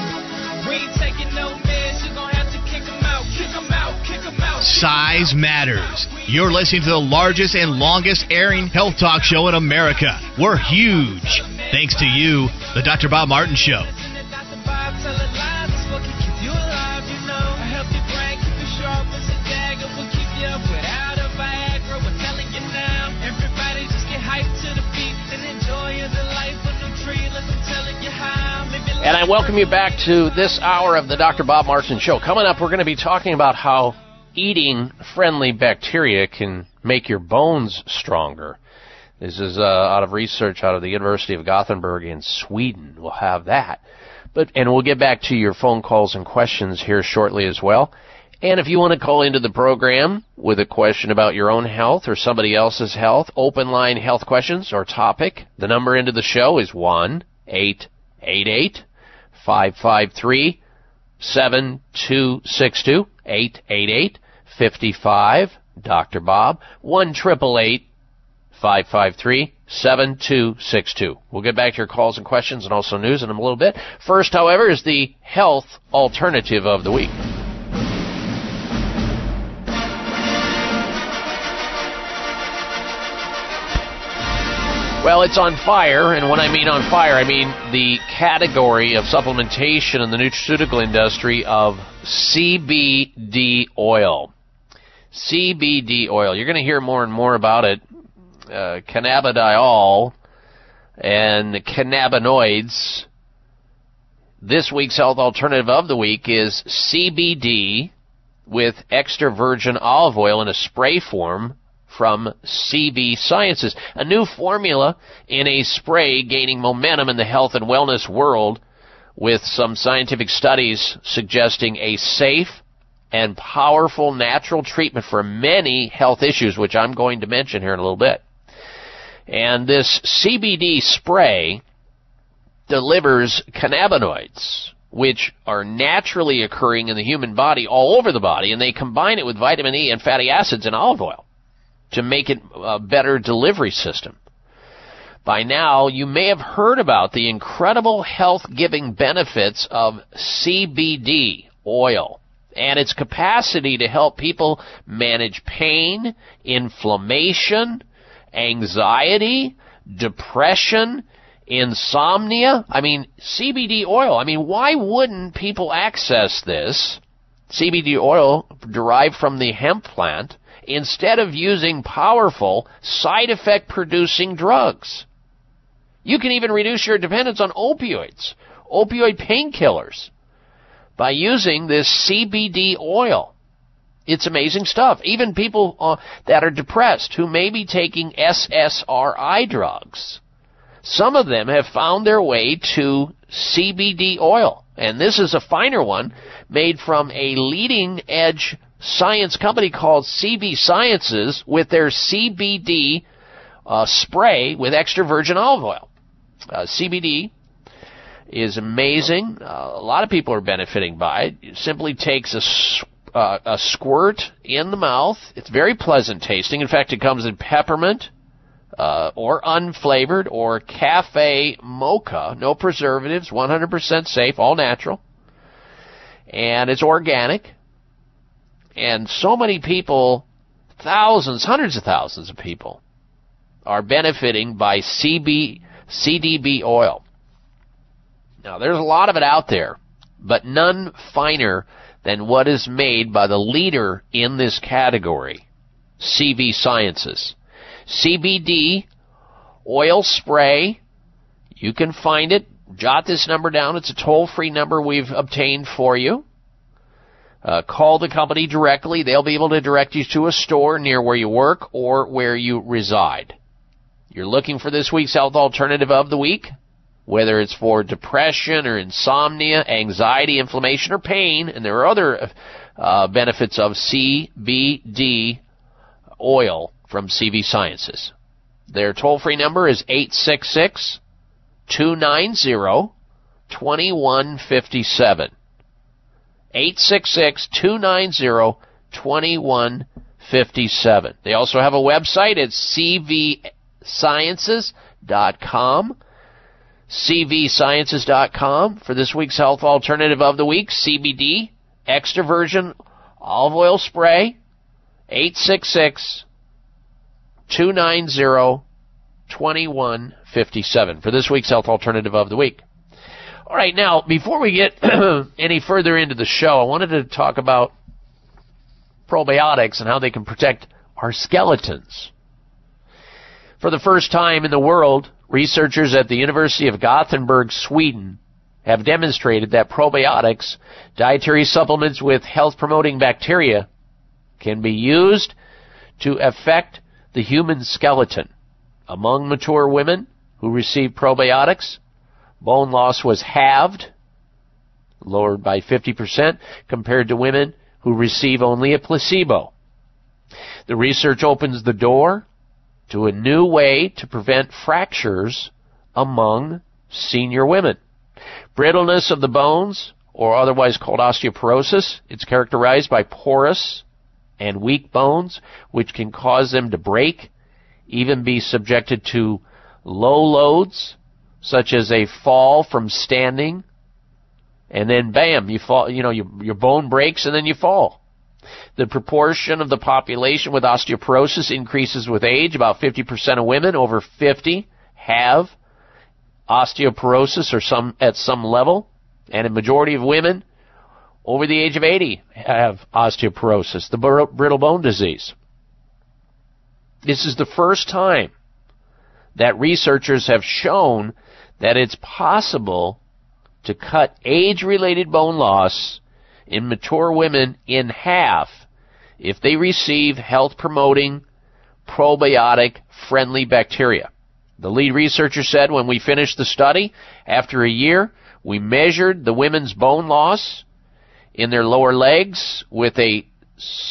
We ain't taking no meds, you gon' have to kick 'em out, kick 'em out, kick 'em out. Size matters. You're listening to the largest and longest airing health talk show in America. We're huge. Thanks to you, the Dr. Bob Martin Show. And I welcome you back to this hour of the Dr. Bob Martin Show. Coming up, we're going to be talking about how eating friendly bacteria can make your bones stronger. This is uh, out of research out of the University of Gothenburg in Sweden. We'll have that. But and we'll get back to your phone calls and questions here shortly as well. And if you want to call into the program with a question about your own health or somebody else's health, open line health questions or topic, the number into the show is one eight eight eight five five three seven two six two eight eight eight fifty five. Dr. Bob one triple eight 553-7262. We'll get back to your calls and questions and also news in a little bit. First, however, is the health alternative of the week. Well, it's on fire, and when I mean on fire, I mean the category of supplementation in the nutraceutical industry of CBD oil. CBD oil. You're going to hear more and more about it uh, cannabidiol and cannabinoids. This week's health alternative of the week is CBD with extra virgin olive oil in a spray form from CV Sciences, a new formula in a spray gaining momentum in the health and wellness world with some scientific studies suggesting a safe and powerful natural treatment for many health issues, which I'm going to mention here in a little bit. And this CBD spray delivers cannabinoids, which are naturally occurring in the human body all over the body, and they combine it with vitamin E and fatty acids in olive oil to make it a better delivery system. By now, you may have heard about the incredible health giving benefits of CBD oil and its capacity to help people manage pain, inflammation, anxiety, depression, insomnia. I mean, CBD oil. I mean, why wouldn't people access this CBD oil derived from the hemp plant instead of using powerful side effect producing drugs? You can even reduce your dependence on opioids, opioid painkillers, by using this CBD oil. It's amazing stuff. Even people uh, that are depressed who may be taking SSRI drugs, some of them have found their way to CBD oil. And this is a finer one made from a leading edge science company called CV Sciences with their CBD uh, spray with extra virgin olive oil. Uh, CBD is amazing. Uh, a lot of people are benefiting by it. It simply takes a, uh, a squirt in the mouth. It's very pleasant tasting. In fact, it comes in peppermint uh, or unflavored or cafe mocha. No preservatives, 100% safe, all natural. And it's organic. And so many people, thousands, hundreds of thousands of people, are benefiting by CB, CDB oil. Now, there's a lot of it out there, but none finer than what is made by the leader in this category, CV Sciences. CBD oil spray, you can find it. Jot this number down. It's a toll free number we've obtained for you. Uh, call the company directly. They'll be able to direct you to a store near where you work or where you reside. You're looking for this week's health alternative of the week? whether it's for depression or insomnia, anxiety, inflammation, or pain, and there are other uh, benefits of CBD oil from CV Sciences. Their toll free number is 866 290 2157. 866 290 2157. They also have a website at cvsciences.com. cvsciences.com for this week's health alternative of the week CBD extra virgin olive oil spray 866 290 2157 for this week's health alternative of the week. All right, now, before we get any further into the show, I wanted to talk about probiotics and how they can protect our skeletons. For the first time in the world, researchers at the University of Gothenburg, Sweden, have demonstrated that probiotics, dietary supplements with health promoting bacteria, can be used to affect the human skeleton. Among mature women who receive probiotics, bone loss was halved, lowered by 50%, compared to women who receive only a placebo. The research opens the door to a new way to prevent fractures among senior women. Brittleness of the bones, or otherwise called osteoporosis, it's characterized by porous and weak bones, which can cause them to break, even be subjected to low loads, such as a fall from standing, and then bam, you fall, you know, your, your bone breaks and then you fall. The proportion of the population with osteoporosis increases with age. About 50% of women over 50 have osteoporosis or some at some level, and a majority of women over the age of 80 have osteoporosis, the brittle bone disease. This is the first time that researchers have shown that it's possible to cut age-related bone loss in mature women in half if they receive health-promoting probiotic friendly bacteria. The lead researcher said when we finished the study, after a year, we measured the women's bone loss in their lower legs with a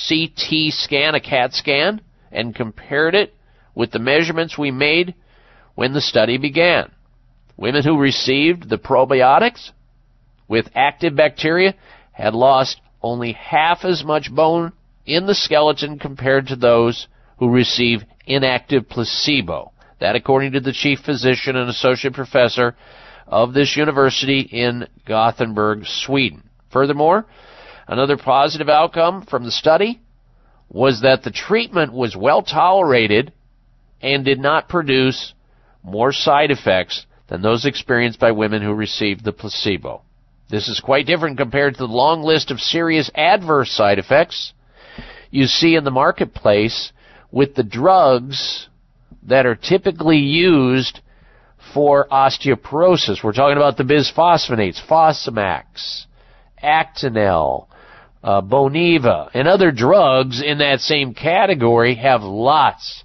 CT scan, a CAT scan, and compared it with the measurements we made when the study began. Women who received the probiotics with active bacteria had lost only half as much bone in the skeleton compared to those who received inactive placebo. That according to the chief physician and associate professor of this university in Gothenburg, Sweden. Furthermore, another positive outcome from the study was that the treatment was well tolerated and did not produce more side effects than those experienced by women who received the placebo. This is quite different compared to the long list of serious adverse side effects you see in the marketplace with the drugs that are typically used for osteoporosis. We're talking about the bisphosphonates, Fosamax, Actonel, uh, Boniva, and other drugs in that same category have lots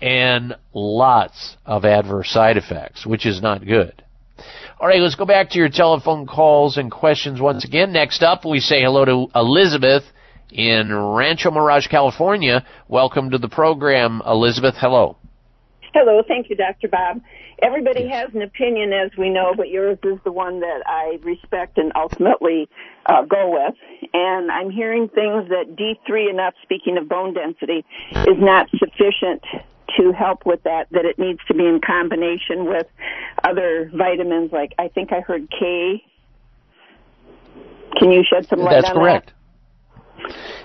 and lots of adverse side effects, which is not good. All right, let's go back to your telephone calls and questions once again. Next up, we say hello to Elizabeth in Rancho Mirage, California. Welcome to the program, Elizabeth. Hello. Hello, thank you, Dr. Bob. Everybody has an opinion, as we know, but yours is the one that I respect and ultimately uh, go with. And I'm hearing things that D3 enough, speaking of bone density, is not sufficient to help with that, that it needs to be in combination with other vitamins, like I think I heard K. Can you shed some light That's on correct. That? That's correct.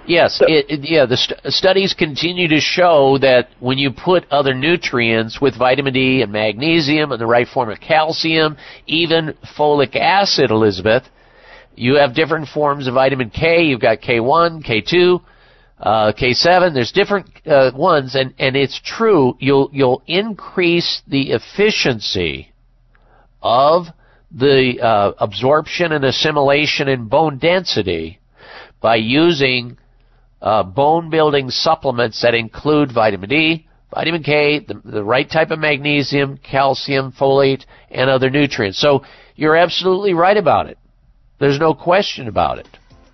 Yes, it, it, yeah. The st- studies continue to show that when you put other nutrients with vitamin D and magnesium and the right form of calcium, even folic acid, Elizabeth, you have different forms of vitamin K. You've got K1, K2, uh, K7. There's different uh, ones, and and it's true. You'll you'll increase the efficiency of the uh, absorption and assimilation and bone density by using uh, bone building supplements that include vitamin D, vitamin K, the, the right type of magnesium, calcium, folate, and other nutrients. So you're absolutely right about it. There's no question about it.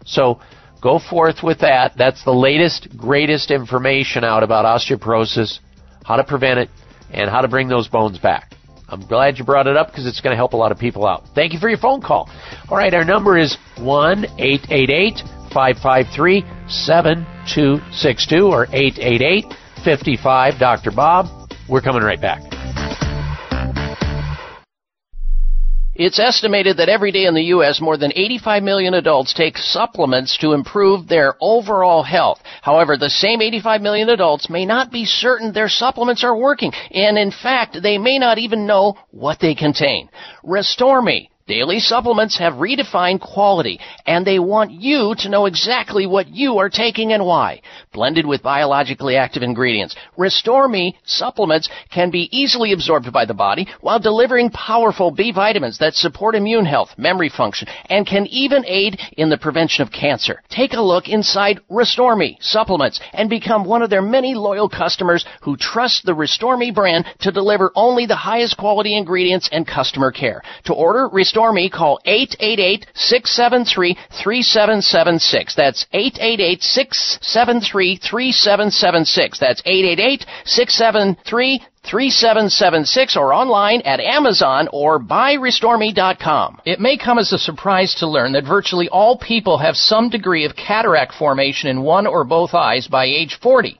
So go forth with that. That's the latest, greatest information out about osteoporosis, how to prevent it, and how to bring those bones back. I'm glad you brought it up because it's going to help a lot of people out. Thank you for your phone call. All right, our number is 1 888 553 7262 or 888 55 Dr. Bob. We're coming right back. It's estimated that every day in the U.S., more than 85 million adults take supplements to improve their overall health. However, the same 85 million adults may not be certain their supplements are working, and in fact, they may not even know what they contain. Restore Me Daily supplements have redefined quality, and they want you to know exactly what you are taking and why. Blended with biologically active ingredients, Restore Me supplements can be easily absorbed by the body while delivering powerful B vitamins that support immune health, memory function, and can even aid in the prevention of cancer. Take a look inside Restore Me supplements and become one of their many loyal customers who trust the Restore Me brand to deliver only the highest quality ingredients and customer care. To order Restore Me, call 888-673-3776. That's 888-673-3776. That's 888-673 3776 or online at Amazon or buyrestoreme.com. It may come as a surprise to learn that virtually all people have some degree of cataract formation in one or both eyes by age 40.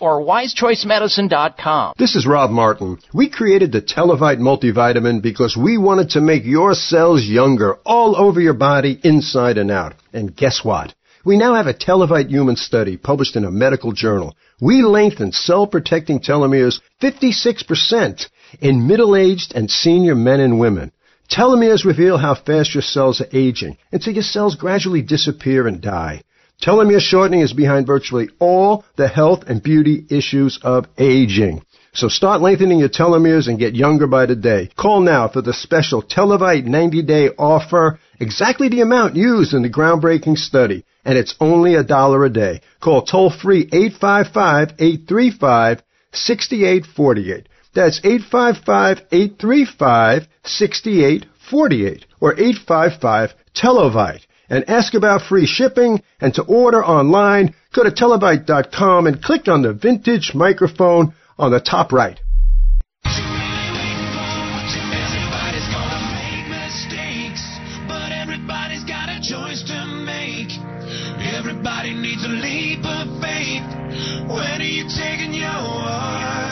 or wisechoicemedicine.com. This is Bob Martin. We created the Telovite multivitamin because we wanted to make your cells younger all over your body, inside and out. And guess what? We now have a Telovite human study published in a medical journal. We lengthened cell-protecting telomeres 56% in middle-aged and senior men and women. Telomeres reveal how fast your cells are aging until your cells gradually disappear and die. Telomere shortening is behind virtually all the health and beauty issues of aging. So start lengthening your telomeres and get younger by the day. Call now for the special Telovite 90-day offer, exactly the amount used in the groundbreaking study, and it's only a dollar a day. Call toll-free 855-835-6848. That's 855-835-6848 or 855-TELOVITE and ask about free shipping and to order online, go to telovite.com and click on the vintage microphone on the top right. Everybody needs a leap of faith. When are you taking yours?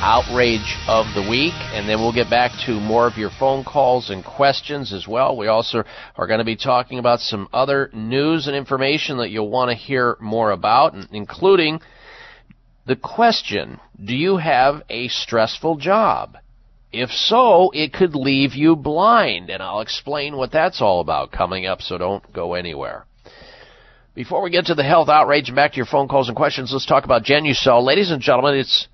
outrage of the week, and then we'll get back to more of your phone calls and questions as well. We also are going to be talking about some other news and information that you'll want to hear more about, including the question Do you have a stressful job? If so, it could leave you blind, and I'll explain what that's all about coming up, so don't go anywhere. Before we get to the health outrage and back to your phone calls and questions, let's talk about Genucel. Ladies and gentlemen, it's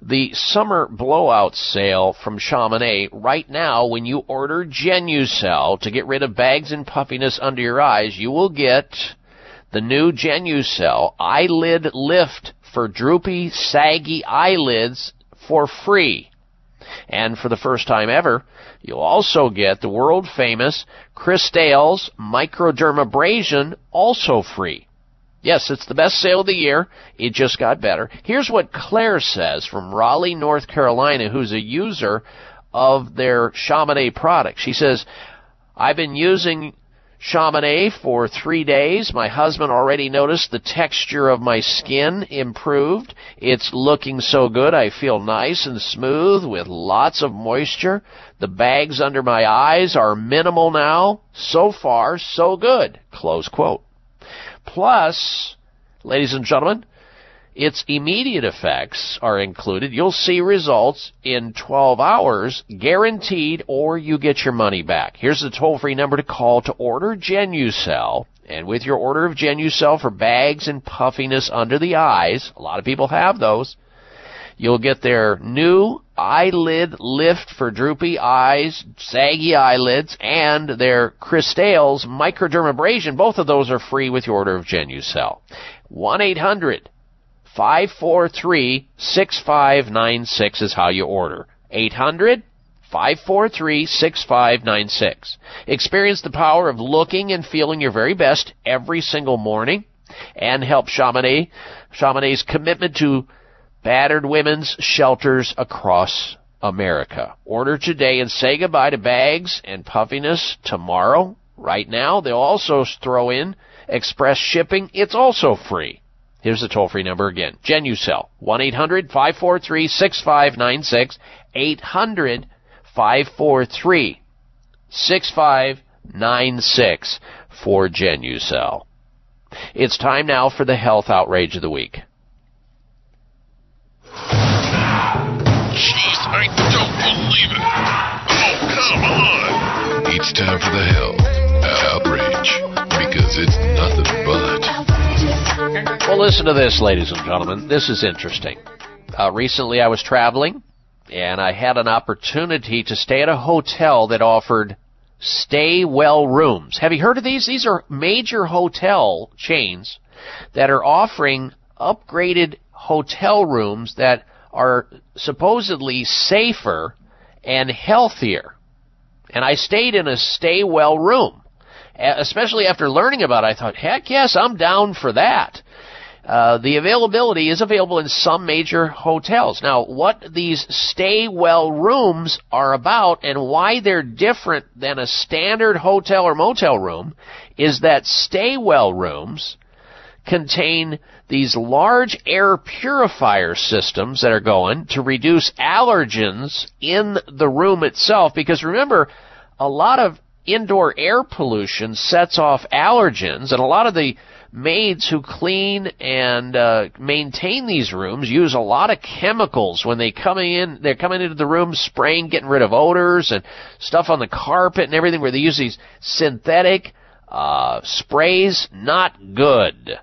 the summer blowout sale from Chamonix right now when you order Genucel to get rid of bags and puffiness under your eyes, you will get the new Genucel eyelid lift for droopy, saggy eyelids for free. And for the first time ever, you'll also get the world famous Crystale's microdermabrasion also free. Yes, it's the best sale of the year. It just got better. Here's what Claire says from Raleigh, North Carolina, who's a user of their Chamonix product. She says, I've been using Chamonix for three days. My husband already noticed the texture of my skin improved. It's looking so good. I feel nice and smooth with lots of moisture. The bags under my eyes are minimal now. So far, so good. Close quote. Plus, ladies and gentlemen, its immediate effects are included. You'll see results in 12 hours, guaranteed, or you get your money back. Here's the toll-free number to call to order Genucel. And with your order of Genucel for bags and puffiness under the eyes, a lot of people have those, you'll get their new eyelid lift for droopy eyes, saggy eyelids, and their Crystale's microdermabrasion. Both of those are free with your order of Genucel. 1-800 543 6596 is how you order. 800 543 6596. Experience the power of looking and feeling your very best every single morning and help Chamonix, Chamonix's commitment to battered women's shelters across America. Order today and say goodbye to bags and puffiness tomorrow. Right now, they'll also throw in express shipping. It's also free. Here's the toll free number again. Genucel, 1 800 543 6596. 800 543 6596 for Genucel. It's time now for the health outrage of the week. Jeez, I don't believe it. Oh, come on. It's time for the health outrage because it's nothing but. Well, listen to this, ladies and gentlemen. This is interesting. Uh, recently, I was traveling, and I had an opportunity to stay at a hotel that offered stay well rooms. Have you heard of these? These are major hotel chains that are offering upgraded hotel rooms that are supposedly safer and healthier. And I stayed in a stay well room. Especially after learning about it, I thought, heck yes, I'm down for that. Uh, the availability is available in some major hotels. Now, what these stay well rooms are about and why they're different than a standard hotel or motel room is that stay well rooms contain these large air purifier systems that are going to reduce allergens in the room itself. Because remember a lot of indoor air pollution sets off allergens and a lot of the maids who clean and uh, maintain these rooms use a lot of chemicals when they come in they're coming into the room spraying getting rid of odors and stuff on the carpet and everything where they use these synthetic uh, sprays. Not good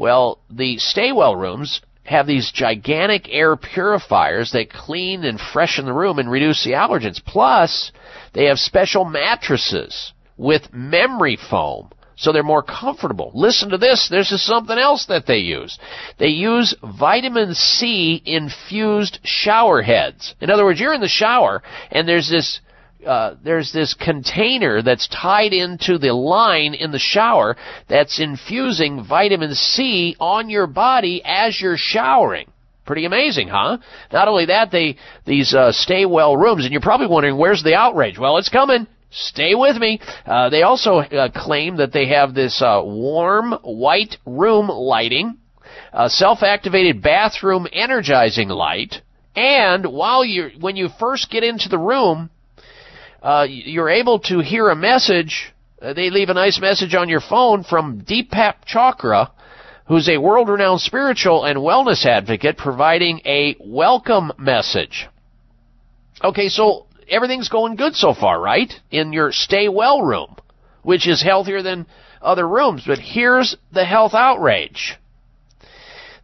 well, the Staywell rooms have these gigantic air purifiers that clean and freshen the room and reduce the allergens. Plus, they have special mattresses with memory foam so they're more comfortable. Listen to this. This is something else that they use. They use vitamin C infused shower heads. In other words, you're in the shower and there's this uh, there's this container that's tied into the line in the shower that's infusing vitamin C on your body as you're showering. Pretty amazing, huh? Not only that, they these uh, stay well rooms, and you're probably wondering where's the outrage. Well, it's coming. Stay with me. Uh, they also uh, claim that they have this uh, warm white room lighting, self-activated bathroom energizing light, and while you when you first get into the room, uh, you're able to hear a message. Uh, they leave a nice message on your phone from Deepak Chopra, who's a world-renowned spiritual and wellness advocate, providing a welcome message. Okay, so everything's going good so far, right? In your stay well room, which is healthier than other rooms. But here's the health outrage.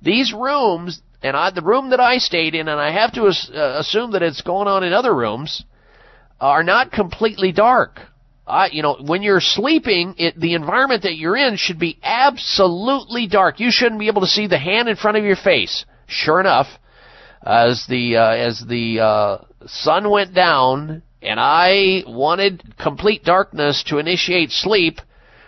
These rooms, and I, the room that I stayed in, and I have to as, uh, assume that it's going on in other rooms, are not completely dark. I, you know, when you're sleeping, it, the environment that you're in should be absolutely dark. You shouldn't be able to see the hand in front of your face. Sure enough, as the uh, as the uh, sun went down and I wanted complete darkness to initiate sleep,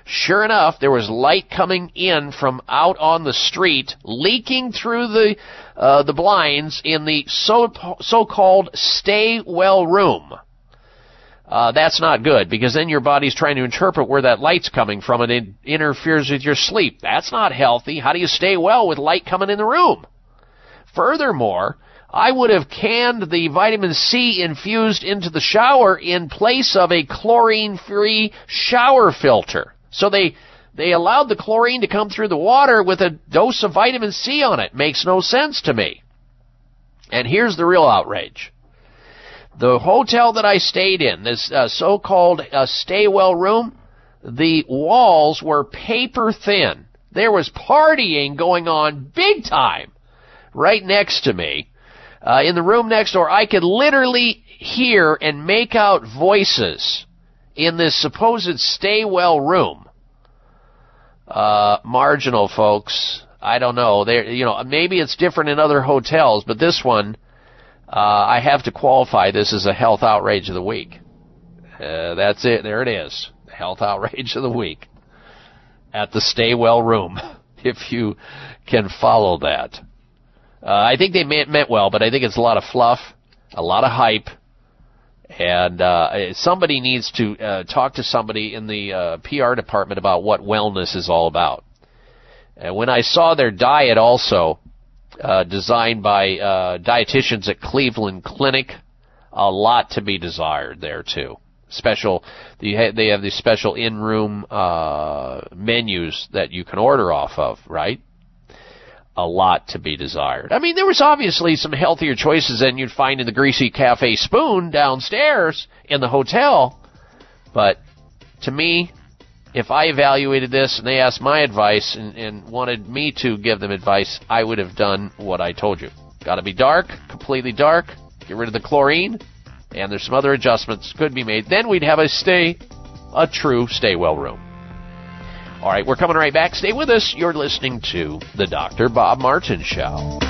sure enough, there was light coming in from out on the street, leaking through the uh, the blinds in the so so-called stay well room. Uh, that's not good because then your body's trying to interpret where that light's coming from and it interferes with your sleep. That's not healthy. How do you stay well with light coming in the room? Furthermore, I would have canned the vitamin C infused into the shower in place of a chlorine-free shower filter. So they they allowed the chlorine to come through the water with a dose of vitamin C on it. Makes no sense to me. And here's the real outrage. The hotel that I stayed in, this uh, so-called uh, stay well room, the walls were paper thin. There was partying going on big time right next to me. Uh, in the room next door, I could literally hear and make out voices in this supposed stay well room. Uh, marginal folks. I don't know. They, you know, maybe it's different in other hotels, but this one, uh, I have to qualify this as a health outrage of the week. Uh, that's it. There it is. Health outrage of the week at the stay well room, if you can follow that. Uh, I think they meant, meant well, but I think it's a lot of fluff, a lot of hype, and uh, somebody needs to uh, talk to somebody in the uh, PR department about what wellness is all about. And when I saw their diet also uh, designed by uh, dietitians at Cleveland Clinic, a lot to be desired there too. Special, they have these special in-room uh, menus that you can order off of, right? a lot to be desired. I mean, there was obviously some healthier choices than you'd find in the greasy cafe spoon downstairs in the hotel. But to me, if I evaluated this and they asked my advice and, and wanted me to give them advice, I would have done what I told you. Got to be dark, completely dark. Get rid of the chlorine, and there's some other adjustments could be made. Then we'd have a stay, a true stay well room. All right, we're coming right back. Stay with us. You're listening to The Dr. Bob Martin Show.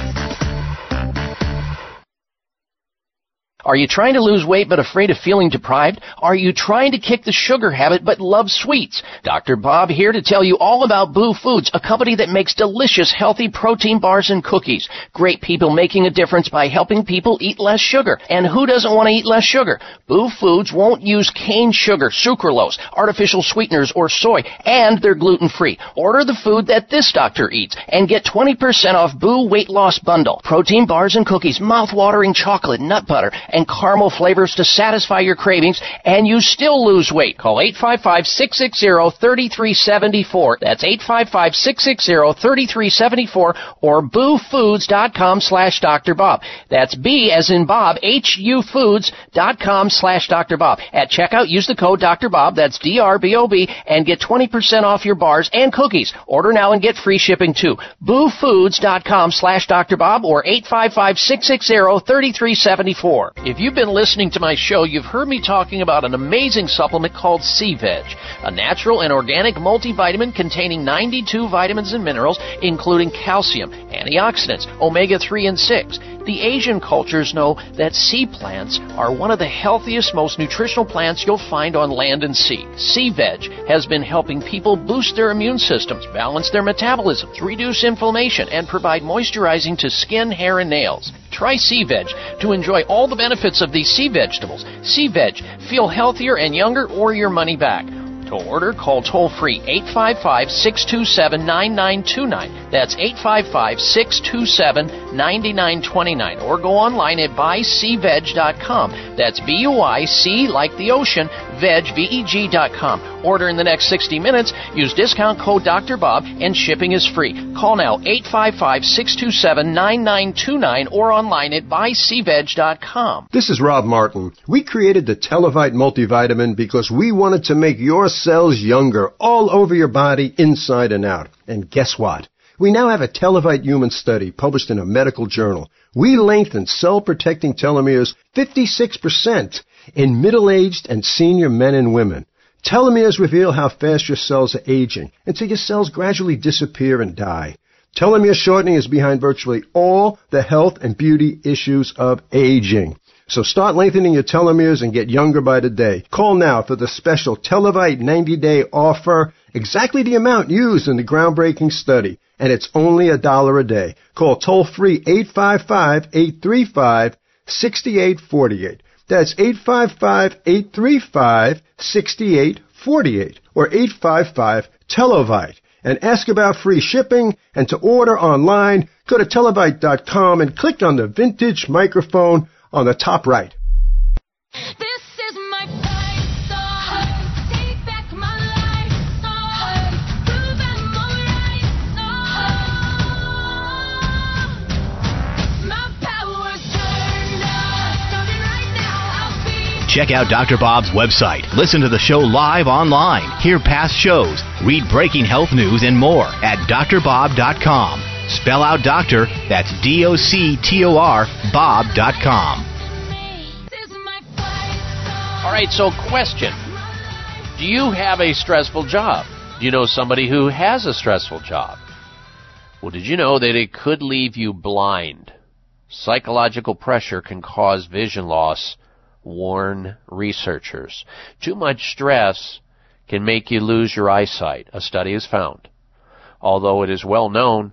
Are you trying to lose weight but afraid of feeling deprived? Are you trying to kick the sugar habit but love sweets? Dr. Bob here to tell you all about BHU Foods, a company that makes delicious, healthy protein bars and cookies. Great people making a difference by helping people eat less sugar. And who doesn't want to eat less sugar? BHU Foods won't use cane sugar, sucralose, artificial sweeteners, or soy, and they're gluten free. Order the food that this doctor eats and get 20% off BHU Weight Loss Bundle. Protein bars and cookies, mouth-watering chocolate, nut butter, caramel flavors to satisfy your cravings, and you still lose weight. Call 855-660-3374. That's 855-660-3374 or bhufoods.com slash Dr. Bob. That's B as in Bob, H-U foods.com slash Dr. Bob. At checkout, use the code Dr. Bob, that's D-R-B-O-B, and get 20% off your bars and cookies. Order now and get free shipping too. bhufoods.com slash Dr. Bob or 855-660-3374. If you've been listening to my show, you've heard me talking about an amazing supplement called Sea Veg, a natural and organic multivitamin containing 92 vitamins and minerals, including calcium, antioxidants, omega 3 and 6. The Asian cultures know that sea plants are one of the healthiest, most nutritional plants you'll find on land and sea. Sea Veg has been helping people boost their immune systems, balance their metabolisms, reduce inflammation, and provide moisturizing to skin, hair, and nails. Try Sea Veg to enjoy all the benefits of these sea vegetables. Sea Veg, feel healthier and younger or your money back. To order, call toll free 855 627 9929. That's 855 627 9929. Or go online at buycveg.com. That's B U I C like the ocean, veg, V-E-G.com. Order in the next 60 minutes. Use discount code Dr. Bob and shipping is free. Call now 855 627 9929 or online at buycveg.com. This is Bob Martin. We created the Telovite multivitamin because we wanted to make your cells younger all over your body, inside and out. And guess what? We now have a Telovite human study published in a medical journal. We lengthen cell protecting telomeres 56% in middle aged and senior men and women. Telomeres reveal how fast your cells are aging until your cells gradually disappear and die. Telomere shortening is behind virtually all the health and beauty issues of aging. So start lengthening your telomeres and get younger by the day. Call now for the special Telovite 90 day offer, exactly the amount used in the groundbreaking study, and it's only a dollar a day. Call toll free 855-835-6848. That's 855-835-6848 or 855-TELOVITE and ask about free shipping and to order online, go to telovite.com and click on the vintage microphone on the top right. Check out Dr. Bob's website. Listen to the show live online. Hear past shows. Read breaking health news and more at drbob.com. Spell out doctor, that's D O C T O R, Bob.com. All right, so question. Do you have a stressful job? Do you know somebody who has a stressful job? Well, did you know that it could leave you blind? Psychological pressure can cause vision loss, warn researchers. Too much stress can make you lose your eyesight, a study has found. Although it is well known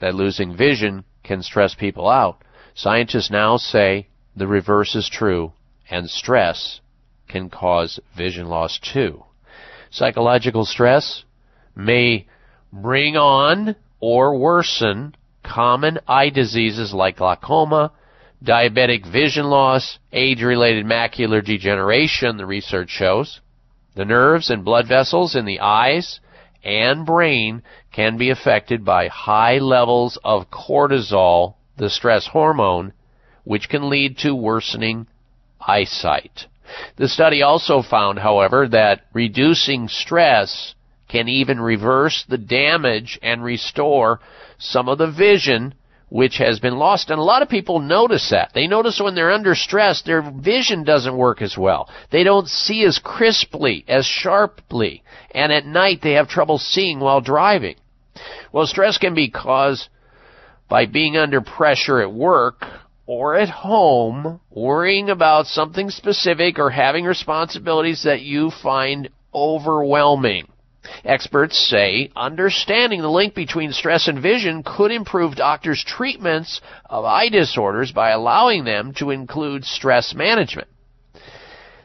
that losing vision can stress people out, scientists now say the reverse is true and stress can cause vision loss too. Psychological stress may bring on or worsen common eye diseases like glaucoma, diabetic vision loss, age-related macular degeneration, the research shows. The nerves and blood vessels in the eyes and brain can be affected by high levels of cortisol, the stress hormone, which can lead to worsening eyesight. The study also found, however, that reducing stress can even reverse the damage and restore some of the vision which has been lost. And a lot of people notice that. They notice when they're under stress, their vision doesn't work as well. They don't see as crisply, as sharply. And at night, they have trouble seeing while driving. Well, stress can be caused by being under pressure at work or at home, worrying about something specific or having responsibilities that you find overwhelming. Experts say understanding the link between stress and vision could improve doctors' treatments of eye disorders by allowing them to include stress management.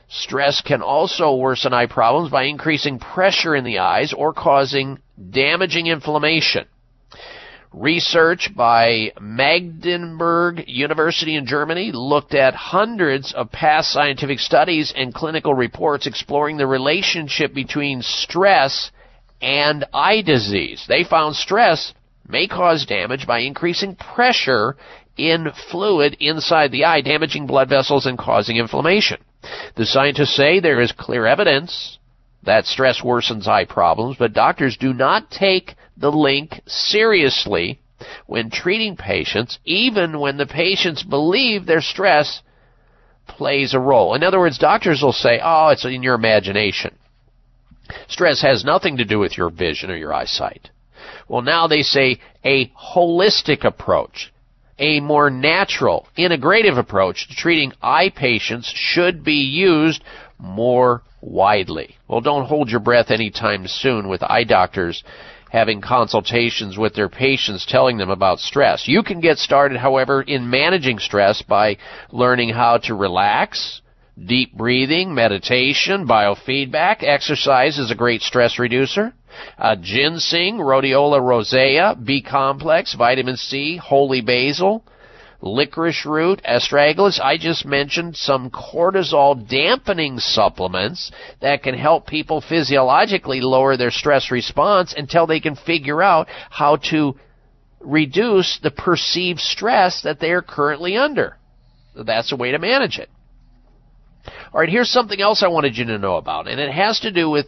Stress can also worsen eye problems by increasing pressure in the eyes or causing damaging inflammation. Research by Magdeburg University in Germany looked at hundreds of past scientific studies and clinical reports exploring the relationship between stress and eye disease. They found stress may cause damage by increasing pressure in fluid inside the eye, damaging blood vessels and causing inflammation. The scientists say there is clear evidence that stress worsens eye problems, but doctors do not take the link seriously when treating patients, even when the patients believe their stress plays a role. In other words, doctors will say, oh, it's in your imagination. Stress has nothing to do with your vision or your eyesight. Well, now they say a holistic approach, a more natural, integrative approach to treating eye patients should be used more widely. Well, don't hold your breath anytime soon with eye doctors having consultations with their patients telling them about stress. You can get started, however, in managing stress by learning how to relax, deep breathing, meditation, biofeedback. Exercise is a great stress reducer. Uh, ginseng, rhodiola rosea, B complex, vitamin C, holy basil, licorice root, astragalus. I just mentioned some cortisol dampening supplements that can help people physiologically lower their stress response until they can figure out how to reduce the perceived stress that they are currently under. That's a way to manage it. All right, here's something else I wanted you to know about, and it has to do with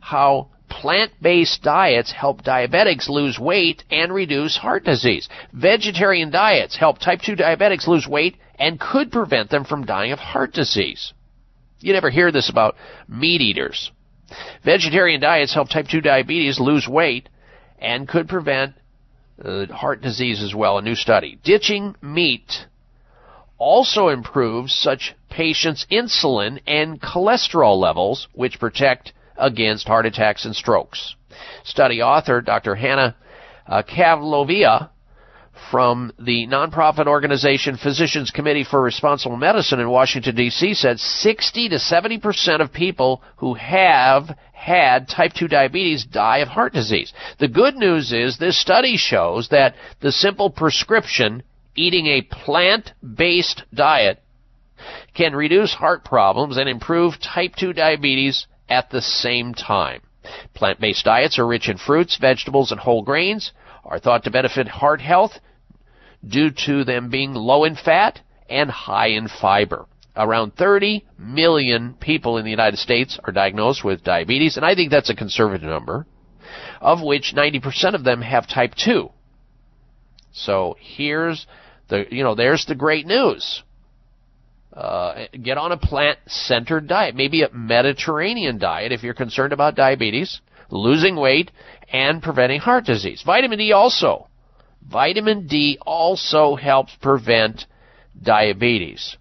how plant-based diets help diabetics lose weight and reduce heart disease. Vegetarian diets help type 2 diabetics lose weight and could prevent them from dying of heart disease. You never hear this about meat eaters. Vegetarian diets help type 2 diabetes lose weight and could prevent uh, heart disease as well, a new study. Ditching meat also improves such patients' insulin and cholesterol levels, which protect against heart attacks and strokes. Study author Dr. Hannah uh, Kahleova from the nonprofit organization Physicians Committee for Responsible Medicine in Washington, D.C. said 60 to 70 percent of people who have had type 2 diabetes die of heart disease. The good news is this study shows that the simple prescription, eating a plant based diet, can reduce heart problems and improve type 2 diabetes at the same time. Plant based diets are rich in fruits, vegetables, and whole grains, are thought to benefit heart health due to them being low in fat and high in fiber. Around 30 million people in the United States are diagnosed with diabetes, and I think that's a conservative number, of which 90% of them have type 2. So here's the, you know, there's the great news. Uh, get on a plant-centered diet, maybe a Mediterranean diet if you're concerned about diabetes, losing weight, and preventing heart disease. Vitamin D also. Vitamin D also helps prevent diabetes.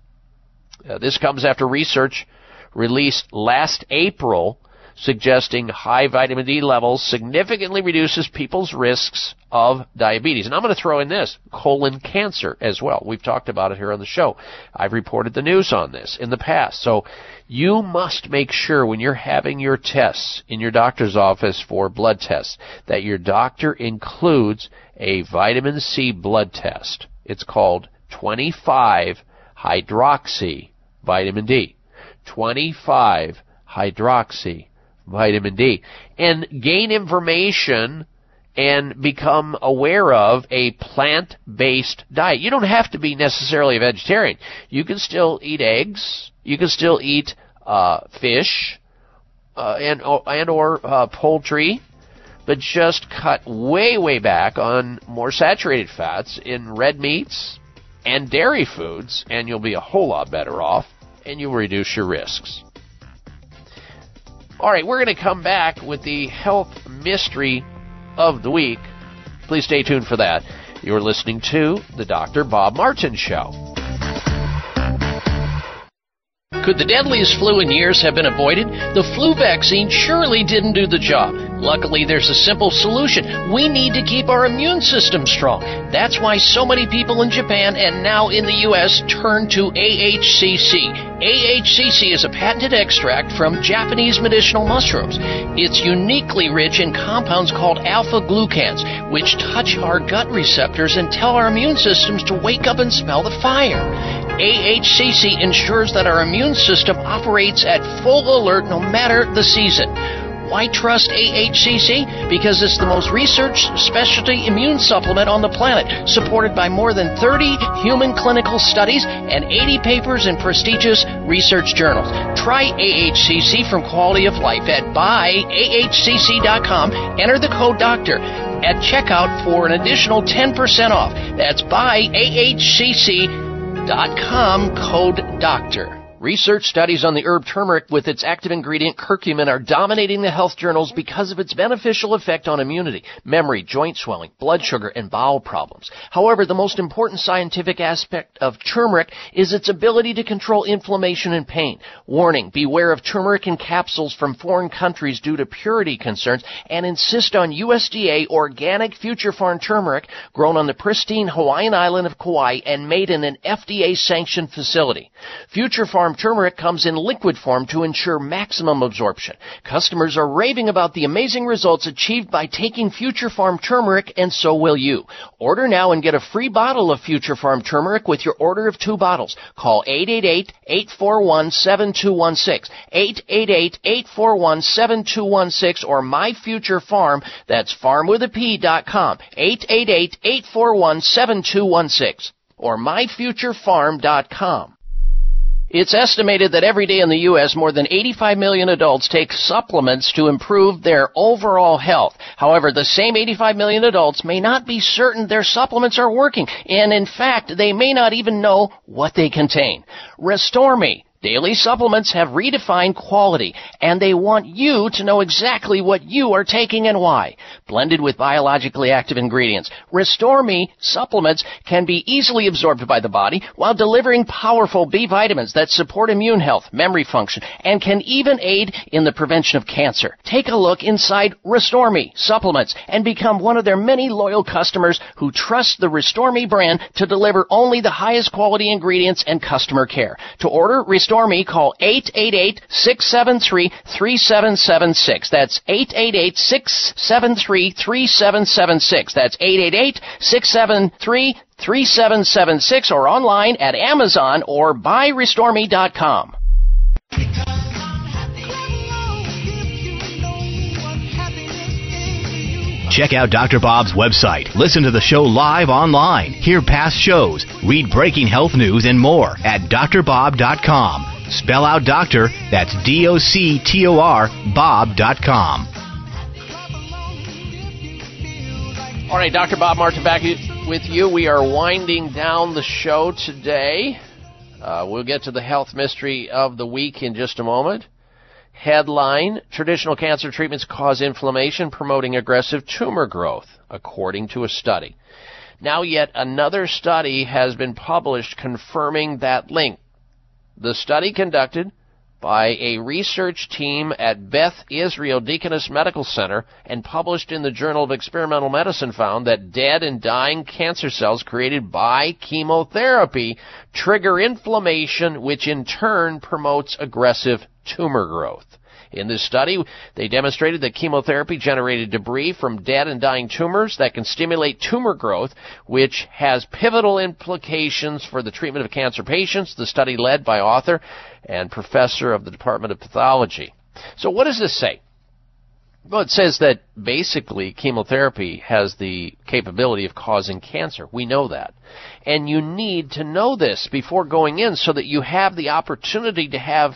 Uh, this comes after research released last April suggesting high vitamin D levels significantly reduces people's risks of diabetes. And I'm going to throw in this colon cancer as well. We've talked about it here on the show. I've reported the news on this in the past. So you must make sure when you're having your tests in your doctor's office for blood tests that your doctor includes a vitamin C blood test. It's called 25 hydroxy vitamin D. 25 hydroxy vitamin D and gain information and become aware of a plant-based diet. You don't have to be necessarily a vegetarian. You can still eat eggs. You can still eat uh, fish uh, and and or uh, poultry, but just cut way way back on more saturated fats in red meats and dairy foods, and you'll be a whole lot better off, and you'll reduce your risks. All right, we're going to come back with the health mystery of the week. Please stay tuned for that. You're listening to the Dr. Bob Martin Show. Could the deadliest flu in years have been avoided? The flu vaccine surely didn't do the job. Luckily, there's a simple solution. We need to keep our immune system strong. That's why so many people in Japan and now in the U.S. turn to AHCC. AHCC is a patented extract from Japanese medicinal mushrooms. It's uniquely rich in compounds called alpha glucans, which touch our gut receptors and tell our immune systems to wake up and smell the fire. AHCC ensures that our immune system operates at full alert no matter the season. Why trust AHCC? Because it's the most researched specialty immune supplement on the planet, supported by more than 30 human clinical studies and 80 papers in prestigious research journals. Try AHCC from Quality of Life at buyahcc.com. Enter the code DOCTOR at checkout for an additional 10% off. That's buyahcc.com code DOCTOR. Research studies on the herb turmeric with its active ingredient curcumin are dominating the health journals because of its beneficial effect on immunity, memory, joint swelling, blood sugar, and bowel problems. However, the most important scientific aspect of turmeric is its ability to control inflammation and pain. Warning, beware of turmeric in capsules from foreign countries due to purity concerns and insist on USDA organic future farm turmeric grown on the pristine Hawaiian island of Kauai and made in an FDA sanctioned facility. Future Farm turmeric comes in liquid form to ensure maximum absorption. Customers are raving about the amazing results achieved by taking Future Farm turmeric, and so will you. Order now and get a free bottle of Future Farm turmeric with your order of two bottles. Call 888-841-7216, 888-841-7216, or MyFutureFarm, that's farm with a P dot com, 888-841-7216, or MyFutureFarm.com. It's estimated that every day in the U.S., more than 85 million adults take supplements to improve their overall health. However, the same 85 million adults may not be certain their supplements are working, and in fact, they may not even know what they contain. Restore Me Daily supplements have redefined quality, and they want you to know exactly what you are taking and why. Blended with biologically active ingredients, Restore Me supplements can be easily absorbed by the body while delivering powerful B vitamins that support immune health, memory function, and can even aid in the prevention of cancer. Take a look inside Restore Me supplements and become one of their many loyal customers who trust the Restore Me brand to deliver only the highest quality ingredients and customer care. To order Me, call 888-673-3776. That's 888-673-3776. That's 888-673-3776 or online at Amazon or buyrestoreme.com. Check out Dr. Bob's website. Listen to the show live online. Hear past shows. Read breaking health news and more at drbob.com. Spell out doctor, that's D O C T O R, Bob.com. All right, Dr. Bob Martin back with you. We are winding down the show today. Uh, we'll get to the health mystery of the week in just a moment. Headline Traditional cancer treatments cause inflammation, promoting aggressive tumor growth, according to a study. Now, yet another study has been published confirming that link. The study conducted by a research team at Beth Israel Deaconess Medical Center and published in the Journal of Experimental Medicine found that dead and dying cancer cells created by chemotherapy trigger inflammation, which in turn promotes aggressive tumor growth. In this study, they demonstrated that chemotherapy generated debris from dead and dying tumors that can stimulate tumor growth, which has pivotal implications for the treatment of cancer patients. The study led by author and professor of the Department of Pathology. So what does this say? Well, it says that basically chemotherapy has the capability of causing cancer. We know that. And you need to know this before going in so that you have the opportunity to have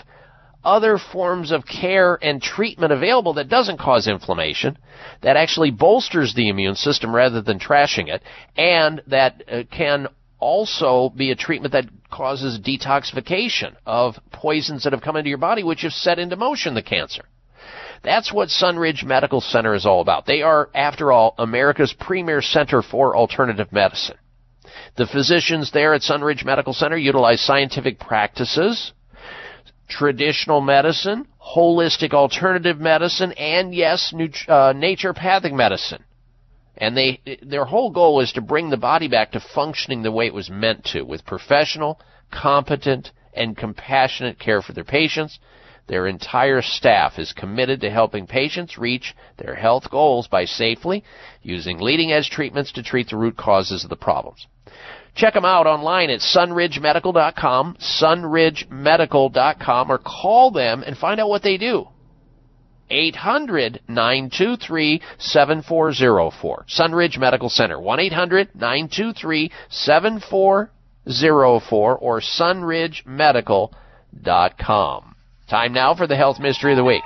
other forms of care and treatment available that doesn't cause inflammation, that actually bolsters the immune system rather than trashing it, and that uh, can also be a treatment that causes detoxification of poisons that have come into your body which have set into motion the cancer. That's what Sunridge Medical Center is all about. They are, after all, America's premier center for alternative medicine. The physicians there at Sunridge Medical Center utilize scientific practices, traditional medicine, holistic alternative medicine, and yes, uh, naturopathic medicine. And they, their whole goal is to bring the body back to functioning the way it was meant to, with professional, competent, and compassionate care for their patients. Their entire staff is committed to helping patients reach their health goals by safely using leading edge treatments to treat the root causes of the problems. Check them out online at sunridgemedical.com, sunridgemedical.com, or call them and find out what they do. 800 923 7404. Sunridge Medical Center. 1 800 923 7404 or sunridgemedical.com. Time now for the health mystery of the week.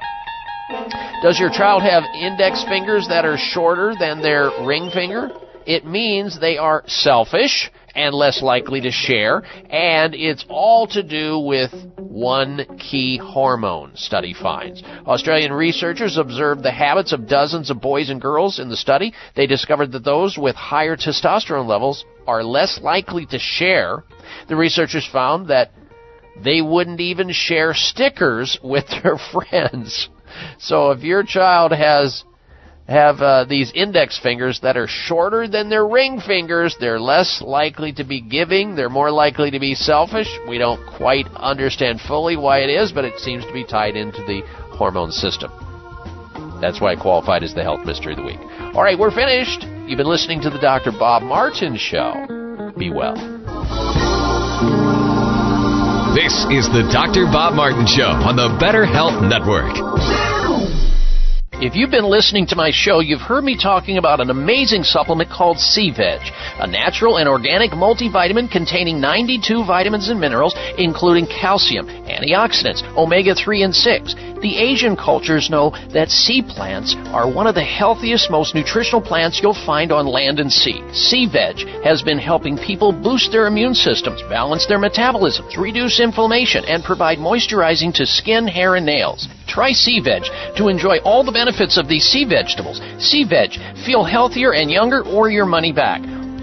Does your child have index fingers that are shorter than their ring finger? It means they are selfish and less likely to share, and it's all to do with one key hormone, study finds. Australian researchers observed the habits of dozens of boys and girls in the study. They discovered that those with higher testosterone levels are less likely to share. The researchers found that they wouldn't even share stickers with their friends. So if your child has have uh, these index fingers that are shorter than their ring fingers, they're less likely to be giving, they're more likely to be selfish. We don't quite understand fully why it is, but it seems to be tied into the hormone system. That's why qualified as the health mystery of the week. All right, we're finished. You've been listening to the Dr. Bob Martin Show. Be well. This is the Dr. Bob Martin Show on the Better Health Network. If you've been listening to my show, you've heard me talking about an amazing supplement called Sea Veg, a natural and organic multivitamin containing 92 vitamins and minerals, including calcium, antioxidants, omega 3 and 6, The Asian cultures know that sea plants are one of the healthiest, most nutritional plants you'll find on land and sea. Sea veg has been helping people boost their immune systems, balance their metabolisms, reduce inflammation, and provide moisturizing to skin, hair, and nails. Try Sea Veg to enjoy all the benefits of these sea vegetables. Sea Veg, feel healthier and younger or your money back.